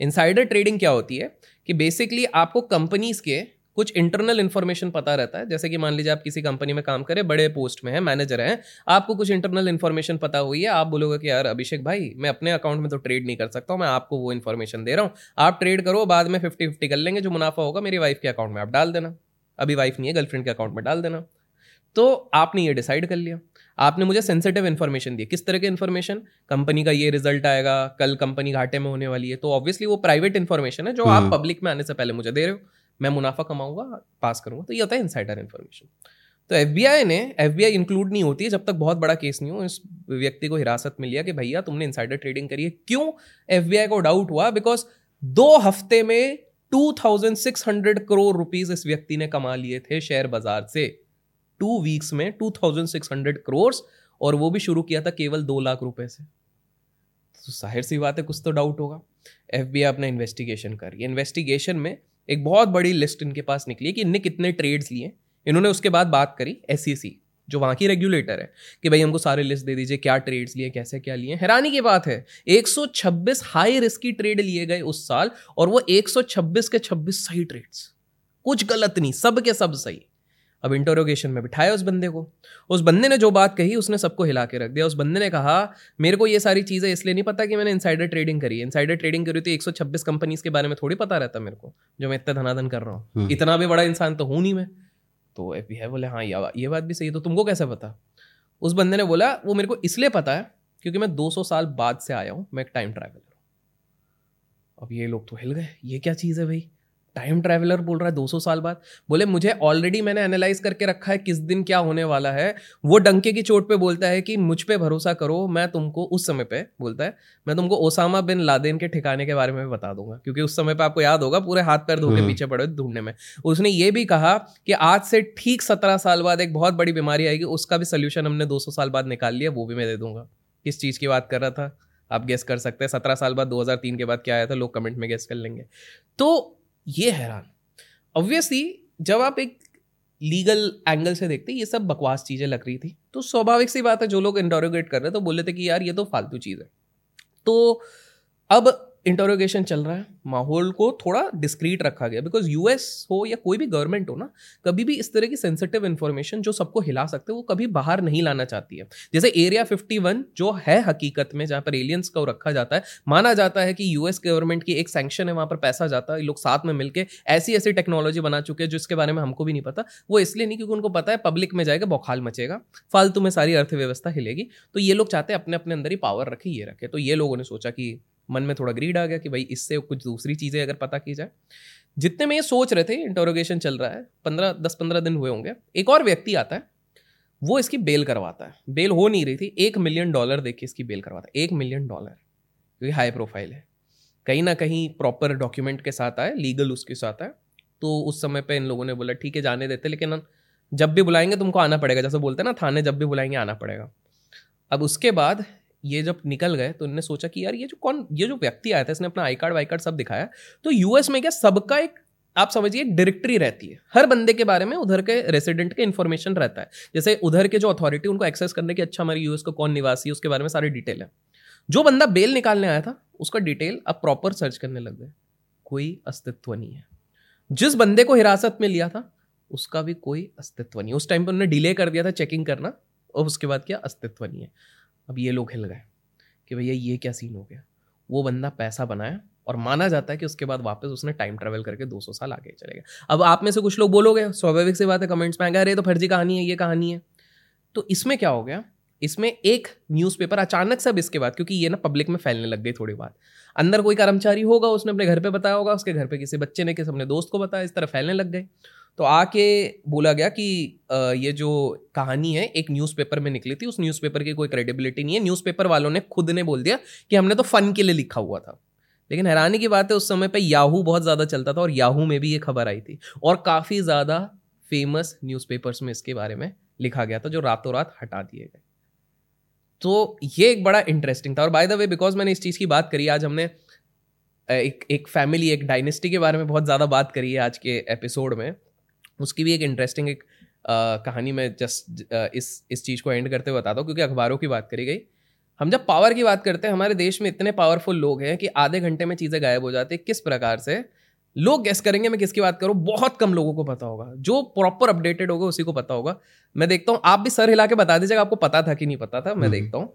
इंसाइडर ट्रेडिंग क्या होती है? कि बेसिकली आपको कंपनीज़ के कुछ इंटरनल इन्फॉर्मेशन पता रहता है। जैसे कि मान लीजिए आप किसी कंपनी में काम करें बड़े पोस्ट में है मैनेजर हैं आपको कुछ इंटरनल इन्फॉर्मेशन पता हुई है आप बोलोगे कि यार अभिषेक भाई मैं अपने अकाउंट में तो ट्रेड नहीं कर सकता हूँ मैं आपको वो इन्फॉर्मेशन दे रहा हूँ। आप ट्रेड करो बाद में फिफ्टी फिफ्टी कर लेंगे जो मुनाफा होगा मेरी वाइफ के अकाउंट में आप डाल देना। अभी वाइफ नहीं है गर्लफ्रेंड के अकाउंट में डाल देना। तो आपने ये डिसाइड कर लिया। आपने मुझे सेंसिटिव इन्फॉर्मेशन दी किस तरह की इन्फॉर्मेशन कंपनी का ये रिज़ल्ट आएगा कल कंपनी घाटे में होने वाली है। तो ऑब्वियसली वो प्राइवेट इन्फॉर्मेशन है जो आप पब्लिक हम्म। में आने से पहले मुझे दे रहे हो। मैं मुनाफा कमाऊँगा पास करूँगा। तो ये होता है इनसाइडर इन्फॉर्मेशन तो एफबीआई ने एफबीआई इंक्लूड नहीं होती है जब तक बहुत बड़ा केस नहीं हो, इस व्यक्ति को हिरासत में लिया कि भैया तुमने इनसाइडर ट्रेडिंग करी है। क्यों एफबीआई को डाउट हुआ? बिकॉज़ दो हफ़्ते में 2600 करोड़ रुपीस इस व्यक्ति ने कमा लिए थे शेयर बाज़ार से। टू वीक्स में 2600 करोड़ और वो भी शुरू किया था केवल दो लाख रुपए से। तो ज़ाहिर सी बात है, कुछ तो डाउट होगा। एफ़ अपना इन्वेस्टिगेशन कर रही है। इन्वेस्टिगेशन में एक बहुत बड़ी लिस्ट इनके पास निकली कि इनने कितने ट्रेड्स लिए इन्होंने उसके बाद बात करी एस जो वहाँ की रेगुलेटर है, कि भाई हमको सारे लिस्ट दे दीजिए, क्या ट्रेड्स लिए, कैसे क्या लिए हैरानी की बात है 126 हाई रिस्की ट्रेड लिए गए उस साल, और वो 126 के 26 सही ट्रेड्स कुछ गलत नहीं, सब के सब सही। अब इंटरोगेशन में बिठाया उस बंदे को। उस बंदे ने जो बात कही उसने सबको हिला के रख दिया। उस बंदे ने कहा मेरे को ये सारी चीज़ें इसलिए नहीं पता कि मैंने इनसाइडर ट्रेडिंग करी इनसाइडर ट्रेडिंग करी तो 126 कंपनीज़ के बारे में थोड़ी पता रहता मेरे को जो मैं इतना धनाधन कर रहा हूँ। हम्म। इतना भी बड़ा इंसान तो हूँ नहीं मैं। तो एफ़ है बोले हाँ ये बात भी सही है तो तुमको कैसे पता? उस बंदे ने बोला वो मेरे को इसलिए पता है क्योंकि मैं 200 साल बाद से आया हूँ मैं एक टाइम ट्रैवलर हूँ। अब ये लोग तो हिल गए ये क्या चीज़ है भाई? टाइम ट्रैवलर बोल रहा है 200 साल बाद। बोले मुझे ऑलरेडी मैंने एनालाइज करके रखा है किस दिन क्या होने वाला है। वो डंके की चोट पे बोलता है कि मुझ पे भरोसा करो मैं तुमको उस समय पे बोलता है। मैं तुमको ओसामा बिन लादेन के ठिकाने के बारे में भी बता दूँगा क्योंकि उस समय पे आपको याद होगा पूरे हाथ पैर धोके हम्म। पीछे पड़े ढूँढने में। उसने ये भी कहा कि आज से ठीक सत्रह साल बाद एक बहुत बड़ी बीमारी आएगी उसका भी सोल्यूशन हमने दो सौ साल बाद निकाल लिया वो भी मैं दे दूँगा। किस चीज़ की बात कर रहा था? आप गेस कर सकते हैं सत्रह साल बाद 2003 के बाद क्या आया था लोग कमेंट में गेस कर लेंगे। तो ये हैरान। ऑब्वियसली जब आप एक लीगल एंगल से देखते ये सब बकवास चीज़ें लग रही थी तो स्वाभाविक सी बात है, जो लोग इंटोरोगेट कर रहे थे तो बोले थे कि यार, ये तो फालतू चीज़ है। तो अब इंटरोगेशन चल रहा है, माहौल को थोड़ा डिस्क्रीट रखा गया बिकॉज़ यूएस हो या कोई भी गवर्नमेंट हो ना, कभी भी इस तरह की सेंसिटिव इन्फॉर्मेशन जो सबको हिला सकते हैं, वो कभी बाहर नहीं लाना चाहती है। जैसे एरिया 51 जो है हकीकत में, जहाँ पर एलियंस को रखा जाता है, माना जाता है कि यूएस गवर्नमेंट की एक सैंक्शन है, वहाँ पर पैसा जाता है, लोग साथ में मिलकर ऐसी ऐसी टेक्नोलॉजी बना चुके हैं, जिसके बारे में हमको भी नहीं पता। वो इसलिए नहीं क्योंकि उनको पता है पब्लिक में जाएगा, बौखाल मचेगा, फालतू में सारी अर्थव्यवस्था हिलेगी। तो ये लोग चाहते हैं अपने अपने अंदर ही पावर रखे, ये रखे। तो ये लोगों ने सोचा कि मन में थोड़ा ग्रीड आ गया कि भाई इससे कुछ दूसरी चीज़ें अगर पता की जाए। जितने में ये सोच रहे थे इंटोरोगेशन चल रहा है, पंद्रह, दस, पंद्रह दिन हुए होंगे। एक और व्यक्ति आता है, वो इसकी बेल करवाता है। बेल हो नहीं रही थी, एक मिलियन डॉलर देख के इसकी बेल करवाता है। एक मिलियन डॉलर क्योंकि हाई प्रोफ़ाइल है। कहीं ना कहीं प्रॉपर डॉक्यूमेंट के साथ आए लीगल उसके साथ आए। तो उस समय पे इन लोगों ने बोला, ठीक है, जाने देते, लेकिन जब भी बुलाएँगे तुमको आना पड़ेगा। जैसे बोलते हैं ना, थाने जब भी बुलाएँगे, आना पड़ेगा। अब उसके बाद ये जब निकल गए तो उन्होंने सोचा कि यार ये जो कौन, ये जो व्यक्ति आया था, इसने अपना आई कार्ड वाई कार्ड सब दिखाया। तो यूएस में क्या सबका एक, आप समझिए डायरेक्टरी रहती है। हर बंदे के बारे में उधर के रेसिडेंट के इन्फॉर्मेशन रहता है। जैसे उधर के जो अथॉरिटी उनको एक्सेस करने की अच्छा हमारी यूएस का कौन निवासी है, उसके बारे में सारी डिटेल है। जो बंदा बेल निकालने आया था, उसका डिटेल अब प्रॉपर सर्च करने लग गए। कोई अस्तित्व नहीं है। जिस बंदे को हिरासत में लिया था, उसका भी कोई अस्तित्व नहीं उस टाइम पर उन्होंने डिले कर दिया था चेकिंग करना और उसके बाद क्या? अस्तित्व नहीं है। अब ये लोग हिल गए कि भैया ये क्या सीन हो गया? वो बंदा पैसा बनाया और माना जाता है कि उसके बाद वापस उसने टाइम ट्रेवल करके 200 साल आगे चले गए। अब आप में से कुछ लोग बोलोगे, स्वाभाविक सी बात है कमेंट्स में आएगा अरे तो फर्जी कहानी है, ये कहानी है। तो इसमें क्या हो गया? इसमें एक न्यूज़पेपर अचानक से अब इसके बाद, क्योंकि ये ना पब्लिक में फैलने लग गई थोड़ी बात। अंदर कोई कर्मचारी होगा, उसने अपने घर पे बताया होगा, उसके घर पे किसी बच्चे ने, किसी अपने दोस्त को बताया, इस तरह फैलने लग गए। तो आके बोला गया कि ये जो कहानी है, एक न्यूज़पेपर में निकली थी। उस न्यूज़पेपर की कोई क्रेडिबिलिटी नहीं है। न्यूज़पेपर वालों ने खुद ने बोल दिया कि हमने तो फन के लिए लिखा हुआ था। लेकिन हैरानी की बात है, उस समय पे याहू बहुत ज़्यादा चलता था और याहू में भी ये खबर आई थी। और काफ़ी ज़्यादा फ़ेमस न्यूज़पेपर्स में इसके बारे में लिखा गया था, जो रातों रात हटा दिए गए। तो ये एक बड़ा इंटरेस्टिंग था। और बाय द वे बिकॉज़ मैंने इस चीज़ की बात करी, आज हमने एक एक फैमिली एक डायनेस्टी के बारे में बहुत ज़्यादा बात करी है आज के एपिसोड में। उसकी भी एक इंटरेस्टिंग एक कहानी में जस्ट इस इस चीज़ को एंड करते हुए बताता हूँ क्योंकि अखबारों की बात करी गई। हम जब पावर की बात करते हैं हमारे देश में इतने पावरफुल लोग हैं कि आधे घंटे में चीज़ें गायब हो जाती है। किस प्रकार से? लोग गेस करेंगे मैं किसकी बात करूँ? बहुत कम लोगों को पता होगा। जो प्रॉपर अपडेटेड होगा उसी को पता होगा। मैं देखता हूँ आप भी सर हिला के बता दीजिएगा आपको पता था कि नहीं पता था मैं हम्म। देखता हूँ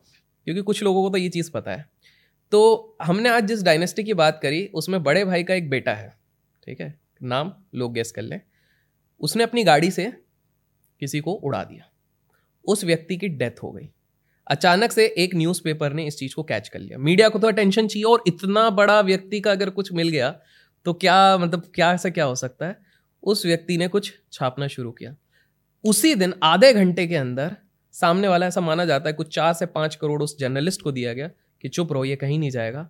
क्योंकि कुछ लोगों को तो ये चीज़ पता है। तो हमने आज जिस डायनेस्टी की बात करी उसमें बड़े भाई का एक बेटा है ठीक है? नाम लोग गेस कर लें। उसने अपनी गाड़ी से किसी को उड़ा दिया। उस व्यक्ति की डेथ हो गई। अचानक से एक न्यूज़पेपर ने इस चीज़ को कैच कर लिया। मीडिया को तो अटेंशन चाहिए और इतना बड़ा व्यक्ति का अगर कुछ मिल गया तो क्या मतलब क्या ऐसा क्या हो सकता है? उस व्यक्ति ने कुछ छापना शुरू किया। उसी दिन, आधे घंटे के अंदर, सामने वाला ऐसा माना जाता है, कुछ चार से पाँच करोड़ उस जर्नलिस्ट को दिया गया कि चुप रहो, ये कहीं नहीं जाएगा।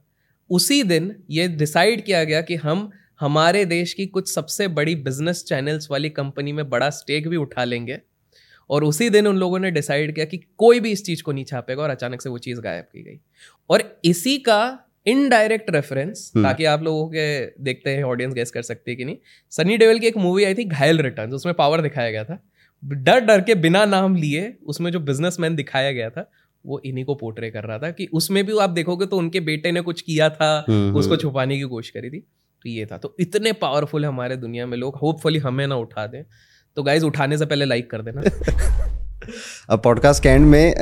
उसी दिन ये डिसाइड किया गया कि हम हमारे देश की कुछ सबसे बड़ी बिज़नेस चैनल्स वाली कंपनी में बड़ा स्टेक भी उठा लेंगे और उसी दिन उन लोगों ने डिसाइड किया कि कोई भी इस चीज़ को नहीं छापेगा और अचानक से वो चीज़ गायब की गई और इसी का इनडायरेक्ट रेफरेंस हम्म। ताकि आप लोगों के देखते हैं ऑडियंस गेस कर सकते हैं कि नहीं सनी डेवल की एक मूवी आई थी घायल रिटर्न उसमें पावर दिखाया गया था डर डर के बिना नाम लिए उसमें जो बिजनेसमैन दिखाया गया था वो इन्हीं को पोर्ट्रे कर रहा था कि उसमें भी आप देखोगे तो उनके बेटे ने कुछ किया था हम्म, उसको हम्म। छुपाने की कोशिश करी थी ये था। तो इतने पावरफुल है हमारे दुनिया में लोग होपफुली हमें ना उठा दें। तो गाइज़ उठाने से पहले लाइक कर देना। [laughs] अब पॉडकास्ट के एंड में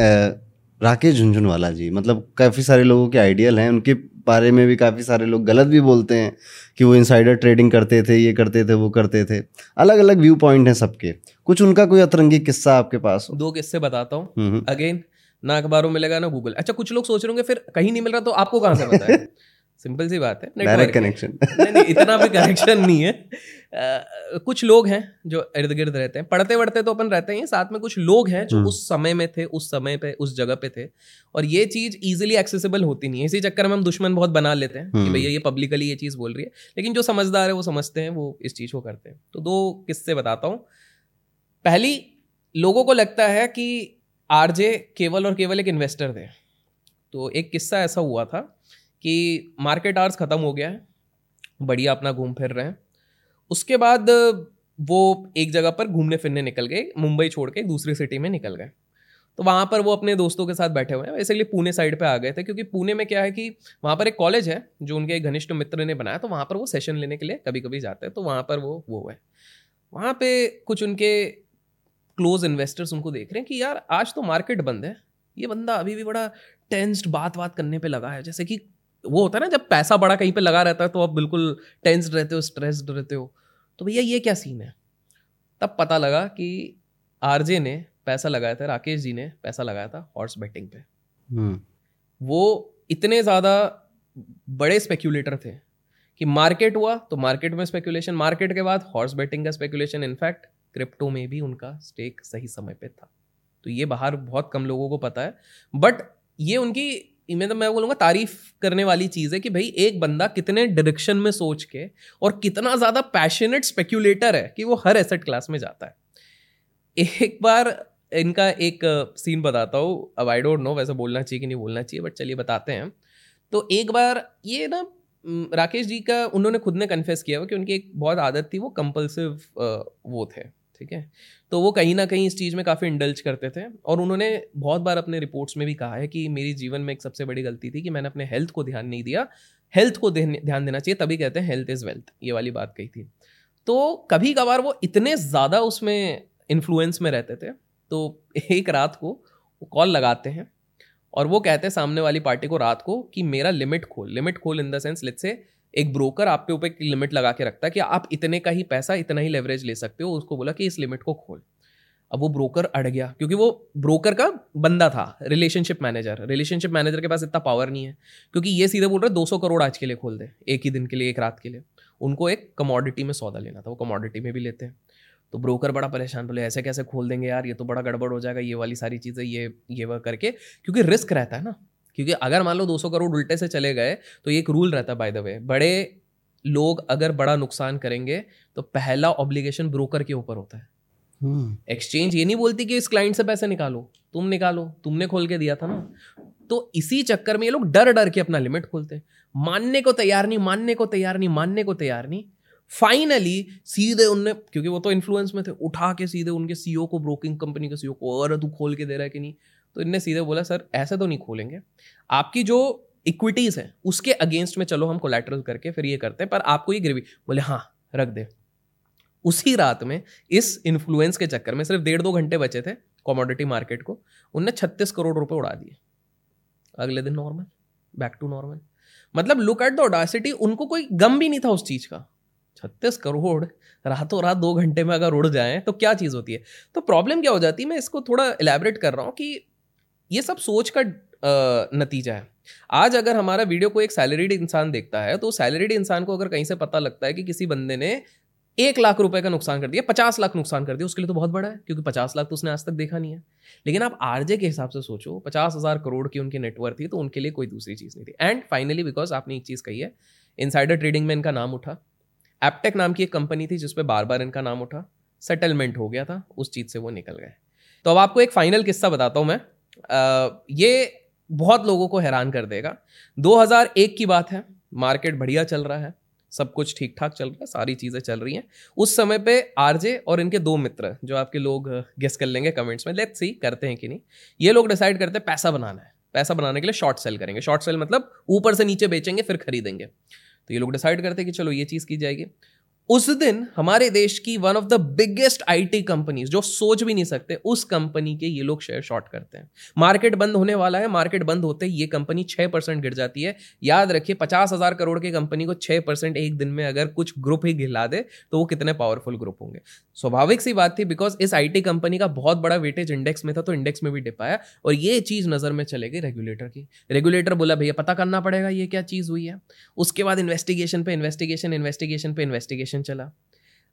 राकेश झुंझुनवाला जी मतलब काफ़ी सारे लोगों के आइडियल हैं। उनके बारे में भी काफ़ी सारे लोग गलत भी बोलते हैं कि वो इनसाइडर ट्रेडिंग करते थे ये करते थे वो करते थे। अलग अलग व्यू पॉइंट हैं सबके। कुछ उनका कोई अतरंगी किस्सा आपके पास हो? दो किस्से बताता हूँ। अगेन ना अखबारों में मिलेगा ना गूगल अच्छा कुछ लोग सोच रहे होंगे फिर कहीं नहीं मिल रहा तो आपको कहाँ से पता है? [laughs] सिंपल सी बात है डायरेक्ट कनेक्शन [laughs] नहीं नहीं इतना भी कनेक्शन नहीं है। अ, कुछ लोग हैं जो इर्द गिर्द रहते हैं पढ़ते वढ़ते तो अपन रहते ही साथ में कुछ लोग हैं जो हम्म। उस समय में थे उस समय पे उस जगह पे थे। और ये चीज़ इजीली एक्सेसिबल होती नहीं है। इसी चक्कर में हम दुश्मन बहुत बना लेते हैं कि हम्म। भैया ये पब्लिकली ये चीज़ बोल रही है। लेकिन जो समझदार है वो समझते हैं वो इस चीज़ को करते हैं। तो दो किस्से बताता हूँ। पहली लोगों को लगता है कि आरजे केवल और केवल एक इन्वेस्टर थे। तो एक किस्सा ऐसा हुआ था कि मार्केट आवर्स ख़त्म हो गया है, बढ़िया अपना घूम फिर रहे हैं। उसके बाद, वो एक जगह पर घूमने फिरने निकल गए, मुंबई छोड़ के दूसरी सिटी में निकल गए। तो वहाँ पर वो अपने दोस्तों के साथ बैठे हुए हैं। बेसिकली पुणे साइड पे आ गए थे, क्योंकि पुणे में क्या है कि वहाँ पर एक कॉलेज है, जो उनके घनिष्ठ मित्र ने बनाया तो वहाँ पर वो सेशन लेने के लिए कभी कभी जाते हैं तो वहाँ पर वो वो है। वहाँ पे कुछ उनके क्लोज इन्वेस्टर्स उनको देख रहे हैं कि यार, आज तो मार्केट बंद है। ये बंदा अभी भी बड़ा टेंस्ड बात बात करने पे लगा है, जैसे कि वो होता है ना जब पैसा बड़ा कहीं पे लगा रहता है तो आप बिल्कुल टेंस्ड रहते हो स्ट्रेस्ड रहते हो। तो भैया ये क्या सीन है? तब पता लगा कि आरजे ने पैसा लगाया था राकेश जी ने पैसा लगाया था हॉर्स बेटिंग पे। हम्म, वो इतने ज़्यादा बड़े स्पेक्यूलेटर थे कि मार्केट हुआ तो मार्केट में स्पेकुलेशन मार्केट के बाद हॉर्स बेटिंग का स्पेकुलेशन इनफैक्ट क्रिप्टो में भी उनका स्टेक सही समय पे था। तो ये बाहर बहुत कम लोगों को पता है। बट ये उनकी मैं तो मैं बोलूँगा तारीफ़ करने वाली चीज़ है कि भाई, एक बंदा कितने डायरेक्शन में सोच के और कितना ज़्यादा पैशनेट स्पेक्यूलेटर है कि वो हर एसेट क्लास में जाता है। एक बार इनका एक सीन बताता हूँ। अब आई डोंट नो वैसे बोलना चाहिए कि नहीं बोलना चाहिए बट चलिए बताते हैं। तो एक बार ये ना राकेश जी का उन्होंने खुद ने कन्फेस किया हुआ कि उनकी एक बहुत आदत थी, वो कंपल्सिव वो थे। ठीक है? तो वो कहीं ना कहीं इस चीज़ में काफ़ी इंडल्ज करते थे और उन्होंने बहुत बार अपने रिपोर्ट्स में भी कहा है कि मेरी जीवन में एक सबसे बड़ी गलती थी कि मैंने अपने हेल्थ को ध्यान नहीं दिया। हेल्थ को ध्यान देना चाहिए, तभी कहते हैं हेल्थ इज़ वेल्थ ये वाली बात कही थी। तो कभी कभार वो इतने ज़्यादा उसमें इन्फ्लुएंस में रहते थे तो एक रात को वो कॉल लगाते हैं और वो कहते हैं सामने वाली पार्टी को रात को कि मेरा लिमिट खोल। लिमिट खोल इन द सेंस लेट्स से एक ब्रोकर आप पे ऊपर एक लिमिट लगा के रखता है कि आप इतने का ही पैसा, इतना ही लेवरेज ले सकते हो, उसको बोला कि इस लिमिट को खोल। अब वो ब्रोकर अड़ गया, क्योंकि वो ब्रोकर का बंदा था रिलेशनशिप मैनेजर रिलेशनशिप मैनेजर के पास इतना पावर नहीं है, क्योंकि ये सीधे बोल रहे दो सौ करोड़ आज के लिए खोल दे, एक ही दिन के लिए, एक रात के लिए। उनको एक कमोडिटी में सौदा लेना था, वो कमोडिटी में भी लेते हैं। तो ब्रोकर बड़ा परेशान, बोले, ऐसे कैसे खोल देंगे यार? ये तो बड़ा गड़बड़ हो जाएगा, ये वाली सारी चीज़ें, ये ये वह करके, क्योंकि रिस्क रहता है ना। क्योंकि अगर मान लो 200 करोड़ उल्टे से चले गए तो ये एक रूल रहता है बाय द वे बड़े लोग अगर बड़ा नुकसान करेंगे तो पहला ऑब्लिगेशन ब्रोकर के ऊपर होता है. हम्म, एक्सचेंज ये नहीं बोलती कि इस क्लाइंट से पैसे निकालो. तुम निकालो. तुमने खोल के दिया था ना. तो इसी चक्कर में ये लोग डर डर के अपना लिमिट खोलते हैं. मानने को तैयार नहीं मानने को तैयार नहीं मानने को तैयार नहीं. फाइनली सीधे उनने क्योंकि वो तो इन्फ्लुएंस में थे उठा के सीधे उनके सीईओ को ब्रोकिंग कंपनी के सीईओ को अरे तू खोल के दे रहा है कि नहीं? तो इनने सीधे बोला, सर, ऐसे तो नहीं खोलेंगे। आपकी जो इक्विटीज है, उसके अगेंस्ट में चलो, हम कोलेट्रल करके फिर ये करते हैं, पर आपको ये गिरवी बोले हाँ रख दे। उसी रात में, इस इन्फ्लुएंस के चक्कर में, सिर्फ़ डेढ़ दो घंटे बचे थे कॉमोडिटी मार्केट को, उनने छत्तीस करोड़ रुपए उड़ा दिए। अगले दिन नॉर्मल बैक टू नॉर्मल मतलब लुक एट द ऑडासिटी उनको कोई गम भी नहीं था उस चीज़ का। छत्तीस करोड़, रातों रात दो घंटे में अगर उड़ जाए तो क्या चीज़ होती है? तो प्रॉब्लम क्या हो जाती है? मैं इसको थोड़ा एलैबरेट कर रहा हूँ कि ये सब सोच का नतीजा है। आज अगर हमारा वीडियो को एक सैलरीड इंसान देखता है तो सैलरीड इंसान को अगर कहीं से पता लगता है कि किसी बंदे ने एक लाख रुपए का नुकसान कर दिया, पचास लाख नुकसान कर दिया, उसके लिए तो बहुत बड़ा है, क्योंकि पचास लाख तो उसने आज तक देखा नहीं है। लेकिन आप आरजे के हिसाब से सोचो, पचास हज़ार करोड़ की उनकी नेटवर्थ थी तो उनके लिए कोई दूसरी चीज़ नहीं थी। एंड फाइनली बिकॉज़ आपने एक चीज़ कही है इनसाइडर ट्रेडिंग में इनका नाम उठा। एपटेक नाम की एक कंपनी थी, जिसपे बार बार इनका नाम उठा। सेटलमेंट हो गया था, उस चीज़ से वो निकल गए। तो अब आपको एक फाइनल किस्सा बताता हूँ मैं। ये बहुत लोगों को हैरान कर देगा। 2001 की बात है, मार्केट बढ़िया चल रहा है, सब कुछ ठीक ठाक चल रहा है, सारी चीज़ें चल रही हैं। उस समय पे आरजे और इनके दो मित्र जो आपके लोग गेस कर लेंगे कमेंट्स में लेट्स सी करते हैं कि नहीं। ये लोग डिसाइड करते हैं पैसा बनाना है, पैसा बनाने के लिए शॉर्ट सेल करेंगे। शॉर्ट सेल मतलब ऊपर से नीचे बेचेंगे, फिर खरीदेंगे। तो ये लोग डिसाइड करते हैं कि चलो ये चीज़ की जाएगी। उस दिन हमारे देश की one of the biggest IT companies जो सोच भी नहीं सकते, उस कंपनी के ये लोग शेयर शॉर्ट करते हैं। मार्केट बंद होने वाला है मार्केट बंद होते ही ये कंपनी छह परसेंट गिर जाती है। याद रखिए, पचास हज़ार करोड़ की कंपनी को छह परसेंट एक दिन में अगर कुछ ग्रुप ही गिला दे तो वो कितने पावरफुल ग्रुप होंगे। स्वाभाविक सी बात थी बिकॉज़ इस आईटी कंपनी का बहुत बड़ा वेटेज इंडेक्स में था तो इंडेक्स में भी डिप आया, और ये चीज़ नज़र में चले गई रेगुलेटर की। रेगुलेटर बोला, भैया, पता करना पड़ेगा ये क्या चीज़ हुई है? उसके बाद इन्वेस्टिगेशन पे इन्वेस्टिगेशन इन्वेस्टिगेशन पे इन्वेस्टिगेशन इन्वेस्टिगेशन चला।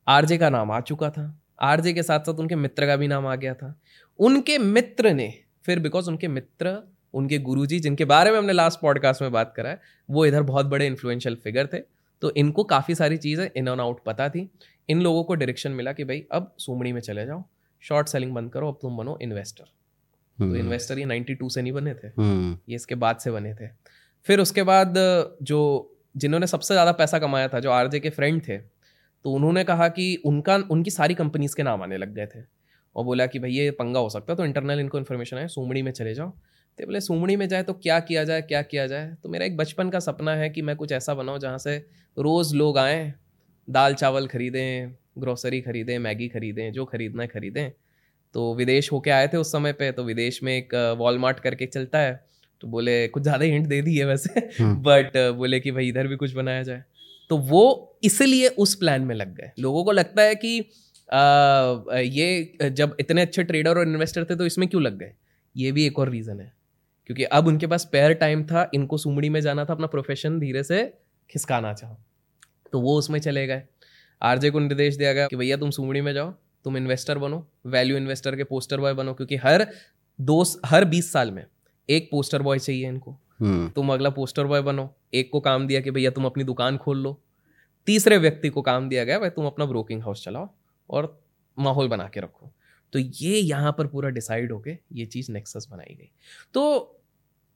आरजे का नाम आ चुका था। आरजे के साथ साथ उनके मित्र का भी नाम आ गया था। उनके मित्र ने फिर बिकॉज़ उनके मित्र उनके गुरुजी जिनके बारे में हमने लास्ट पॉडकास्ट में बात करा है वो इधर बहुत बड़े इन्फ्लुएंशियल फिगर थे। तो इनको काफ़ी सारी चीज़ें इन ऑन आउट पता थी। इन लोगों को डायरेक्शन मिला कि भाई अब सुमड़ी में चले जाओ। शॉर्ट सेलिंग बंद करो अब तुम बनो इन्वेस्टर तो इन्वेस्टर हम्म। ये नाइन्टी टू से नहीं बने थे। हम्म। ये इसके बाद से बने थे। फिर उसके बाद जो जिन्होंने सबसे ज़्यादा पैसा कमाया था जो आरजे के फ्रेंड थे तो उन्होंने कहा कि उनका उनकी सारी कंपनीज़ के नाम आने लग गए थे। और बोला कि भाई ये पंगा हो सकता है तो इंटरनल इनको इन्फॉर्मेशन है सुमड़ी में चले जाओ। तो बोले सुमड़ी में जाए तो क्या किया जाए क्या किया जाए? तो मेरा एक बचपन का सपना है कि मैं कुछ ऐसा बनाऊँ जहाँ से रोज़ लोग आएँ दाल चावल खरीदें ग्रोसरी खरीदें मैगी खरीदें जो खरीदना है खरीदें। तो विदेश होके आए थे उस समय पे तो विदेश में एक वॉलमार्ट करके चलता है। तो बोले कुछ ज़्यादा हिंट दे दी है वैसे। बट हम्म। [laughs] बोले कि भाई इधर भी कुछ बनाया जाए। तो वो इसलिए उस प्लान में लग गए। लोगों को लगता है कि आ, ये जब इतने अच्छे ट्रेडर और इन्वेस्टर थे तो इसमें क्यों लग गए? ये भी एक और रीज़न है। क्योंकि अब उनके पास पेयर टाइम था इनको सुमड़ी में जाना था अपना प्रोफेशन धीरे से खिसकाना चाहो। तो वो उसमें चले गए। आरजे को निर्देश दिया गया कि भैया तुम सुमड़ी में जाओ तुम इन्वेस्टर बनो वैल्यू इन्वेस्टर के पोस्टर बॉय बनो क्योंकि हर दो हर बीस साल में एक पोस्टर बॉय चाहिए इनको। हम्म। तुम अगला पोस्टर बॉय बनो। एक को काम दिया कि भैया तुम अपनी दुकान खोल लो। तीसरे व्यक्ति को काम दिया गया, भाई तुम अपना ब्रोकिंग हाउस चलाओ और माहौल बना के रखो। तो ये यहाँ पर पूरा डिसाइड होके ये चीज़ नेक्सस बनाई गई। तो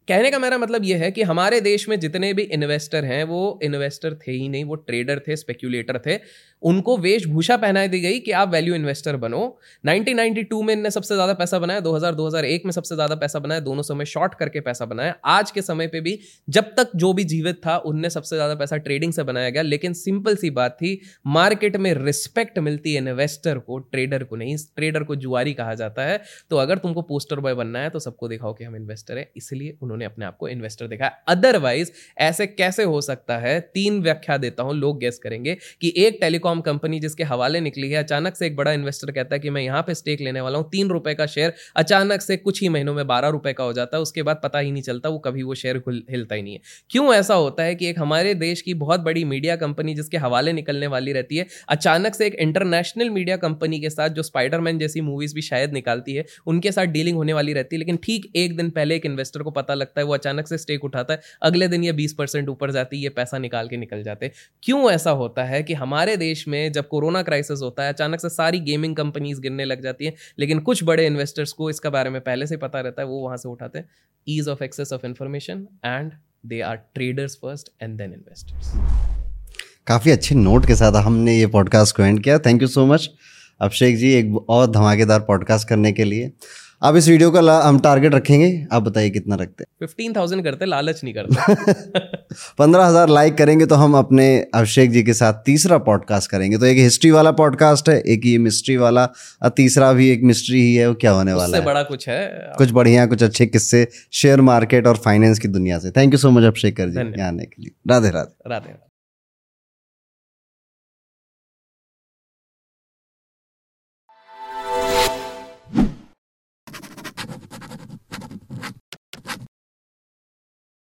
कहने का मेरा मतलब ये है कि हमारे देश में जितने भी इन्वेस्टर हैं, वो इन्वेस्टर थे ही नहीं, वो ट्रेडर थे स्पेक्यूलेटर थे। उनको वेशभूषा पहनाई दी गई कि आप वैल्यू इन्वेस्टर बनो। 1992 में इनने सबसे ज़्यादा पैसा बनाया 2000 2001 में सबसे ज़्यादा पैसा बनाया, दोनों समय शॉर्ट करके पैसा बनाया। आज के समय पे भी जब तक जो भी जीवित था, उनने सबसे ज़्यादा पैसा ट्रेडिंग से बनाया गया। लेकिन सिंपल सी बात थी मार्केट में रिस्पेक्ट मिलती है इन्वेस्टर को ट्रेडर को नहीं ट्रेडर को जुआरी कहा जाता है। तो अगर तुमको पोस्टर बॉय बनना है तो सबको दिखाओ कि हम इन्वेस्टर है। इसलिए उन्होंने अपने आप को इन्वेस्टर दिखाया। अदरवाइज़ ऐसे कैसे हो सकता है? तीन व्याख्या देता हूँ, लोग गेस करेंगे कि एक टेलीकॉम टेलीकॉम कंपनी जिसके हवाले निकली है, अचानक से एक बड़ा इन्वेस्टर कहता है कि मैं यहाँ पे स्टेक लेने वाला हूँ, तीन रुपए का शेयर अचानक से कुछ ही महीनों में बारह रुपए का हो जाता है, उसके बाद पता ही नहीं चलता, वो कभी वो शेयर हिलता ही नहीं है। क्यों ऐसा होता है कि एक हमारे देश की बहुत बड़ी मीडिया कंपनी जिसके हवाले निकलने वाली रहती है, अचानक से एक इंटरनेशनल मीडिया कंपनी के साथ, जो स्पाइडरमैन जैसी मूवीज़ भी शायद निकालती है, उनके साथ डीलिंग होने वाली रहती है, लेकिन ठीक एक दिन पहले एक इन्वेस्टर को पता लगता है, वो अचानक से स्टेक उठाता है, अगले दिन ये बीस ऊपर जाती है पैसा निकाल के निकल जाते क्यों ऐसा होता है कि हमारे देश में जब कोरोना क्राइसिस होता है, अचानक से सारी गेमिंग कंपनीज़ गिरने लग जाती हैं, लेकिन कुछ बड़े इन्वेस्टर्स को इसका बारे में पहले से पता रहता है, वो वहाँ से उठाते हैं। Ease of access of information and they are traders first and then investors काफ़ी अच्छे नोट के साथ हमने ये पॉडकास्ट को एंड किया। Thank you so much Abhishek ji, एक और धमाकेदार पॉडकास्ट करने के लिए। अब इस वीडियो का हम टारगेट रखेंगे। आप बताइए कितना रखते हैं? फिफ्टीन थाउज़ेंड करते लालच नहीं करते। [laughs] पंद्रह हज़ार लाइक करेंगे तो हम अपने अभिषेक जी के साथ तीसरा पॉडकास्ट करेंगे। तो एक हिस्ट्री वाला पॉडकास्ट है एक ये मिस्ट्री वाला और तीसरा भी एक मिस्ट्री ही है वो क्या होने वाला है? बड़ा कुछ है। कुछ बढ़िया कुछ अच्छे किस्से शेयर मार्केट और फाइनेंस की दुनिया से। Thank you so much Abhishek Kar ji आने के लिए। राधे राधे राधे